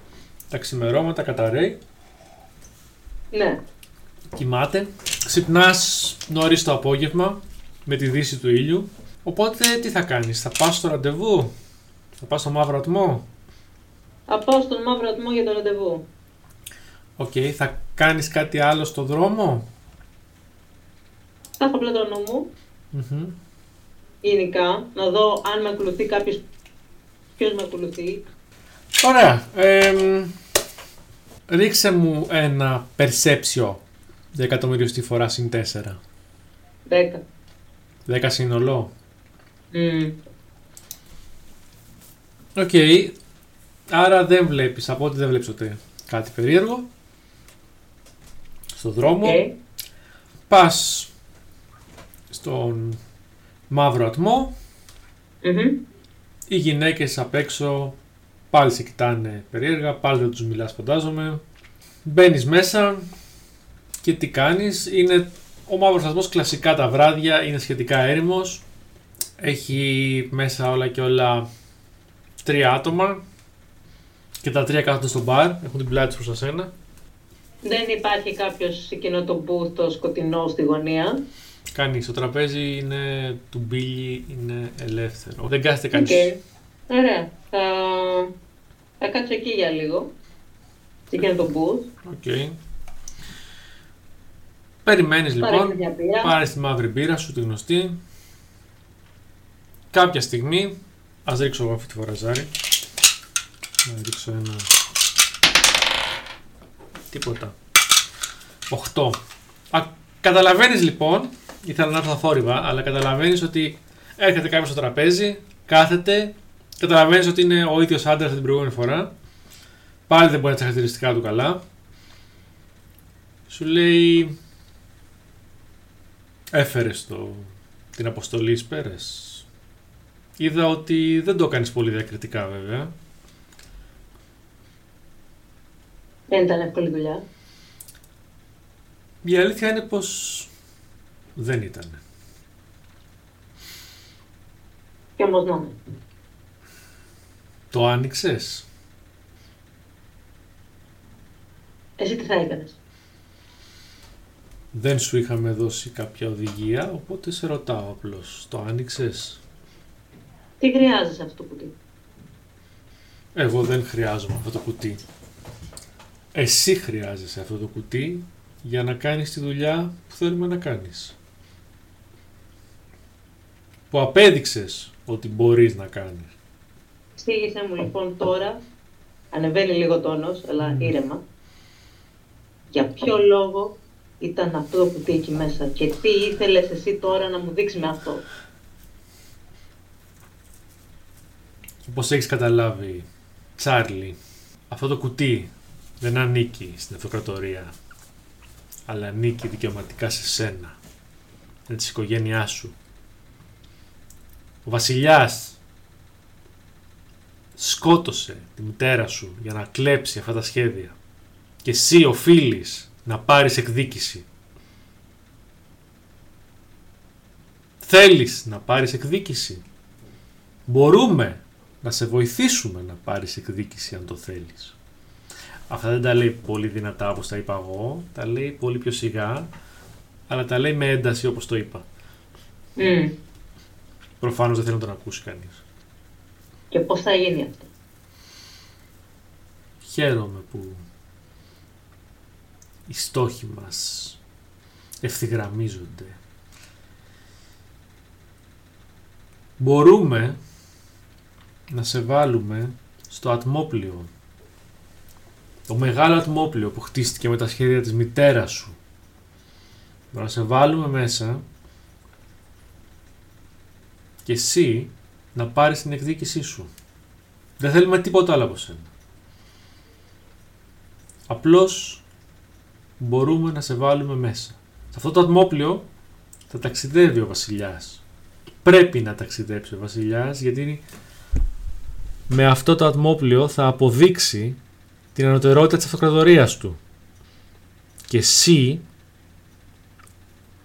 τα ξημερώματα καταραίει Ναι. κοιμάται. Ξυπνάς νωρίς το απόγευμα με τη δύση του ήλιου. Οπότε τι θα κάνεις, θα πας στο ραντεβού, θα πας στο μαύρο ατμό; Θα πάω στον μαύρο ατμό για το ραντεβού. Οκ, θα κάνεις κάτι άλλο στο δρόμο; Θα έχω απλά το νου μου, Μμμ. γενικά, να δω αν με ακολουθεί κάποιος, ποιος με ακολουθεί. Ωραία. εμ, ρίξε μου ένα perception για εκατομμυριωστή φορά συν 4. 10. 10 σύνολο. Μμ. OK. Άρα δεν βλέπεις, από ό,τι δεν βλέπεις ούτε κάτι περίεργο. Στο δρόμο. Okay. Πας στον μαύρο ατμό. Οι γυναίκες απ' έξω Πάλι σε κοιτάνε περίεργα, πάλι δεν τους μιλάς φαντάζομαι. Μπαίνεις μέσα και τι κάνεις; Είναι ο μαύρος σταθμός κλασικά τα βράδια, είναι σχετικά έρημος. Έχει μέσα όλα και όλα τρία άτομα και τα τρία κάθονται στο μπαρ, έχουν την πλάτη προς τα σένα. Δεν υπάρχει κάποιος σε εκείνο το booth το σκοτεινό στη γωνία; Κανείς. Το τραπέζι είναι του Μπίλι, είναι ελεύθερο. Δεν κάθεται κανείς. Okay. Ωραία. Θα... θα κάτσω εκεί για λίγο. Σε εκείνο το booth. Okay. Περιμένεις λοιπόν, μια μπύρα. πάρεις τη μαύρη μπύρα σου, τη γνωστή. Κάποια στιγμή, ας ρίξω εγώ αυτή τη φορά ζάρι. Να ρίξω ένα... Τίποτα. 8. Α, καταλαβαίνεις λοιπόν, ήθελα να έρθω θόρυβα, αλλά καταλαβαίνεις ότι έρχεται κάποιος στο τραπέζι, κάθεται, καταλαβαίνεις ότι είναι ο ίδιος άντρας την προηγούμενη φορά, πάλι δεν μπορεί να τα χαρακτηριστικά του καλά. Σου λέει, έφερες το, την αποστολή Σπέρες. Είδα ότι δεν το έκανες πολύ διακριτικά βέβαια. Δεν ήταν εύκολη δουλειά. Η αλήθεια είναι πως δεν ήταν. Και όμως να είναι. Το άνοιξες; Εσύ τι θα έκανες; Δεν σου είχαμε δώσει κάποια οδηγία, οπότε σε ρωτάω απλώς. Το άνοιξες; Τι χρειάζεσαι αυτό το κουτί; Εγώ δεν χρειάζομαι αυτό το κουτί. Εσύ χρειάζεσαι αυτό το κουτί για να κάνεις τη δουλειά που θέλουμε να κάνεις. Που απέδειξες ότι μπορείς να κάνεις. Εξήγησέ μου λοιπόν τώρα, ανεβαίνει λίγο τόνος, αλλά ήρεμα, για ποιο λόγο ήταν αυτό το κουτί εκεί μέσα και τι ήθελες εσύ τώρα να μου δείξεις με αυτό; Όπως έχεις καταλάβει, Τσάρλι, αυτό το κουτί δεν ανήκει στην αυτοκρατορία, αλλά ανήκει δικαιωματικά σε σένα, με της οικογένειάς σου. Ο βασιλιάς σκότωσε τη μητέρα σου για να κλέψει αυτά τα σχέδια και εσύ οφείλεις να πάρεις εκδίκηση. Θέλεις να πάρεις εκδίκηση. Μπορούμε να σε βοηθήσουμε να πάρεις εκδίκηση αν το θέλεις. Αυτά δεν τα λέει πολύ δυνατά όπως τα είπα εγώ, τα λέει πολύ πιο σιγά, αλλά τα λέει με ένταση όπως το είπα. Mm. Προφανώς δεν θέλει να τον ακούσει κανείς. Και πώς θα γίνει αυτό; Χαίρομαι που οι στόχοι μας ευθυγραμμίζονται. Μπορούμε να σε βάλουμε στο ατμόπλιο. Το μεγάλο ατμόπλιο που χτίστηκε με τα σχέδια της μητέρας σου. Να σε βάλουμε μέσα και εσύ να πάρεις την εκδίκησή σου. Δεν θέλουμε τίποτα άλλο από σένα. Απλώς μπορούμε να σε βάλουμε μέσα. Σε αυτό το ατμόπλιο θα ταξιδεύει ο βασιλιάς. Πρέπει να ταξιδέψει ο βασιλιάς γιατί με αυτό το ατμόπλιο θα αποδείξει την ανωτερότητα της αυτοκρατορίας του. Και εσύ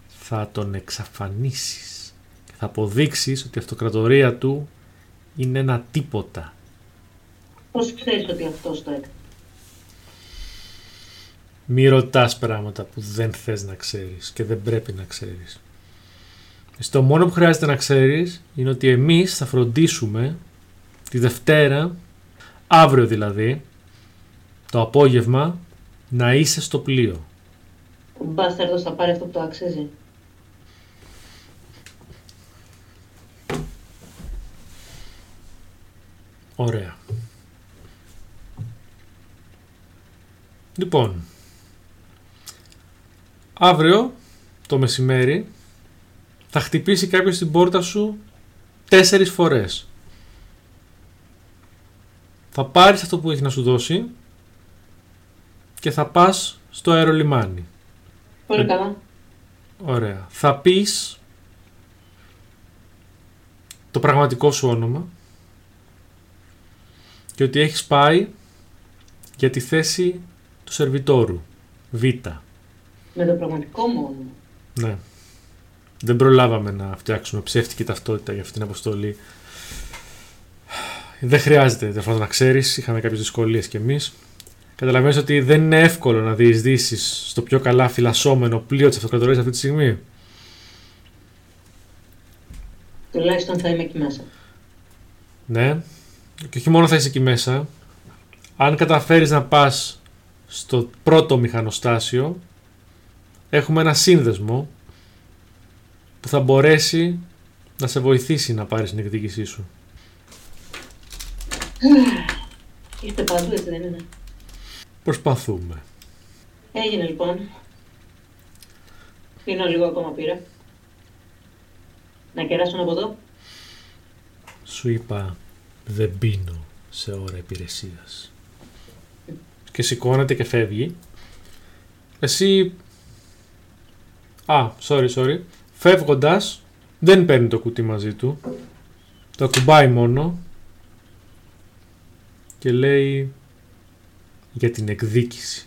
θα τον εξαφανίσεις και θα αποδείξεις ότι η αυτοκρατορία του είναι ένα τίποτα. Πώς ξέρεις ότι αυτός το έκανε; Μη ρωτάς πράγματα που δεν θες να ξέρεις και δεν πρέπει να ξέρεις. Στο μόνο που χρειάζεται να ξέρεις είναι ότι εμείς θα φροντίσουμε τη Δευτέρα, αύριο δηλαδή, το απόγευμα, να είσαι στο πλοίο. Ο μπάσταρδος θα πάρει αυτό που το αξίζει. Ωραία. Λοιπόν, αύριο το μεσημέρι θα χτυπήσει κάποιος την πόρτα σου τέσσερις φορές. Θα πάρεις αυτό που έχεις να σου δώσει και θα πας στο αερολιμάνι. Πολύ καλά. Ωραία. Θα πεις το πραγματικό σου όνομα και ότι έχεις πάει για τη θέση του σερβιτόρου. Β. Με το πραγματικό μόνο. Ναι. Δεν προλάβαμε να φτιάξουμε ψεύτικη ταυτότητα για αυτή την αποστολή. Δεν χρειάζεται να ξέρεις, είχαμε κάποιες δυσκολίες κι εμείς. Καταλαβαίνεις ότι δεν είναι εύκολο να διεισδύσεις στο πιο καλά φυλασσόμενο πλοίο της αυτοκρατορίας αυτή τη στιγμή. Τουλάχιστον θα είμαι εκεί μέσα. Ναι. Και όχι μόνο θα είσαι εκεί μέσα. Αν καταφέρεις να πας στο πρώτο μηχανοστάσιο, έχουμε ένα σύνδεσμο που θα μπορέσει να σε βοηθήσει να πάρεις την εκδίκησή σου. Είστε παντού, έτσι δεν είναι; Προσπαθούμε. Έγινε λοιπόν. Πίνω λίγο ακόμα πήρα. Να κεράσω από εδώ. Σου είπα δεν πίνω σε ώρα υπηρεσίας. Και σηκώνεται και φεύγει. Εσύ... Α, sorry, sorry. Φεύγοντας, δεν παίρνει το κουτί μαζί του. Το ακουμπάει μόνο. Και λέει για την εκδίκηση.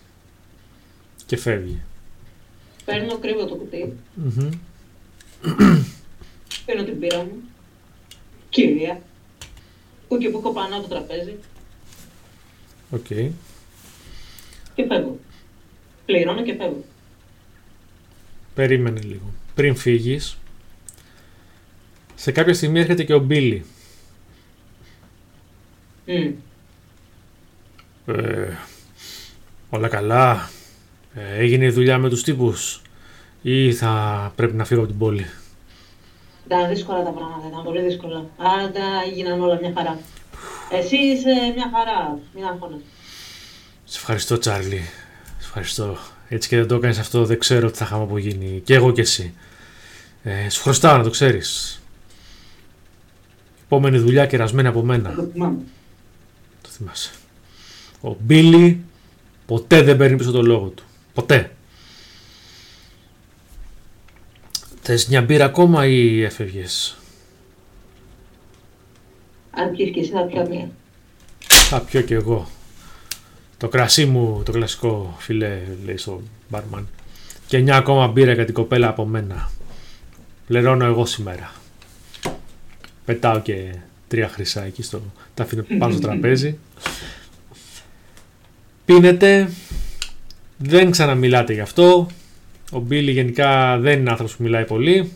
Και φεύγει. Παίρνω κρύβω το κουτί Μμ Παίρνω την μπίρα μου. Κυρία. Που και που έχω πάνω από το τραπέζι. Οκ. Και φεύγω. Πληρώνω και φεύγω. Περίμενε λίγο. Πριν φύγεις, σε κάποια στιγμή έρχεται και ο Μπίλι. Μμ. Ε, όλα καλά. Ε, έγινε η δουλειά με τους τύπους ή θα πρέπει να φύγω από την πόλη; Ήταν δύσκολα τα πράγματα, ήταν πολύ δύσκολα. Αλλά έγιναν όλα μια χαρά. Εσύ είσαι μια χαρά, μην αγχώνεσαι. Σε ευχαριστώ Τσάρλι. Σε ευχαριστώ. Έτσι και δεν το έκανες αυτό, δεν ξέρω τι θα είχαμε απογίνει. Και εγώ και εσύ. Ε, σου χρωστάω να το ξέρεις. Επόμενη δουλειά κερασμένη από μένα. Το θυμάμαι. Το θυμάσαι. Ο Μπίλι ποτέ δεν παίρνει πίσω το λόγο του. Ποτέ. Θες μια μπύρα ακόμα ή έφευγες; Αν πιεις και εσύ θα πιω μία. Θα πιω κι εγώ. Το κρασί μου, το κλασικό φιλέ, λέει στο μπάρμαν. Και μια ακόμα μπύρα για την κοπέλα από μένα. Πληρώνω εγώ σήμερα. Πετάω και τρία χρυσά εκεί στο... Τα αφήνω πάνω στο τραπέζι. [laughs] Πίνετε. Δεν ξαναμιλάτε γι' αυτό. Ο Μπίλι γενικά δεν είναι άνθρωπος που μιλάει πολύ.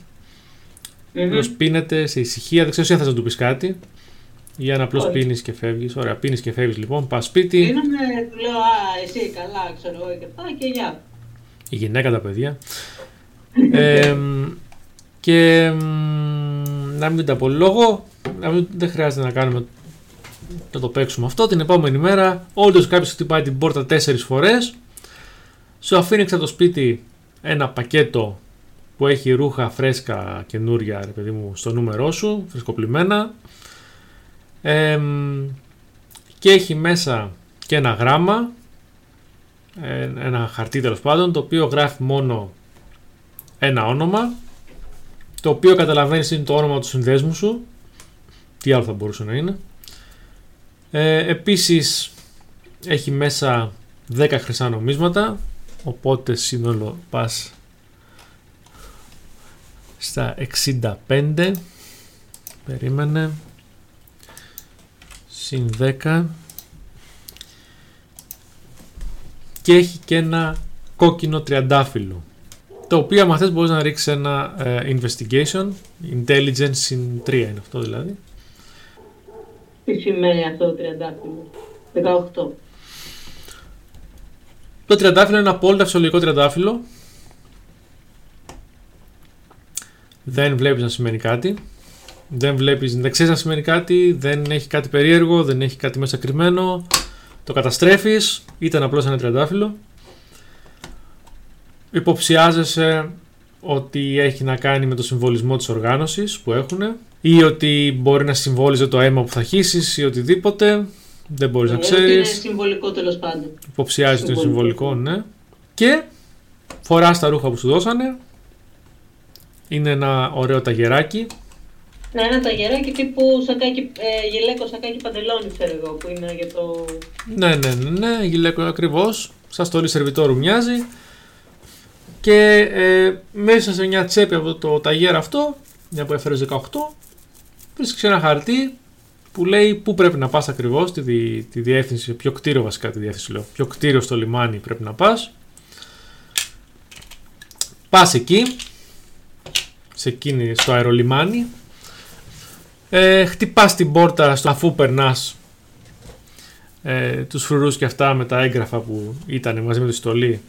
Μμμ. πίνετε σε ησυχία. Δεν ξέρω αν θα του πεις κάτι. Ή αν απλώς Όχι. πίνεις και φεύγεις. Ωραία, πίνεις και φεύγεις λοιπόν. Πας σπίτι. Δίνομαι, του λέω, α, εσύ καλά, ξέρω εγώ και αυτά και γεια. Η γυναίκα τα παιδιά. [laughs] Ε, και μ, να μην τα πω λόγο, να μην, δεν χρειάζεται να κάνουμε να το παίξουμε αυτό. Την επόμενη μέρα, όντως κάποιος χτυπάει την πόρτα τέσσερις φορές. Σου αφήνει έξω από το σπίτι ένα πακέτο που έχει ρούχα φρέσκα καινούρια, ρε παιδί μου, στο νούμερό σου, φρεσκοπλημένα. Ε, μ, και έχει μέσα και ένα γράμμα ε, ένα χαρτί τέλος πάντων το οποίο γράφει μόνο ένα όνομα το οποίο καταλαβαίνεις είναι το όνομα του συνδέσμου σου τι άλλο θα μπορούσε να είναι ε, επίσης έχει μέσα 10 χρυσά νομίσματα οπότε σύνολο πας στα 65 περίμενε. Συν 10 και έχει και ένα κόκκινο τριαντάφυλλο το οποίο άμα θες μπορείς να ρίξεις ένα ε, investigation. Intelligence συν 3 είναι αυτό δηλαδή Τι σημαίνει αυτό το τριαντάφυλλο; 18. το τριαντάφυλλο είναι ένα απόλυτα φυσιολογικό τριαντάφυλλο. Δεν βλέπεις να σημαίνει κάτι. Δεν βλέπεις, δεν ξέρεις να σημαίνει κάτι δεν έχει κάτι περίεργο, δεν έχει κάτι μέσα κρυμμένο. Το καταστρέφεις. Ήταν απλώς ένα τριαντάφυλλο. Υποψιάζεσαι ότι έχει να κάνει με το συμβολισμό της οργάνωσης που έχουν ή ότι μπορεί να συμβόλιζε το αίμα που θα χύσεις ή οτιδήποτε δεν μπορείς να Ε, ότι Είναι ξέρεις συμβολικό τέλος πάντων. υποψιάζεις ότι είναι Συμβολικό. συμβολικό ναι και φοράς τα ρούχα που σου δώσανε είναι ένα ωραίο ταγεράκι Ναι, ένα ταγεράκι τύπου σακάκι, ε, γυλαίκο σακάκι παντελόνι, ξέρω εγώ, που είναι για το... Ναι, ναι, ναι, ναι γυλαίκο ακριβώς. Σαν στολή σερβιτόρου μοιάζει. Και ε, μέσα σε μια τσέπη από το ταγέρ αυτό, μια που έφερες 18, βρίσκει ένα χαρτί που λέει πού πρέπει να πας ακριβώς, τη, δι, τη διεύθυνση, ποιο κτίριο βασικά τη διεύθυνση λέω, ποιο κτίριο στο λιμάνι πρέπει να πας. Πας εκεί, σε εκείνη, στο αερολιμάνι, ε, χτυπάς την πόρτα στο, αφού περνάς ε, τους φρουρούς και αυτά με τα έγγραφα που ήταν μαζί με τη στολή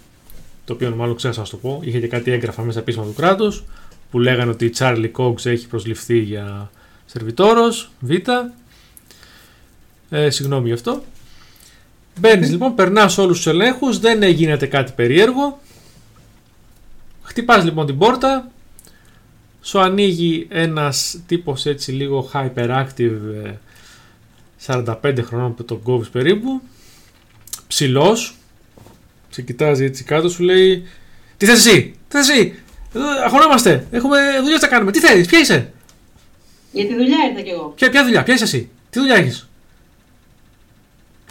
το οποίο μάλλον ξέχασα να το πω, είχε και κάτι έγγραφα μέσα πίσω του κράτους που λέγανε ότι η Charlie Cox έχει προσληφθεί για σερβιτόρος, Β. Ε, συγγνώμη γι' αυτό. Μπαίνεις λοιπόν, περνάς όλους τους ελέγχους, δεν γίνεται κάτι περίεργο. Χτυπάς λοιπόν την πόρτα, σου ανοίγει ένας τύπος έτσι λίγο hyperactive 45 ε, χρονών που τον κόβεις περίπου ψηλός σε κοιτάζει έτσι κάτω σου λέει τι θες εσύ, τι θες εσύ; Εδώ αγωνόμαστε, έχουμε δουλειά να κάνουμε, τι θέλεις, ποια είσαι; Για τη δουλειά ήρθα κι εγώ Ποια, ποια δουλειά, ποια είσαι εσύ, τι δουλειά έχεις;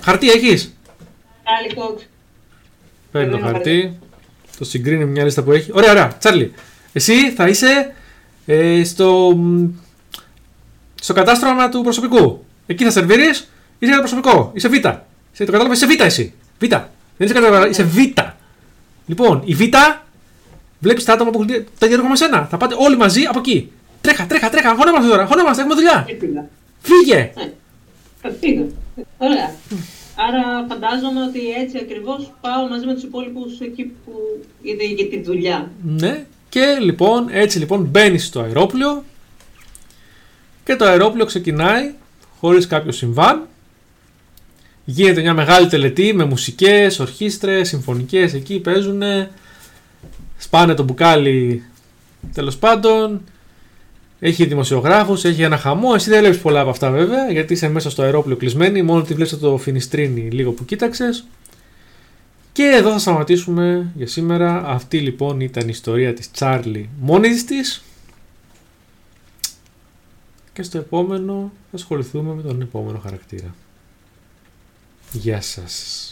Χαρτί έχεις; Άλλη κόξ Παίρνει το χαρτί, το συγκρίνει με μια λίστα που έχει. Ωραία, ωραία. Τσάρλι, εσύ θα είσαι ε, στο, στο κατάστρωμα του προσωπικού. Εκεί θα σερβίρεις, είσαι για το προσωπικό. Είσαι Β. Είσαι, το κατάλαβες, είσαι Β εσύ. Β. Δεν είσαι κατάλαβα, είσαι Β. Λοιπόν, η Β βλέπεις τα άτομα που έχουν τα ίδια με σένα. Θα πάτε όλοι μαζί από εκεί. Τρέχα, τρέχα, τρέχα. Αγωνόμαστε τώρα. Αγωνόμαστε, έχουμε δουλειά. Φύγε. Θα φύγω. Ωραία. Άρα φαντάζομαι ότι έτσι ακριβώς πάω μαζί με τους υπόλοιπους εκεί που είδε για τη δουλειά. Ναι, και λοιπόν, έτσι λοιπόν μπαίνεις στο αερόπλιο και το αερόπλιο ξεκινάει χωρίς κάποιο συμβάν. Γίνεται μια μεγάλη τελετή με μουσικές, ορχήστρες, συμφωνικές εκεί παίζουν. Σπάνε το μπουκάλι τέλος πάντων. Έχει δημοσιογράφους, έχει ένα χαμό. Εσύ δεν βλέπεις πολλά από αυτά βέβαια, γιατί είσαι μέσα στο αερόπλιο κλεισμένη. Μόνο ότι βλέπεις το φινιστρίνι λίγο που κοίταξες. Και εδώ θα σταματήσουμε για σήμερα. Αυτή λοιπόν ήταν η ιστορία της Τσάρλι μόνης της. Και στο επόμενο θα ασχοληθούμε με τον επόμενο χαρακτήρα. Γεια σας.